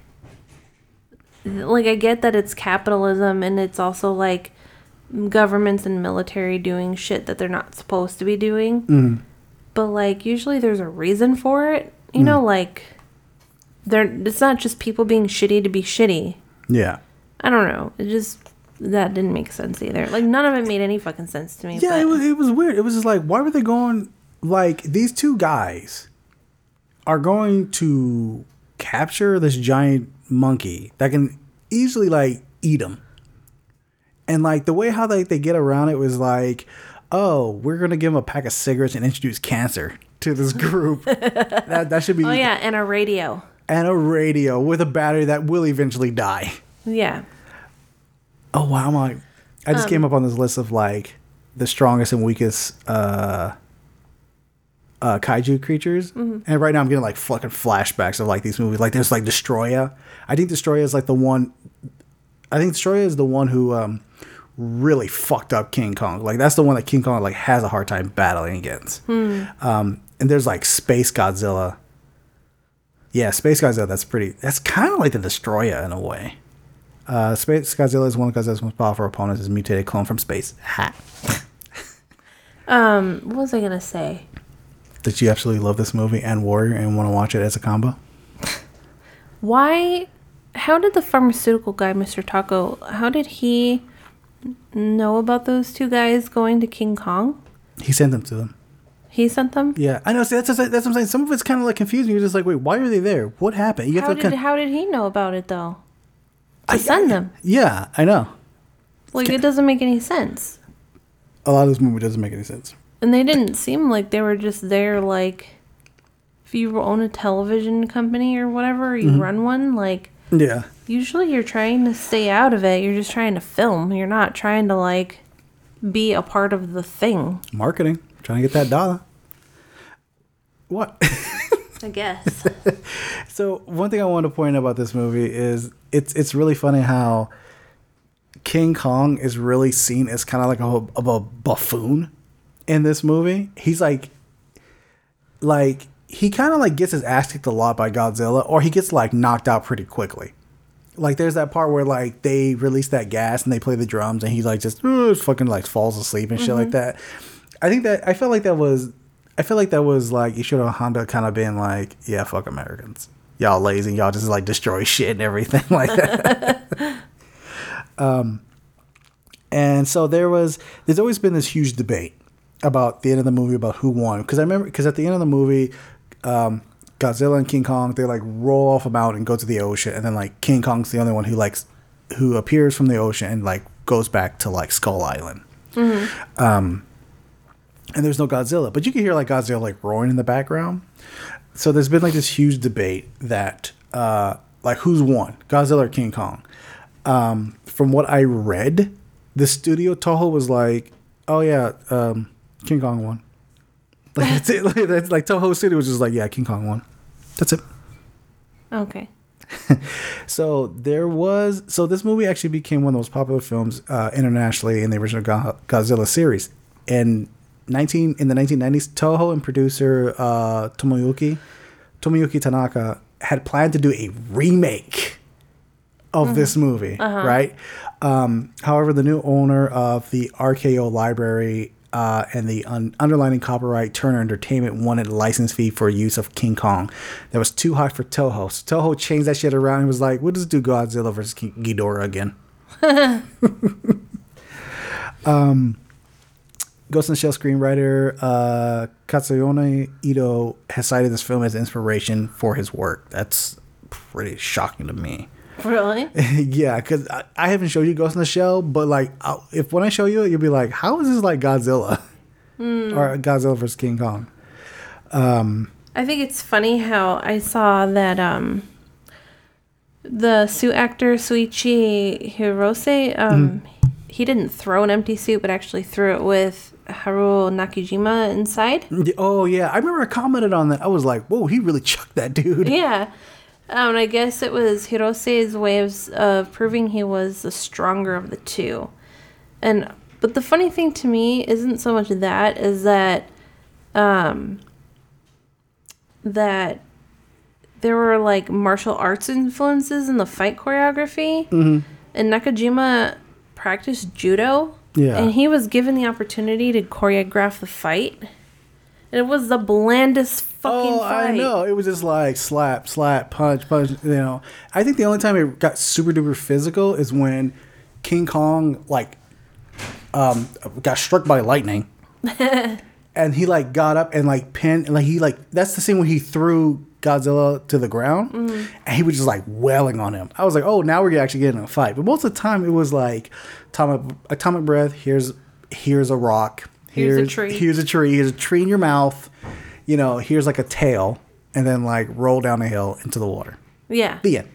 like I get that it's capitalism and it's also like governments and military doing shit that they're not supposed to be doing. Mm-hmm. But like usually there's a reason for it. You mm-hmm. know, like they're it's not just people being shitty to be shitty. yeah. I don't know. It just that didn't make sense either. Like none of it made any fucking sense to me. Yeah, but it was it was weird. It was just like, why were they going? Like these two guys are going to capture this giant monkey that can easily like eat them, and like the way how they they get around it was like, oh, we're gonna give them a pack of cigarettes and introduce cancer to this group. that that should be Oh yeah, and a radio. And a radio with a battery that will eventually die. Yeah. Oh wow, I'm like, I just came up on this list of like the strongest and weakest uh, uh, kaiju creatures, and right now I'm getting like fucking flashbacks of like these movies. Like there's like Destroya. I think Destroya is like the one. I think Destroya is the one who um, really fucked up King Kong. Like that's the one that King Kong like has a hard time battling against. Um, and there's like Space Godzilla. Yeah, Space Godzilla. That's pretty. That's kind of like the Destroyer in a way. Uh, Space Godzilla is one of Godzilla's most powerful opponents. Is a mutated clone from space. Ha. Um, what was I gonna say? Did you absolutely love this movie and Warrior and want to watch it as a combo? Why? How did the pharmaceutical guy, Mr. Taco, how did he know about those two guys going to King Kong? He sent them to them. He sent them. Yeah, I know. See, that's, that's what I'm saying. Some of it's kind of like confusing. You're just like, wait, why are they there? What happened? You have How to. did kind- how did he know about it though? To I- send them. yeah, I know. Like it doesn't make any sense. A lot of this movie doesn't make any sense. And they didn't seem like they were just there like if you own a television company or whatever, you mm-hmm. run one, like Yeah. usually you're trying to stay out of it. You're just trying to film. You're not trying to like be a part of the thing, Marketing. Trying to get that dollar. What? I guess. So one thing I want to point out about this movie is it's it's really funny how King Kong is really seen as kind of like a, of a buffoon in this movie. He's like like he kind of like gets his ass kicked a lot by Godzilla, or he gets like knocked out pretty quickly. Like there's that part where like they release that gas and they play the drums and he like just uh, fucking like falls asleep and shit like mm-hmm. that. I think that I felt like that was I feel like that was like Ishiro Honda kind of being like, yeah, fuck Americans. Y'all lazy, y'all just like destroy shit and everything like that. um and so there was there's always been this huge debate about the end of the movie about who won because I remember because at the end of the movie um Godzilla and King Kong they like roll off a mountain and go to the ocean and then like King Kong's the only one who likes who appears from the ocean and like goes back to like Skull Island and there's no Godzilla, but you can hear like Godzilla like roaring in the background. So there's been like this huge debate that uh, like who's won, Godzilla or King Kong. Um, from what I read, the studio Toho was like, "Oh yeah, um, King Kong won." Like that's it. Like, that's like Toho City was just like, "Yeah, King Kong won." That's it. Okay. so there was so this movie actually became one of those popular films uh, internationally in the original Godzilla series, and 19 in the 1990s, Toho and producer uh, Tomoyuki Tomoyuki Tanaka had planned to do a remake of mm-hmm. this movie, uh-huh. right? Um, however, the new owner of the RKO library uh, and the un- underlining copyright Turner Entertainment wanted a license fee for use of King Kong that was too high for Toho. So Toho changed that shit around and was like, we'll just do Godzilla versus King Ghidorah again. um, Ghost in the Shell screenwriter uh, Katsuyone Ito has cited this film as inspiration for his work. That's pretty shocking to me. Really? yeah, because I, I haven't showed you Ghost in the Shell, but like, I'll, if when I show you it, you'll be like, "How is this like Godzilla or Godzilla versus King Kong?" I think it's funny how I saw that um the suit actor Shoichi Hirose um he didn't throw an empty suit but actually threw it with Haruo Nakajima inside. Oh yeah, I remember I commented on that. I was like, "Whoa, he really chucked that dude." Yeah. Um, I guess it was Hirose's way of, of proving he was the stronger of the two. And but the funny thing to me isn't so much that is that um that there were like martial arts influences in the fight choreography. And Nakajima practiced judo. Yeah. And he was given the opportunity to choreograph the fight. And it was the blandest fucking Oh, fight. I know. It was just like slap, slap, punch, punch. You know, I think the only time it got super duper physical is when King Kong like um got struck by lightning, and he like got up and like pinned, and like he like that's the scene when he threw Godzilla to the ground, and he was just like wailing on him. I was like, oh, now we're actually getting a fight. But most of the time, it was like atomic atomic breath. Here's here's a rock. Here's a tree. Here's a tree. Here's a tree in your mouth. You know, here's like a tail, and then like roll down a hill into the water. Yeah. The end.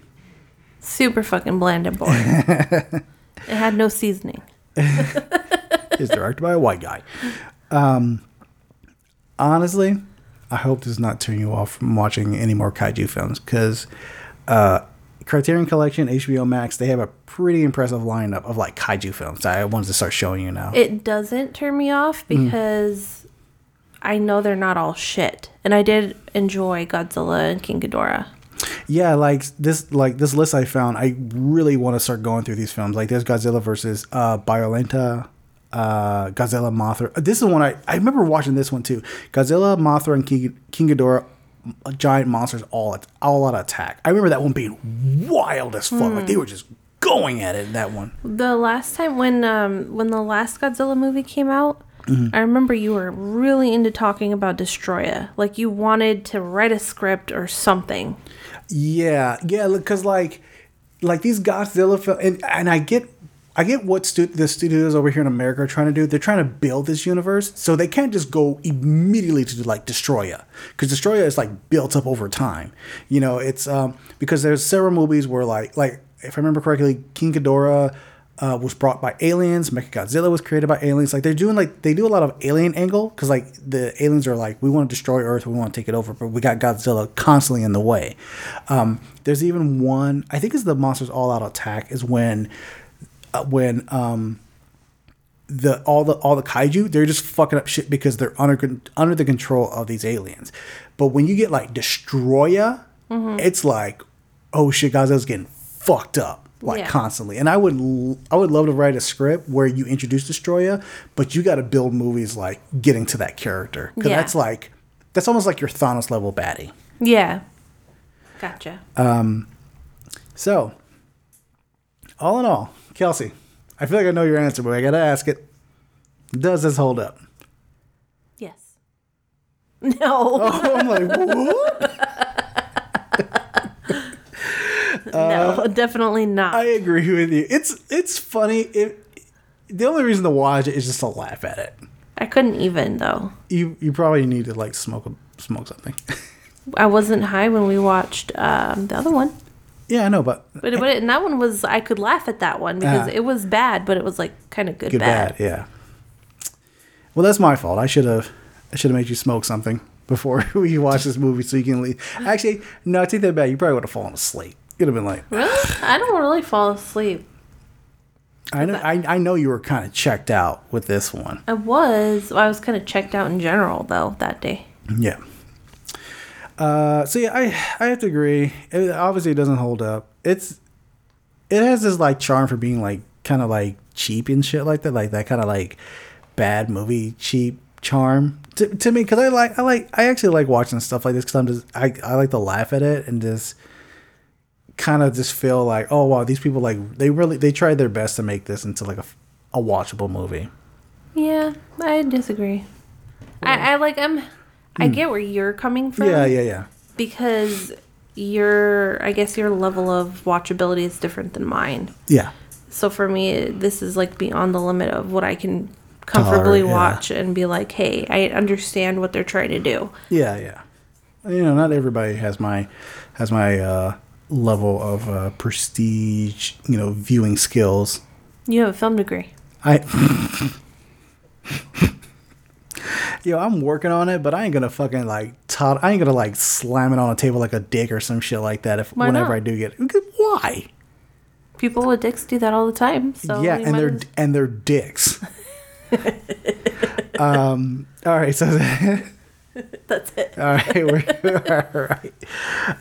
Super fucking bland and boring. it had no seasoning. It's directed by a white guy. Um, honestly, I hope this does not turn you off from watching any more kaiju films because uh, Criterion Collection, HBO Max, they have a pretty impressive lineup of like kaiju films. I wanted to start showing you now. It doesn't turn me off Mm. because I know they're not all shit. And I did enjoy Godzilla and King Ghidorah. yeah, like this, like this list I found, I really want to start going through these films. Like there's Godzilla versus uh, Biollante, uh, Godzilla, Mothra. This is one I I remember watching this one too. Godzilla, Mothra, and King, King Ghidorah, giant monsters all all out of attack. I remember that one being wild as fuck. Like they were just going at it in that one. The last time when um when the last Godzilla movie came out, Mm-hmm. I remember you were really into talking about Destroya. Like you wanted to write a script or something. Yeah, yeah, because like, like these Godzilla film, and, and I get, I get what stu- the studios over here in America are trying to do. They're trying to build this universe, so they can't just go immediately to like Destroya, because Destroya is like built up over time. You know, it's um because there's several movies where like like if I remember correctly, King Ghidorah. Uh, was brought by aliens. Mechagodzilla was created by aliens. Like they're doing like they do a lot of alien angle because like the aliens are like we want to destroy Earth, we want to take it over, but we got Godzilla constantly in the way. Um, there's even one I think it's the monsters all out attack is when when um, the all the all the kaiju they're just fucking up shit because they're under under the control of these aliens. But when you get like Destroya, it's like oh shit, Godzilla's getting fucked up like Yeah. constantly. And I would l- I would love to write a script where you introduce Destroya, but you got to build movies like getting to that character because Yeah. that's like that's almost like your Thanos level baddie. Yeah. Gotcha. Um, So, all in all, Kelsey, I feel like I know your answer, but I gotta ask it. Does this hold up? yes. No. Oh, I'm like, what? no, definitely not. I agree with you. It's it's funny. It, the only reason to watch it is just to laugh at it. I couldn't even though. You you probably need to like smoke a, smoke something. I wasn't high when we watched um, the other one. Yeah, I know, but But, but and that one was I could laugh at that one because Ah. it was bad, but it was like kind of good, good bad. bad. Yeah. Well, that's my fault. I should have. I should have made you smoke something before we watch this movie, so you can leave. Actually, no, I take that back. You probably would have fallen asleep. You'd have been like, Really? I don't really fall asleep. I know. I, I know you were kind of checked out with this one. I was. I was kind of checked out in general though that day. Yeah. Uh, so yeah, I I have to agree. It obviously doesn't hold up. It's it has this like charm for being like kind of like cheap and shit like that, like that kind of like bad movie cheap charm to, to me. Because I like I like I actually like watching stuff like this because I'm just I I like to laugh at it and just kind of just feel like oh wow these people like they really they tried their best to make this into like a, a watchable movie. Yeah, I disagree. I, I like I'm. I get where you're coming from. Hmm. Yeah, yeah, yeah. Because your, I guess your level of watchability is different than mine. Yeah. So for me, this is like beyond the limit of what I can comfortably Tolerate, yeah. watch and be like, hey, I understand what they're trying to do. Yeah, yeah. You know, not everybody has my has my uh, level of uh, prestige. You know, viewing skills. You have a film degree. I. Yo, I'm working on it, but I ain't gonna fucking like tot- I ain't gonna like slam it on a table like a dick or some shit like that. If Why whenever not? I do get why? People with dicks do that all the time. So yeah, and they're as- and they're dicks. um. All right. So. that's it. All right, we're, all right.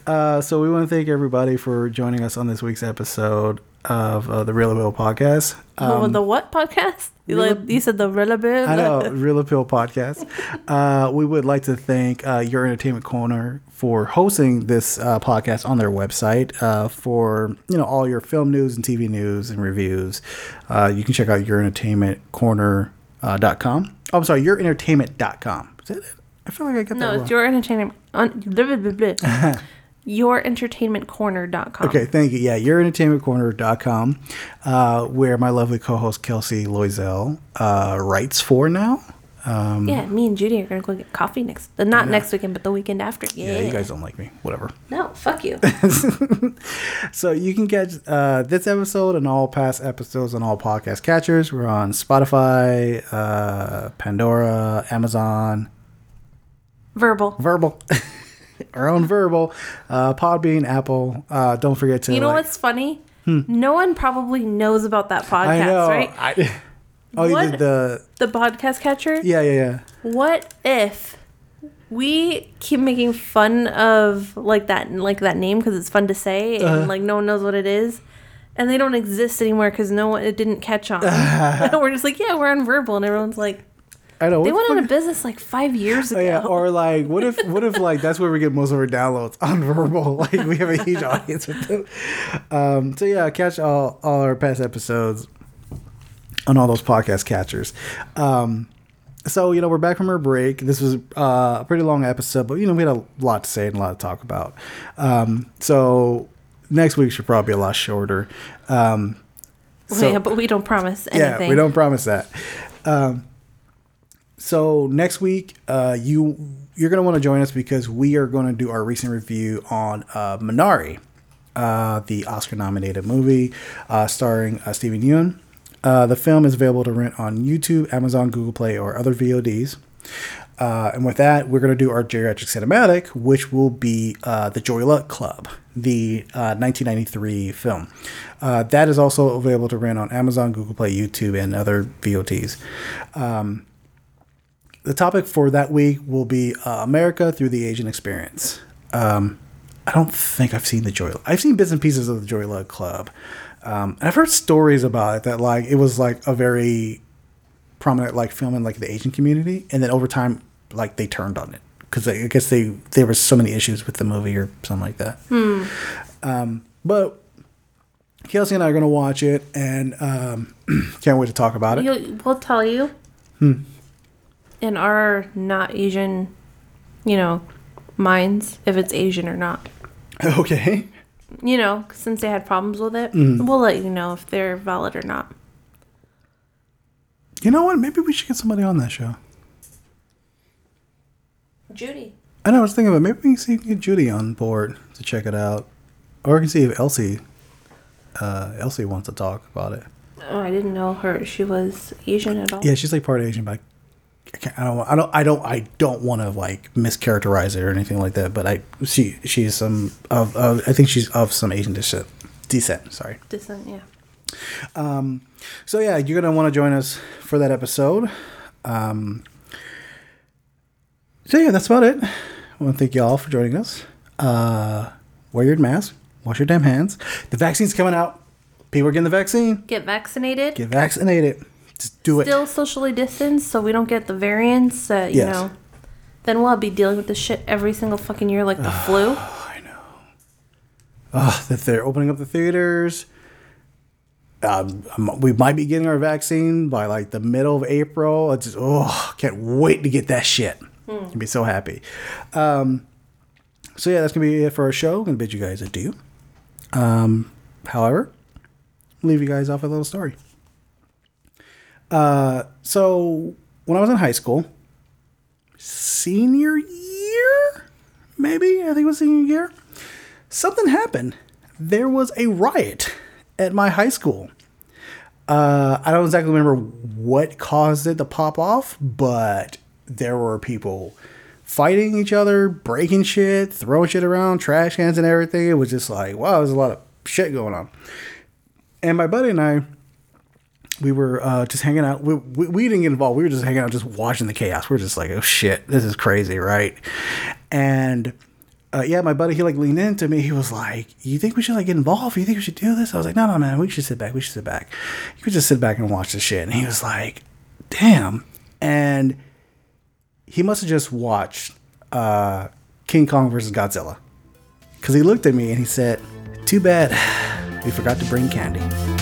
Uh, so we want to thank everybody for joining us on this week's episode of uh, the Reel Appeal podcast. Oh, the what podcast? You, Real- like, you said the relevant. I know Reel Appeal podcast. Uh, we would like to thank uh, Your Entertainment Corner for hosting this uh, podcast on their website uh, for you know all your film news and TV news and reviews. Uh, you can check out YourEntertainmentCorner.com. Uh, dot com. oh, I'm sorry, YourEntertainment.com. Is that it? I feel like I got No, that it's your entertainment. Un, blah, blah, blah, blah. YourEntertainmentCorner.com. Okay, thank you. Yeah, yourentertainmentcorner.com, uh, where my lovely co-host Kelsey Loisel uh, writes for now. Um, Yeah, me and Judy are gonna go get coffee next. uh, Not next weekend, but the weekend after. Yeah. yeah, you guys don't like me. Whatever. no, fuck you. So you can catch uh, this episode and all past episodes on all podcast catchers. We're on Spotify, uh, Pandora, Amazon, Verbal. Verbal, our own Verbal, uh, Podbean, Apple. Uh, don't forget to You know like- what's funny? No one probably knows about that podcast, I know. right? I, oh, you What? did the The podcast catcher. yeah, yeah, yeah. What if we keep making fun of like that, like that name because it's fun to say, and Uh-huh. like no one knows what it is, and they don't exist anymore because no one it didn't catch on. and we're just like, yeah, we're on verbal, and everyone's like, I know. they went out of business like five years ago. Yeah, or like, what if, what if, like, that's where we get most of our downloads on verbal? Like, we have a huge audience with them. Um, so yeah, catch all all our past episodes on all those podcast catchers. Um, so you know, we're back from our break. This was uh, a pretty long episode, but you know, we had a lot to say and a lot to talk about. Um, so next week should probably be a lot shorter. Um, so- yeah, but we don't promise anything. yeah, we don't promise that. Um, so next week, uh, you you're gonna want to join us because we are going to do our recent review on uh, Minari, uh, the Oscar-nominated movie uh, starring uh, Steven Yeun. Uh, the film is available to rent on YouTube, Amazon, Google Play, or other VODs. And with that, we're going to do our geriatric cinematic, which will be the Joy Luck Club, the uh, 1993 film. That is also available to rent on Amazon, Google Play, YouTube, and other VODs. Um, the topic for that week will be uh, America through the Asian experience. Um, I don't think I've seen the Joy. I've seen bits and pieces of the Joy Luck Club, um, and I've heard stories about it that like it was like a very prominent like film in like the Asian community, and then over time like they turned on it because I guess they there was so many issues with the movie or something like that. Um, but Kelsey and I are gonna watch it, and um, can't wait to talk about it. You, we'll tell you. Hmm. In our not Asian, you know, minds, if it's Asian or not. Okay. You know, since they had problems with it, Mm. we'll let you know if they're valid or not. You know what? Maybe we should get somebody on that show. Judy. I know. I was thinking about maybe we can see get Judy on board to check it out. Or we can see if Elsie, uh, Elsie wants to talk about it. Oh, I didn't know her. She was Asian at all. Yeah, she's like part Asian, but I, I don't, I don't, I don't, I don't want to like mischaracterize it or anything like that. But I, she, she's some of, of I think she's of some Asian descent. Descent, sorry. Decent, yeah. Um, So yeah, you're gonna want to join us for that episode. Um, so yeah, that's about it. I want to thank you all for joining us. Uh, wear your mask. Wash your damn hands. The vaccine's coming out. People are getting the vaccine. Get vaccinated. Get vaccinated. Just do it. Still socially distanced so we don't get the variants that, you Yes. know. Then we'll be dealing with this shit every single fucking year like the flu. I know. Ugh, that they're opening up the theaters. Um, um, we might be getting our vaccine by like the middle of April. It's just, oh, can't wait to get that shit. I'd be so happy. Um, so yeah, that's gonna be it for our show. I'm gonna bid you guys adieu. Um, however, leave you guys off with a little story. Uh, so when I was in high school, senior year, maybe I think it was senior year something happened. There was a riot at my high school. Uh, I don't exactly remember what caused it to pop off, but there were people fighting each other, breaking shit, throwing shit around, trash cans and everything. It was just like, wow, there's a lot of shit going on. And my buddy and I, we were uh, just hanging out. We, we, we didn't get involved. We were just hanging out, just watching the chaos. We are just like, oh shit, this is crazy, right? And uh, yeah, my buddy, he like leaned into me. He was like, "You think we should like get involved? You think we should do this?" I was like, "No, no, man. We should sit back. We should sit back. You could just sit back and watch the shit." And he was like, "Damn!" And he must have just watched uh, King Kong versus Godzilla because he looked at me and he said, "Too bad we forgot to bring candy."